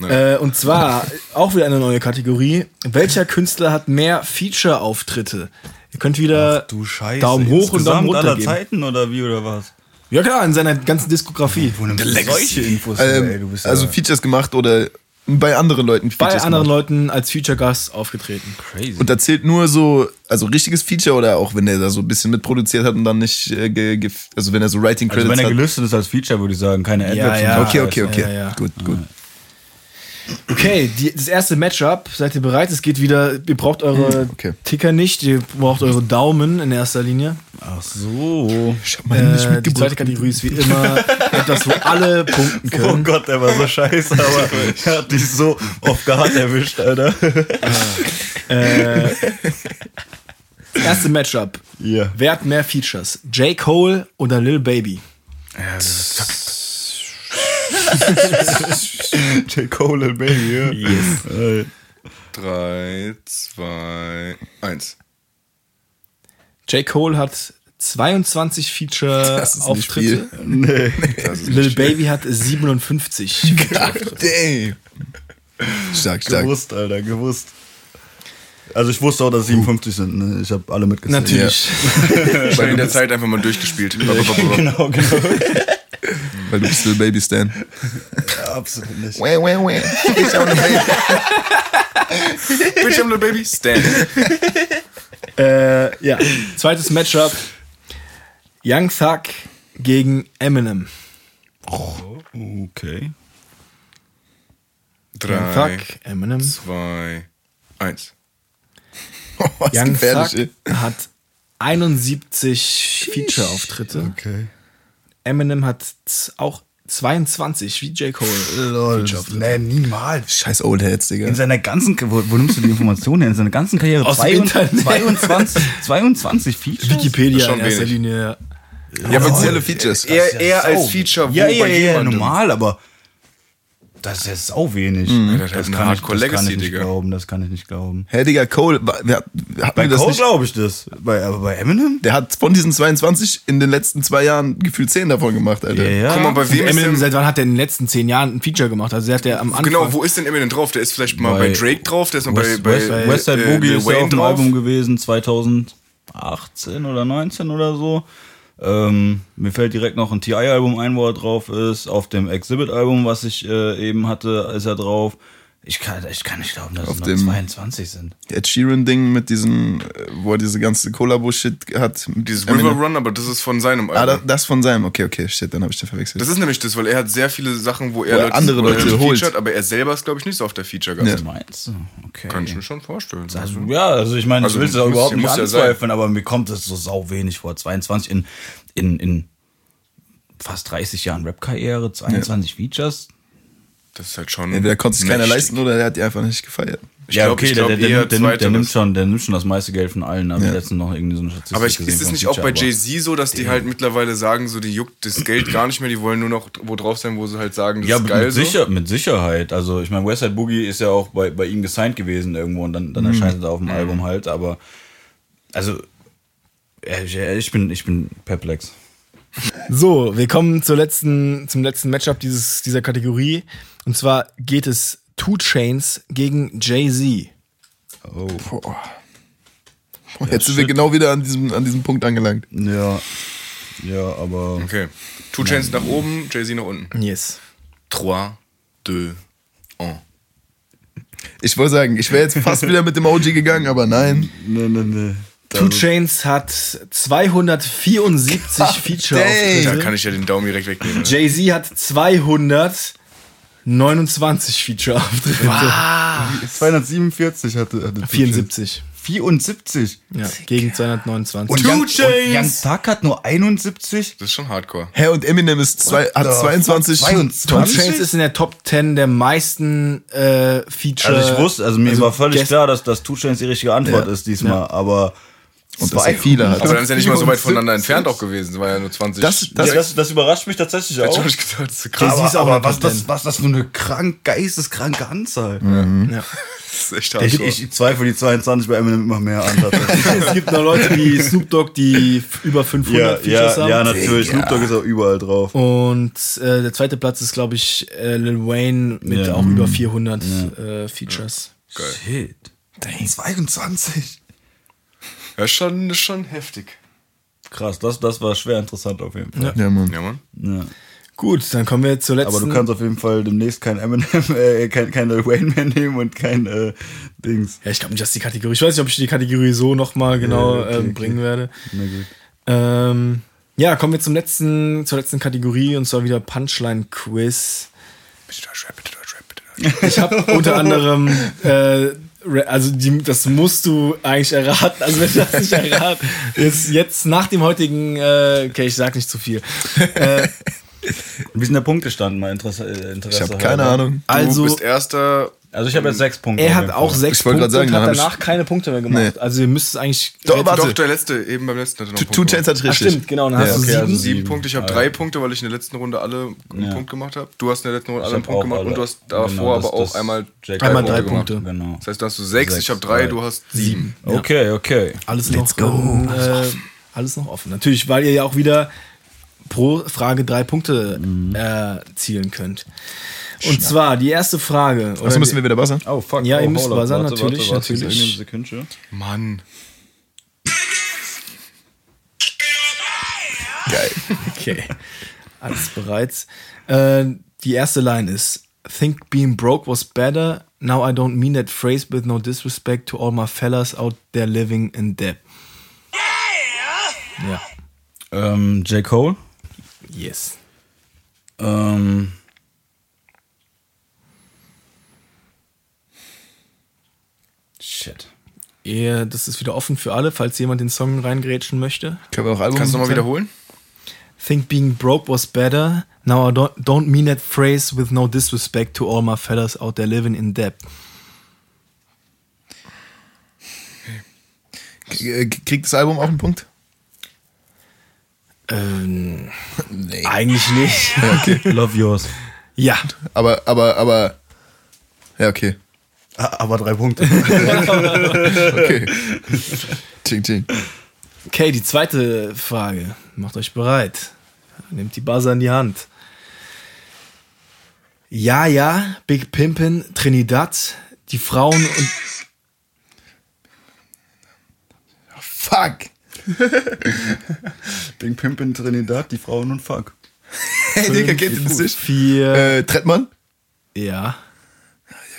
Äh, und zwar auch wieder eine neue Kategorie. Welcher Künstler hat mehr Feature-Auftritte? Ihr könnt wieder Du Scheiße. Daumen hoch und Daumen Insgesamt runter aller geben. Zeiten oder wie oder was? Ja klar, in seiner ganzen Diskografie. Solche Infos, Ähm, ey, du bist ja also Features gemacht oder bei anderen Leuten Bei Features anderen gemacht. Leuten als Feature-Gast aufgetreten. crazy. Und da zählt nur so, also richtiges Feature oder auch wenn er da so ein bisschen mitproduziert hat und dann nicht, äh, also wenn er so Writing Also Credits wenn er hat. gelistet ist als Feature, würde ich sagen, keine Ja, Adlibs. ja. und so. Okay, okay, okay. Ja, ja. Gut, gut. Okay, die, das erste Matchup. Seid ihr bereit? Es geht wieder. Ihr braucht eure Ticker nicht. Ihr braucht eure Daumen in erster Linie. Ach so. Ich hab Äh, die zweite Kategorie ist wie immer (laughs) etwas, wo alle punkten Oh können. Gott, der war so scheiße, aber (laughs) er hat dich so oft gehabt erwischt, Alter. (laughs) Äh, erste Matchup. Ja. Wer hat mehr Features? J. Cole oder Lil Baby? J. Cole and Baby, ja. Yes. Äh, 3, 2, 1. J. Cole hat 22 Das ist nicht Feature-Auftritte. Nee. Lil Baby hat 57. (laughs) God damn. Stark, stark. Gewusst, Alter, gewusst. Also ich wusste auch, dass es 57 sind, ne? Ich habe alle mitgezählt. Natürlich. (laughs) Weil in der Zeit einfach mal durchgespielt. (laughs) genau, genau. Weil du bist Lil Baby Stan. Ja, absolut nicht. Wah, wah, wah. Ich auch eine Baby. Bitch, I'm the baby. Stand. äh, ja. Zweites Matchup. Young Thug gegen Eminem. Okay. Young 3, Thug, Eminem. 2, 1. (laughs) Was Young gefährlich, Thug hat 71 Feature-Auftritte. Okay. Eminem hat auch 22 wie J. Cole. Lol. Nee, niemals. Scheiß Old Heads, Digga. In seiner ganzen, wo, wo nimmst du die Informationen her? In seiner ganzen Karriere Aus dem 22, Internet. 22, 22 Features? Wikipedia schon in erster wenig. Linie. Ja, aber Offizielle Features. eher, eher als. Feature, wo ja, ja, bei ja, normal, aber das ist jetzt auch wenig. Ja, das hat eine kann ich, das kann ich nicht Digga. glauben, das kann ich nicht glauben. Hä, Digga, Cole, wer, hatten Bei das Cole glaube ich das. Bei, aber bei Eminem? Der hat von diesen 22 in den letzten zwei Jahren gefühlt 10 davon gemacht, Alter. Ja. Guck mal, bei wem ist Eminem, seit wann hat er in den letzten 10 Jahren ein Feature gemacht? Also, er hat ja am Anfang. Genau, wo ist denn Eminem drauf? Der ist vielleicht mal bei, Bei Drake drauf, der ist mal West, bei, West, bei Westside äh, Boogie Lil ist ja Wayne auf dem drauf. Album gewesen, 2018 oder 19 oder so. Ähm, mir fällt direkt noch ein TI-Album ein, wo er drauf ist. Auf dem Exhibit-Album, was ich äh, eben hatte, ist er drauf. Ich kann, ich kann nicht glauben, dass Auf es nur dem- 22 sind. Ed Sheeran-Ding mit diesem, äh, wo er diese ganze Collabo-Shit hat. Dieses Eminem. River Run, aber das ist von seinem Ah, da, Album. das von seinem. Okay, okay, shit, dann habe ich den verwechselt. Das ist nämlich das, weil er hat sehr viele Sachen, wo er, Wo er andere wo er Leute holt. featured, aber er selber ist, glaube ich, nicht so auf der Feature-Gast. Ja. Meinst du? Okay. Kann ich mir schon vorstellen. Also, ja, also ich meine, Also ich will es ja muss- überhaupt nicht muss ja sein. anzweifeln, aber mir kommt es so sau wenig vor. 22 in, in, in fast 30 Jahren Rap-Karriere, 22 Features. Das ist halt schon. Entweder konnte es keiner leisten oder der hat die einfach nicht gefeiert. Ich glaub, ich glaub der, der, der, nimmt- der, nimmt schon, der nimmt schon das meiste Geld von allen. Also Ja. letztens noch irgendwie so eine Statistik Aber ich, ist es nicht auch bei aber- Jay-Z so, dass die halt mittlerweile sagen, so die juckt das Geld gar nicht mehr, die wollen nur noch wo drauf sein, wo sie halt sagen, das Ja, ist mit, geil mit, so. sicher, mit Sicherheit. Also ich meine, Westside Boogie ist ja auch bei, bei ihm gesigned gewesen irgendwo und dann, dann Mhm. erscheint er auf dem Album halt. Aber also ich, ich bin ich bin perplex. So, wir kommen zur letzten, zum letzten Matchup dieses, dieser Kategorie. Und zwar geht es Two Chains gegen Jay-Z. Oh. Jetzt sind wir genau wieder an diesem, an diesem Punkt angelangt. Ja, ja, aber Okay. Two Chains nach oben, Jay-Z nach unten. Yes. 3, 2, 1. Ich wollte sagen, ich wäre jetzt fast wieder mit dem OG gegangen, aber nein. ne ne ne. Two Chains hat 274 (laughs) Da Feature-Auftritte. kann ich ja den Daumen direkt wegnehmen. ne? Jay-Z hat 229 Feature-Auftritte. 247 hatte, hatte 74. 74. Ja, gegen 229. Und Young, und Young Thug hat nur 71. Das ist schon hardcore. Hä, und Eminem ist zwei, hat 22. 22. Two Chains ist in der Top 10 der meisten äh, Feature. Also ich wusste, also mir also war völlig klar, dass das Two Chains die richtige Antwort Ja. ist diesmal, aber Und dass er viele hat. Aber dann ist ja nicht mal so weit 74. voneinander entfernt auch gewesen. Das war ja nur 20. Das, das, das, das, das überrascht mich tatsächlich auch. ich gedacht, das ist krass. Aber, aber der was, das, 10. was das für eine krank, geisteskranke Anzahl. Ja. (laughs) Das ist echt Ich, hardcore. ich zweifle die 22 bei Eminem immer mehr an. (laughs) es gibt noch Leute wie Snoop Dogg, die über 500 ja, Features ja, haben. ja, natürlich. Snoop Dogg ist auch überall drauf. Und äh, der zweite Platz ist, glaube ich, äh, Lil Wayne mit Ja. auch über 400 äh, Features. Shit. 22. Ja, ist schon, ist schon heftig. Krass, das, das war schwer interessant auf jeden Fall. ja, Mann. Ja, Mann. Ja. Gut, dann kommen wir zur letzten. Aber du kannst auf jeden Fall demnächst kein Eminem, (laughs) äh, kein, kein Wayne mehr nehmen und kein äh, Dings. ja, ich glaube nicht, dass die Kategorie. Ich weiß nicht, ob ich die Kategorie so nochmal genau Ja, okay, ähm, okay. bringen werde. Na gut. Ähm, ja, kommen wir zum letzten, zur letzten Kategorie und zwar wieder Punchline Quiz. Bitte Deutsch Rap, bitte Deutsch Rap, bitte Ich habe unter anderem, äh, also die, das musst du eigentlich erraten. Also wenn du das nicht erraten, (laughs) jetzt, jetzt nach dem heutigen, äh, okay, ich sag nicht zu viel. Äh, Wie ist denn der Punktestand? Mal Interesse, äh, Interesse Ich habe keine. Ahnung. Also- du bist erster. Also ich habe jetzt sechs Punkte. er hat auch Fall. sechs Ich wollte Punkte gerade sagen, und dann hat danach keine Punkte mehr gemacht. Nee. Also ihr müsst es eigentlich. Doch, warte. Doch, der letzte, eben beim letzten hat er noch Two, Chains hat Ach, richtig. stimmt, genau. Dann hast Ja, du okay, sieben. also. Sieben. Punkte, ich habe drei. Punkte, weil ich in der letzten Runde alle einen Ja. Punkt gemacht habe. Du hast in der letzten Runde alle einen Punkt gemacht alle. und du hast davor Genau, das- aber auch einmal Jack Einmal Punkte drei gemacht. Punkte. Genau. Das heißt, du hast du sechs, Sechs, ich habe drei, drei. du hast sieben. Okay, okay. Alles noch, ähm, äh, alles noch offen. Natürlich, weil ihr ja auch wieder pro Frage drei Punkte Mhm. erzielen könnt. Und zwar die erste Frage. oder Also müssen wir wieder buzzern? Oh, fuck. Ja, oh, ihr müsst buzzern, Warte, natürlich, Warte, warte, natürlich. Sekündchen. Mann. Geil. Okay. Alles bereits. Äh, die erste Line ist: Think being broke was better. Now I don't mean that phrase with no disrespect to all my fellas out there living in debt. Ja. Ähm, J. Cole. Yes. Ähm, shit. Ihr, das ist wieder offen für alle, falls jemand den Song reingrätschen möchte. Können wir auch Album Kannst du nochmal wiederholen? Think being broke was better. Now I don't, don't mean that phrase with no disrespect to all my fellas out there living in debt. Äh, Kriegt das Album auch einen Punkt? Ähm, (laughs) Nee. eigentlich nicht. (laughs) Ja, okay. Love yours. Ja. Aber, aber, aber. Ja, okay. Aber drei Punkte. (laughs) Okay. Ching, ching. Okay, die zweite Frage. Macht euch bereit. Nehmt die Buzzer in die Hand. Ja, ja, Big Pimpin, Trinidad, die Frauen und. Fuck! (laughs) Bing Pimp in Trinidad, die Frauen und Fuck. Hey, Digga, ihr das nicht? Vier. Äh, Trettmann? Ja.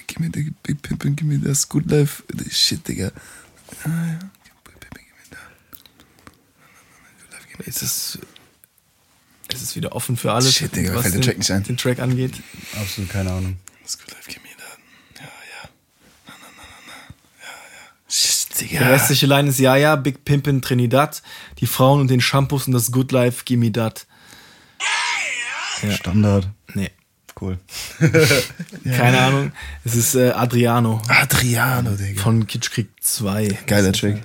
Gib mir, Digga, Big Pimpin, gib mir das Good Life. Shit, Digga. Ah, ja. Es ist, es ist wieder offen für alles. Shit, Digga, mir was fällt der den, Track nicht ein. den Track angeht. Absolut keine Ahnung. Das Good Life, gib mir das. Ja, ja. Na, na, na, na, na. Ja, ja. Shit, Die Digga. restliche Line ist Ja, ja, Big Pimpin, Trinidad, die Frauen und den Shampoos und das Good Life, gimme dat. Ja. Standard. Cool. (laughs) Keine Ahnung. Es ist äh, Adriano. Adriano, Digga. Von Kitschkrieg 2. Geiler Track.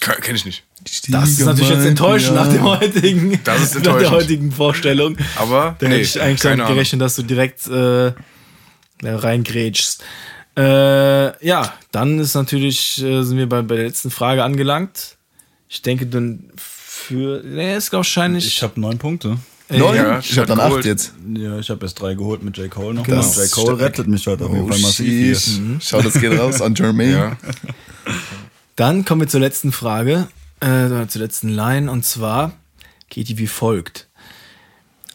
Kenn ich nicht. Das ist natürlich jetzt enttäuschend nach dem heutigen, Das ist (laughs) nach der heutigen Vorstellung. Aber, Da nee, hätte ich eigentlich damit Ahnung. gerechnet, dass du direkt äh, reingrätschst. Äh, ja, dann ist natürlich, äh, sind wir bei, bei der letzten Frage angelangt. Ich denke, dann für, nee, ist wahrscheinlich. Ich habe neun Punkte. Neun? Ja, ich hab hat dann acht jetzt. Ja, ich habe erst drei geholt mit J. Cole noch. Genau. J. Cole rettet mich heute auf jeden Oh, Fall massiv hier. Schau, das geht raus an Jermaine. Ja. (laughs) Dann kommen wir zur letzten Frage, äh, zur letzten Line, und zwar geht die wie folgt.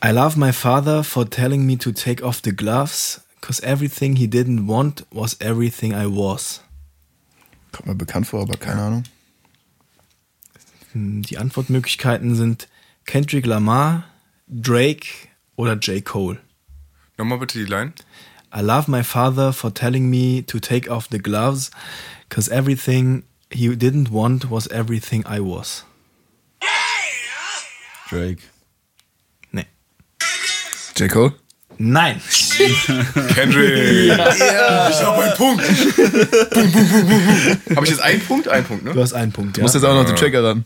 I love my father for telling me to take off the gloves, cause everything he didn't want was everything I was. Kommt mir bekannt vor, aber keine Ahnung. Hm, Die Antwortmöglichkeiten sind Kendrick Lamar, Drake oder J. Cole. Nochmal bitte die Line. I love my father for telling me to take off the gloves, cause everything he didn't want was everything I was. Drake. Nee. J. Cole? Nein. Kendrick. (laughs) Ja. Ich habe einen Punkt. Bum, bum, bum, bum. Habe ich jetzt einen Punkt? Einen Punkt, ne? Du hast einen Punkt, Du musst jetzt auch noch den Tracker ran.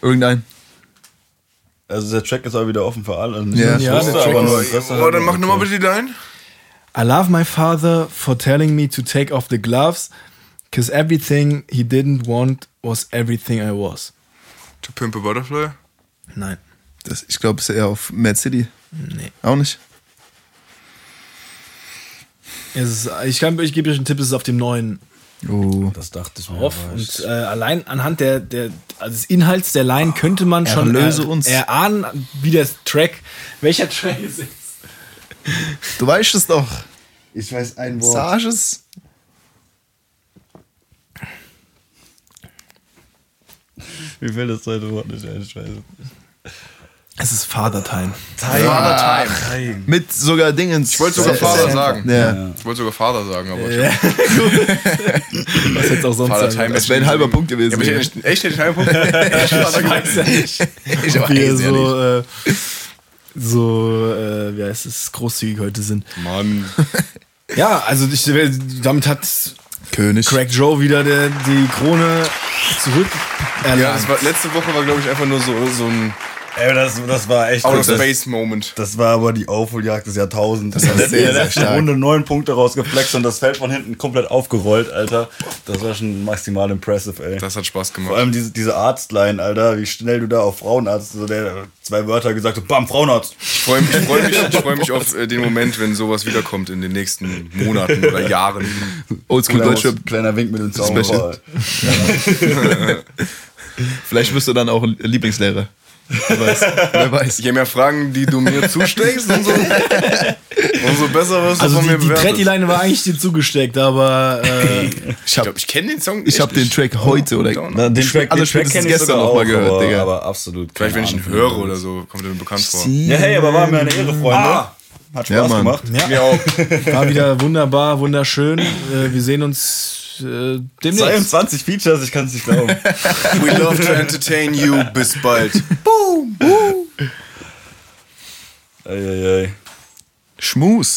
Irgendein. Also der Track ist auch wieder offen für alle. Nicht Ja. Ja, der Track aber nur Oh, dann mach nochmal bitte die Line. I love my father for telling me to take off the gloves, cause everything he didn't want was everything I was. To Pimp a Butterfly. Nein. Das, ich glaube, es ist eher auf Mad City. Nee. Auch nicht? Es ist, ich, kann, ich gebe euch einen Tipp, es ist auf dem neuen Oh. Das dachte ich mir. aber Und äh, allein anhand der, der, also des Inhalts der Line könnte man schon Erlöse er, uns. erahnen, wie der Track, welcher Track es ist. Du weißt es doch. Ich weiß ein Sag es. Wie fällt das zweite Wort nicht ein? Ich weiß es nicht. Es ist Father Time. Father Time. Mit sogar Dingens. Ich wollte sogar Äh, Vater äh, sagen. Ja. Ich wollte sogar Vater sagen, aber Ja, (laughs) Was jetzt auch sonst sagen. Time Das wäre ein halber Punkt gewesen. Ja, aber ich echt einen halben Punkt. (laughs) Ich weiß ja nicht. Ich weiß ja nicht. so, äh, so äh, wie heißt es, großzügig heute sind. Mann. (laughs) Ja, also ich, damit hat König. Craig Joe wieder der, die Krone zurück erlangt. Ja, war, letzte Woche war, glaube ich, einfach nur so, so ein Ey, das, das war echt. Out of das, Space Moment. das war aber die Aufholjagd des Jahrtausends. Das war sehr, in der sehr letzten stark. Runde neun Punkte rausgeflext und das Feld von hinten komplett aufgerollt, Alter. Das war schon maximal impressive, ey. Das hat Spaß gemacht. Vor allem diese, diese Arztline, Alter, wie schnell du da auf Frauenarzt, so der zwei Wörter gesagt hat, bam, Frauenarzt. Ich freue mich, ich freu mich, ich freu mich auf äh, den Moment, wenn sowas wiederkommt in den nächsten Monaten oder Jahren. Oldschool Deutschrap. Kleiner Wink mit dem. Zaunrohr. (laughs) (laughs) Vielleicht wirst du dann auch Lieblingslehrer. Wer weiß. Wer weiß. Je mehr Fragen, die du mir zusteckst, umso, umso besser wirst du also von die, mir die bewertet. Tretti-Leine war eigentlich dir zugesteckt, aber äh, (laughs) Ich habe glaube, ich kenne den Song. ich echt hab den. Track heute oder Na, den Track, alle den Track spätestens kenn ich gestern sogar noch mal auch, gehört, aber, Digga. aber absolut. Vielleicht, wenn ich ihn höre oder so, kommt er mir bekannt vor. Ja, hey, aber war mir eine Ehre, Freunde. Ah. Hat Ja, Spaß Mann. gemacht. ja, Mir auch. war wieder wunderbar, wunderschön. Äh, wir sehen uns äh, demnächst. 22 Features, ich kann es nicht glauben. (laughs) We love to entertain you. Bis bald. Eieiei. Schmus.